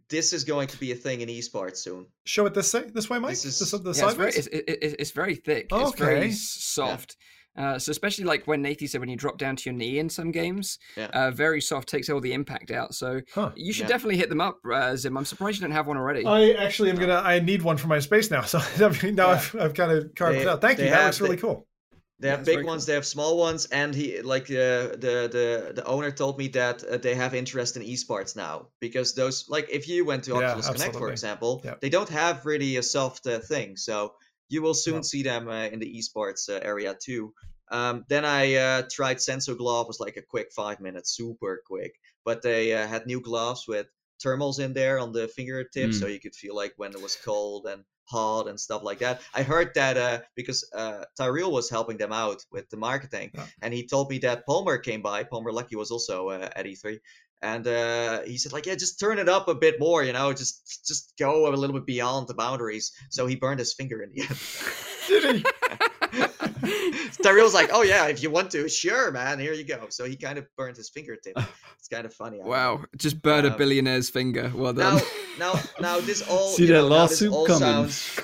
this is going to be a thing in esports soon. Show it this way, this way, Mike. This is- This, the Yeah, it's, very, it's, it, it- it's very thick. It's very Okay. s- soft. Uh, so especially like when Nathie said when you drop down to your knee in some games, Yeah. uh, very soft takes all the impact out. So Huh. you should Yeah. definitely hit them up, uh, Zim. I'm surprised you don't have one already. I actually am gonna. I need one for my space now. So now Yeah. I've, I've kind of carved They- it out. Thank you. That have- looks really they- cool. They have it's big ones, cool. they have small ones, and he like uh, the the the owner told me that uh, they have interest in esports now because those like if you went to Yeah, Oculus Connect for example, they don't have really a soft uh, thing, so you will soon see them uh, in the esports uh, area too. Um, then I uh, tried Sensor Glove, was like a quick five minutes, super quick, but they uh, had new gloves with thermals in there on the fingertips, Mm. so you could feel like when it was cold and hot and stuff like that. I heard that uh, because uh, Tyrell was helping them out with the marketing, Yeah. and he told me that Palmer came by. Palmer Luckey was also uh, at E3, and uh, he said like, yeah, just turn it up a bit more, you know, just just go a little bit beyond the boundaries. So he burned his finger in the end. Did he? Tyrell's like, oh yeah, if you want to, sure, man, here you go. So he kind of burned his fingertip. It's kind of funny. I don't know. wow, just burn a Um, billionaire's finger. Well done. Now, now, now, this all See you that know, now this lawsuit all coming. sounds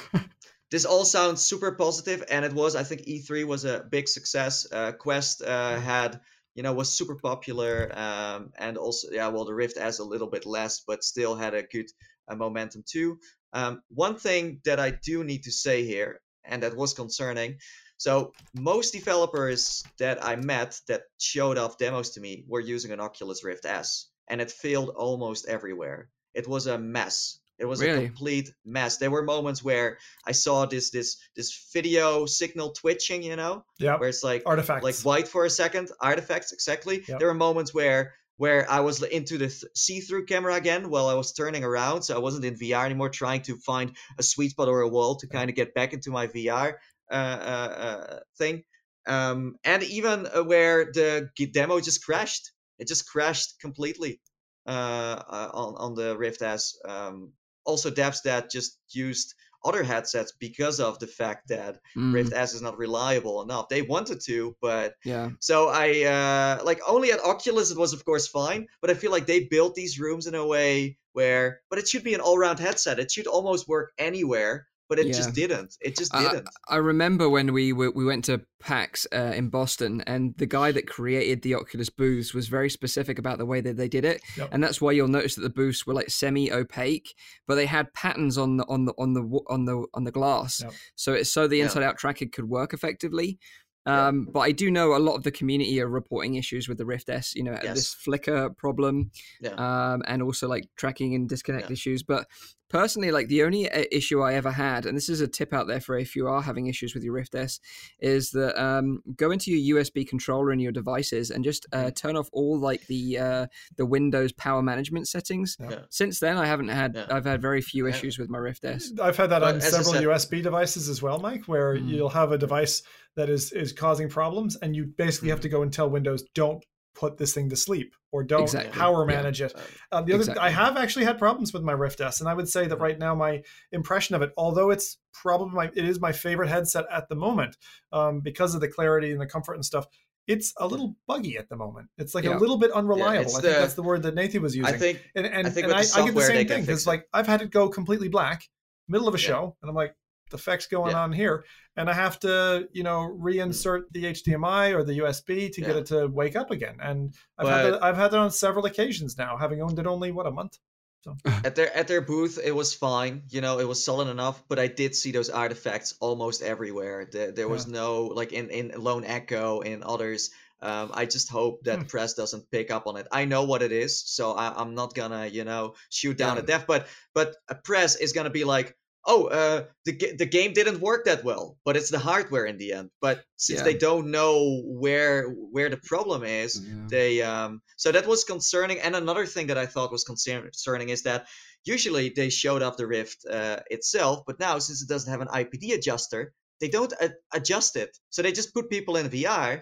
this all sounds super positive and it was i think e3 was a big success uh, quest uh, had you know was super popular um, and also yeah well the rift has a little bit less but still had a good uh, momentum too um, one thing that i do need to say here and that was concerning so most developers that i met that showed off demos to me were using an oculus rift s and it failed almost everywhere it was a mess it was a complete mess there were moments where I saw this this this video signal twitching, you know, Yeah. where it's like Artifacts. like white for a second, artifacts exactly. Yep. There were moments where where I was into the th- see-through camera again while I was turning around, so I wasn't in VR anymore, trying to find a sweet spot or a wall to kind of get back into my VR uh, uh, uh, thing. Um, and even uh, where the demo just crashed, it just crashed completely uh, uh, on on the Rift S. Um, also, devs that just used other headsets because of the fact that Mm, Rift S is not reliable enough. They wanted to, but yeah, so I uh, like only at Oculus it was of course fine, but I feel like they built these rooms in a way where, but it should be an all-round headset. It should almost work anywhere. But it Yeah. just didn't. It just didn't. I remember when we were, we went to PAX uh, in Boston, and the guy that created the Oculus booths was very specific about the way that they did it, Yep. and that's why you'll notice that the booths were like semi-opaque, but they had patterns on the on the on the on the on the glass, Yep. so it's so the Yeah. inside-out tracking could work effectively. Yeah. Um, But I do know a lot of the community are reporting issues with the Rift S, you know, Yes. this flicker problem, Yeah. um, and also like tracking and disconnect Yeah. issues. But personally, like the only uh, issue I ever had, and this is a tip out there for if you are having issues with your Rift S, is that um, go into your USB controller in your devices and just Mm-hmm. uh, turn off all like the uh, the Windows power management settings. Yeah. Since then, I haven't had Yeah. I've had very few Yeah. issues with my Rift S. I've had that But on several said- USB devices as well, Mike, where Mm. you'll have a device that is is causing problems, and you basically have to go and tell Windows, "Don't put this thing to sleep," or "Don't Exactly. power Yeah. manage it." Uh, Um, the other, I have actually had problems with my Rift S, and I would say that right now my impression of it, although it's probably my, it is my favorite headset at the moment, um, because of the clarity and the comfort and stuff. It's a little buggy at the moment. It's like Yeah. a little bit unreliable. it's I think that's the word that Nathan was using. I think and and, I think and I, I get the same thing because like I've had it go completely black, middle of a Yeah. show, and I'm like, the feck's going Yeah. on here, and I have to you know reinsert the HDMI or the USB to get it to wake up again. And I've had that, I've had that on several occasions now, having owned it only what a month. So. at their at their booth it was fine you know it was solid enough but i did see those artifacts almost everywhere there, there was no like in in lone echo in others um, i just hope that Hmm. press doesn't pick up on it i know what it is so I, i'm not gonna you know shoot down Yeah. a death but but a press is gonna be like oh uh the, the game didn't work that well but it's the hardware in the end. But since Yeah. they don't know where where the problem is Yeah. they um so that was concerning. And another thing that i thought was concerning is that usually they showed off the rift uh, itself but now since it doesn't have an ipd adjuster they don't adjust it. So they just put people in vr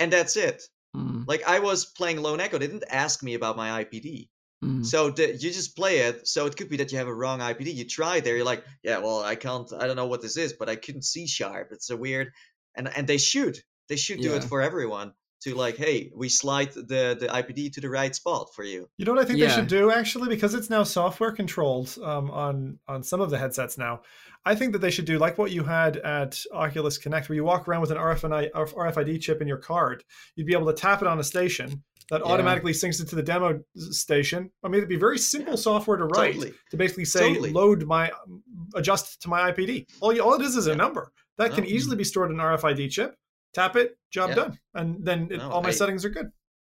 and that's it. Mm, like i was playing lone echo they didn't ask me about my ipd mm. so the, you just play it so it could be that you have a wrong ipd you try there you're like yeah well i can't i don't know what this is but i couldn't see sharp it's a weird and and they should they should do it for everyone to like hey we slide the the ipd to the right spot for you You know what I think they should do actually, because it's now software controlled um, on on some of the headsets now. I think that they should do like what you had at Oculus Connect, where you walk around with an RFID, RFID chip in your card. You'd be able to tap it on a station that Yeah. automatically syncs it to the demo station. I mean, it'd be very simple software to write totally to basically say Totally. load my adjust to my IPD. All you, all it is is a number that can Oh. easily be stored in an RFID chip. Tap it, job Yeah. done, and then it, No, all my I- settings are good.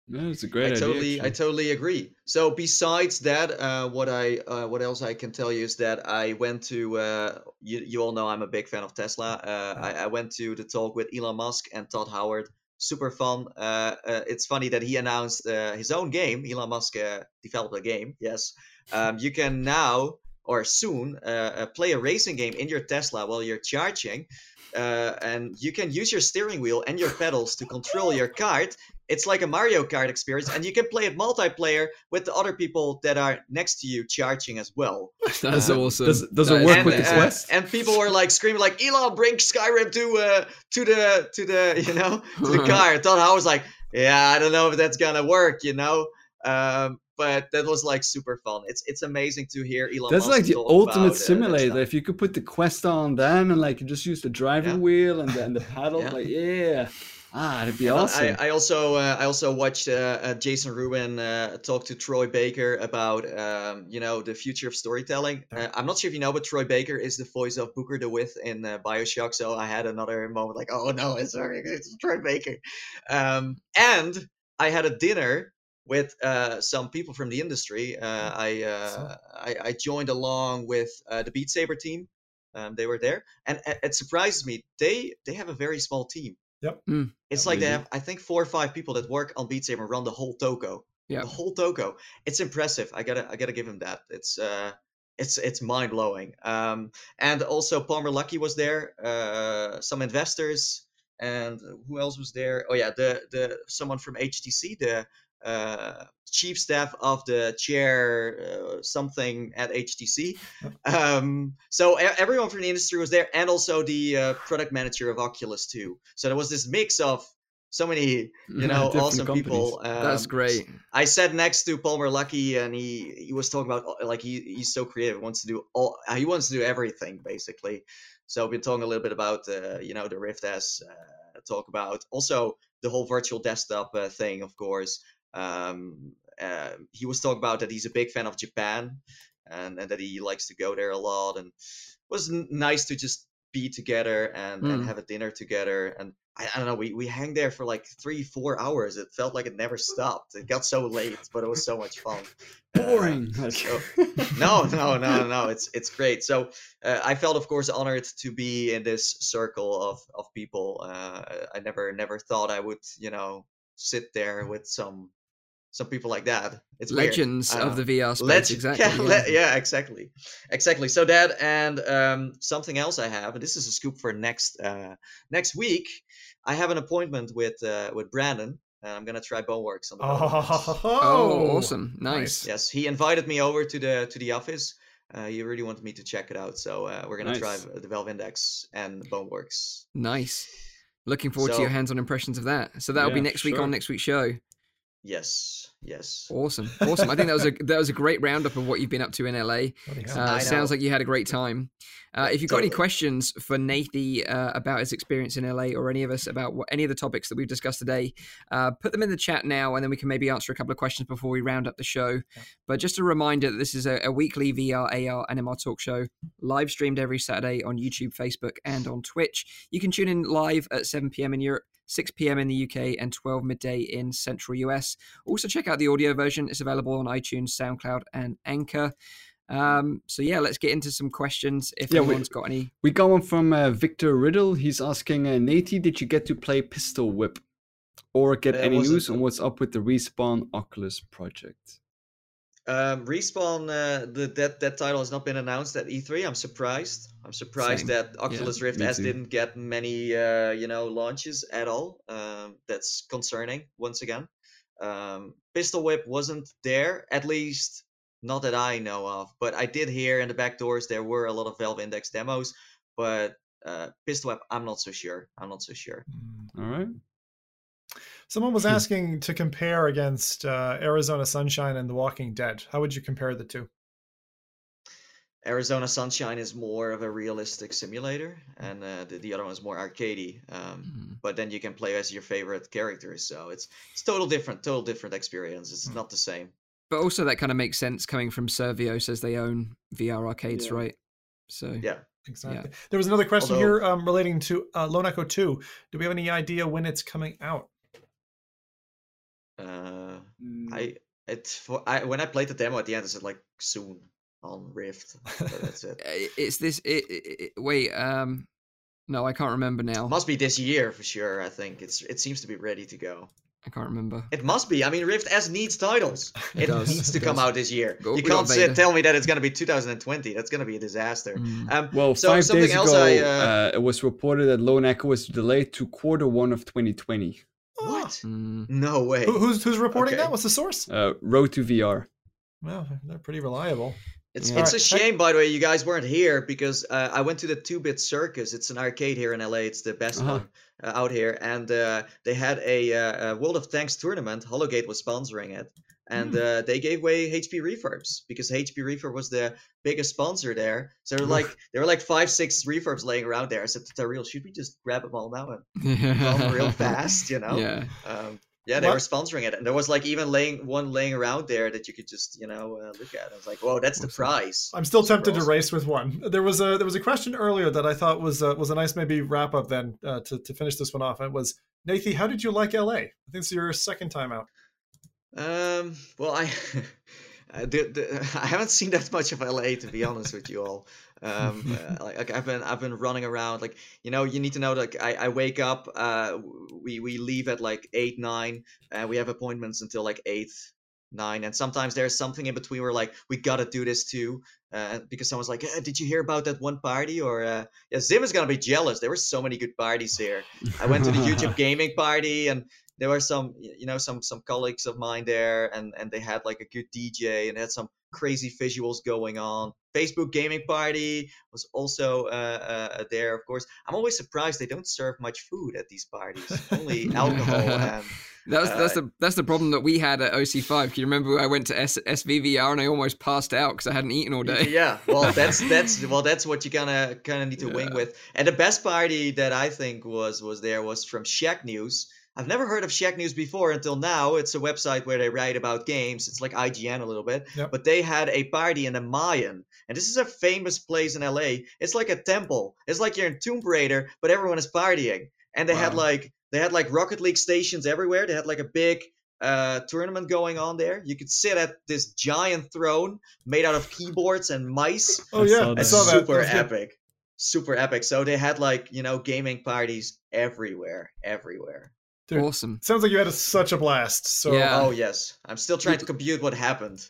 No, it's a great I idea. totally, I totally agree. So besides that, uh, what I, uh, what else I can tell you is that I went to, uh, you, you all know I'm a big fan of Tesla. Uh, I, I went to the talk with Elon Musk and Todd Howard. Super fun. Uh, uh, it's funny that he announced uh, his own game. Elon Musk uh, developed a game. Yes, um, you can now or soon uh, uh, play a racing game in your Tesla while you're charging. And you can use your steering wheel and your pedals to control your kart it's like a Mario Kart experience, and you can play it multiplayer with the other people that are next to you charging as well. That's Uh, awesome. Does, does That it is work and, with the uh, Quest? and people were like screaming like Elon, bring Skyrim to uh to the to the you know to the car. I thought I was like, yeah, I don't know if that's gonna work, you know. Um, but that was like super fun. It's it's amazing to hear Elon. That's Musk like the ultimate about, uh, simulator. stuff. if you could put the Quest on then and like you just use the driving Yeah. wheel and the, and the paddle, Yeah. like yeah, ah, it'd be awesome. I, I also uh, I also watched uh, uh, Jason Rubin uh, talk to Troy Baker about um, you know the future of storytelling. Uh, I'm not sure if you know, but Troy Baker is the voice of Booker DeWitt in uh, Bioshock. So I had another moment like, oh no, it's, it's Troy Baker. Um, and I had a dinner with uh, some people from the industry. Uh, I, uh, I I joined along with uh, the Beat Saber team. Um, they were there, and it, it surprises me. They they have a very small team. It's Yeah, like they have, I think, four or five people that work on Beat Saber run the whole Toko. Yeah. The whole Toko. It's impressive. I gotta, I gotta give him that. It's, uh, it's, it's mind blowing. Um, and also Palmer Luckey was there. Uh, some investors and who else was there? Oh yeah, the the someone from HTC, the uh, chief staff of the chair uh, something at HTC. Um, so everyone from the industry was there, and also the uh, product manager of Oculus too. So there was this mix of so many you know awesome companies. people. That's Um, great. I sat next to Palmer Luckey, and he he was talking about uh, like he, he's so creative, wants to do all uh, he wants to do everything basically. So I've been talking a little bit about uh, you know the Rift S, uh, talk about also the whole virtual desktop uh, thing, of course. Um, uh, he was talking about that he's a big fan of Japan, and, and that he likes to go there a lot, and it was n- nice to just be together and, and Mm. have a dinner together and I, I don't know. We we hang there for like three, four hours. It felt like it never stopped. It got so late, but it was so much fun. Uh, Boring. so- no, no, no, no. It's it's great. So uh, I felt, of course, honored to be in this circle of of people. Uh, I never never thought I would, you know, sit there with some some people like that. It's weird. Legends I of the VR space. Let's exactly. yeah, yeah. le- yeah, exactly, exactly. So that and um, something else I have, and this is a scoop for next uh, next week. I have an appointment with uh, with Brandon, and I'm gonna try Boneworks on the. Boneworks. Oh, awesome. Nice. Yes, he invited me over to the to the office. Uh, he really wanted me to check it out, so uh, we're gonna Nice. try the Valve Index and Boneworks. Nice. Looking forward to your hands-on impressions of that. So that'll be next week sure. on next week's show. Yes, yes. Awesome, awesome. I think that was a that was a great roundup of what you've been up to in LA. Uh, sounds like you had a great time. Uh, if you've got any questions for Nathie uh, about his experience in LA or any of us about what, any of the topics that we've discussed today, uh, put them in the chat now, and then we can maybe answer a couple of questions before we round up the show. But just a reminder that this is a, a weekly VR, AR, and MR talk show, live streamed every Saturday on YouTube, Facebook, and on Twitch. You can tune in live at 7 p.m. in Europe. 6 p.m. in the UK and 12 midday in central US. Also, check out the audio version. It's available on iTunes, SoundCloud, and Anchor. Um, so yeah, let's get into some questions. If Yeah, we- anyone's got any, We got one from uh, Victor Riddle. He's asking, uh, Nathie, did you get to play Pistol Whip? Or get Uh, any was it- news on what's up with the Respawn Oculus project? Um, Respawn, uh, the, that that title has not been announced at E3. I'm surprised. I'm surprised Same. that Oculus Rift me S too. didn't get many, uh, you know, launches at all. Um, that's concerning once again. Um, Pistol Whip wasn't there, at least not that I know of. But I did hear in the back doors there were a lot of Valve Index demos. But uh, Pistol Whip, I'm not so sure. I'm not so sure. All right. Someone was Hmm. asking to compare against uh, Arizona Sunshine and The Walking Dead. How would you compare the two? Arizona Sunshine is more of a realistic simulator, and uh, the, the other one is more arcadey. Um, Mhm. but then you can play as your favorite characters, so it's it's total different, total different experience. It's Mm. not the same. but also that kind of makes sense coming from Survios says they own VR arcades, Yeah. right? So Yeah. Exactly. There was another question Although- here um, relating to uh, Lone Echo 2. Do we have any idea when it's coming out? Uh, Mm, I it for I when I played the demo at the end, it said like soon on Rift. But that's it. it's this. It, it, it- wait, um, no, I can't remember now. Must be this year for sure. I think it's it seems to be ready to go. I can't remember. It must be. I mean, Rift S needs titles. It, does, needs to it come does. out this year. Go- you can't sit, tell me that it's gonna be 2020. That's gonna be a disaster. Mm. Um, Well, so five something days else ago, I, uh, uh, it was reported that Lone Echo was delayed to quarter one of 2020. What? Mm. No way. Who, who's who's reporting Okay. that? What's the source? Uh, Road to VR. Well, they're pretty reliable. It's Yeah. it's a shame, by the way, you guys weren't here because uh, I went to the Two Bit Circus. It's an arcade here in LA. It's the best Uh-huh. one uh, out here, and uh, they had a, uh, a World of Tanks tournament. Hologate was sponsoring it, and Hmm. uh, they gave away HP refurbs because HP refurb was the biggest sponsor there. So there were like there were like five, six refurbs laying around there. I said to Tariel, should we just grab them all now and run them real fast? You know? Yeah. Um, yeah, they What- were sponsoring it, and there was like even laying one laying around there that you could just you know uh, look at. I was like, "Whoa, that's the Awesome. prize." I'm still Super tempted to race with one. There was a there was a question earlier that I thought was uh, was a nice maybe wrap up then uh, to to finish this one off. It was Nathie, how did you like LA? I think it's your second time out. Um, well, I, I, the, the, I haven't seen that much of LA to be honest with you all. Um, uh, like, I've been I've been running around. Like you know, you need to know. Like I, I wake up. Uh, we we leave at like eight nine, and we have appointments until like eight nine, and sometimes there's something in between. Where we're like we gotta do this too, uh, because someone's like, eh, "Did you hear about that one party?" Or uh, yeah, Zim is gonna be jealous. There were so many good parties here. I went to the YouTube gaming party and there were some you know some some colleagues of mine there and and they had like a good DJ and had some crazy visuals going on. Facebook gaming party was also uh, uh, there, of course. I'm always surprised they don't serve much food at these parties. Only alcohol and That's that's Uh, the that's the problem that we had at OC5. Can you remember I went to S- SVVR and I almost passed out because I hadn't eaten all day? Yeah, well, that's that's well, that's what you kind of kind of need to wing with. And the best party that I think was was there was from Shacknews. I've never heard of Shacknews before until now. It's a website where they write about games. It's like IGN a little bit. Yep. But they had a party in the Mayan, and this is a famous place in LA. It's like a temple. It's like you're in Tomb Raider, but everyone is partying. And they had like they had like Rocket League stations everywhere. They had like a big uh, tournament going on there. You could sit at this giant throne made out of keyboards and mice. Oh yeah, saw I saw that. Super That was good. epic. Super epic. So they had like, you know, gaming parties everywhere, everywhere. Dude. Awesome. Sounds like you had a, such a blast. So Yeah. Oh, yes. I'm still trying to compute what happened.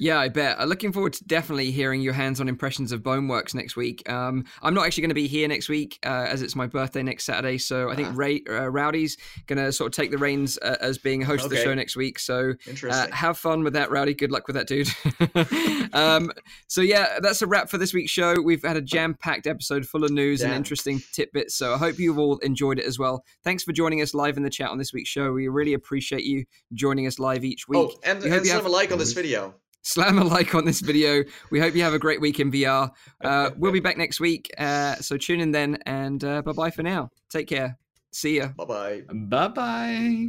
Yeah, I bet. I'm looking forward to definitely hearing your hands-on impressions of Boneworks next week. Um, I'm not actually going to be here next week uh, as it's my birthday next Saturday, so I think Ah. Ray, uh, Rowdy's going to sort of take the reins uh, as being host of the show next week. So uh, have fun with that, Rowdy. Good luck with that, dude. um, so yeah, that's a wrap for this week's show. We've had a jam-packed episode full of news and interesting tidbits. So I hope you've all enjoyed it as well. Thanks for joining us live in the chat on this week's show. We really appreciate you joining us live each week. oh, and, We and have- a like on this video. Slam a like on this video. We hope you have a great week in VR. Uh, we'll be back next week, uh, so tune in then, and uh, bye bye for now. Take care. See ya. Bye bye. Bye bye.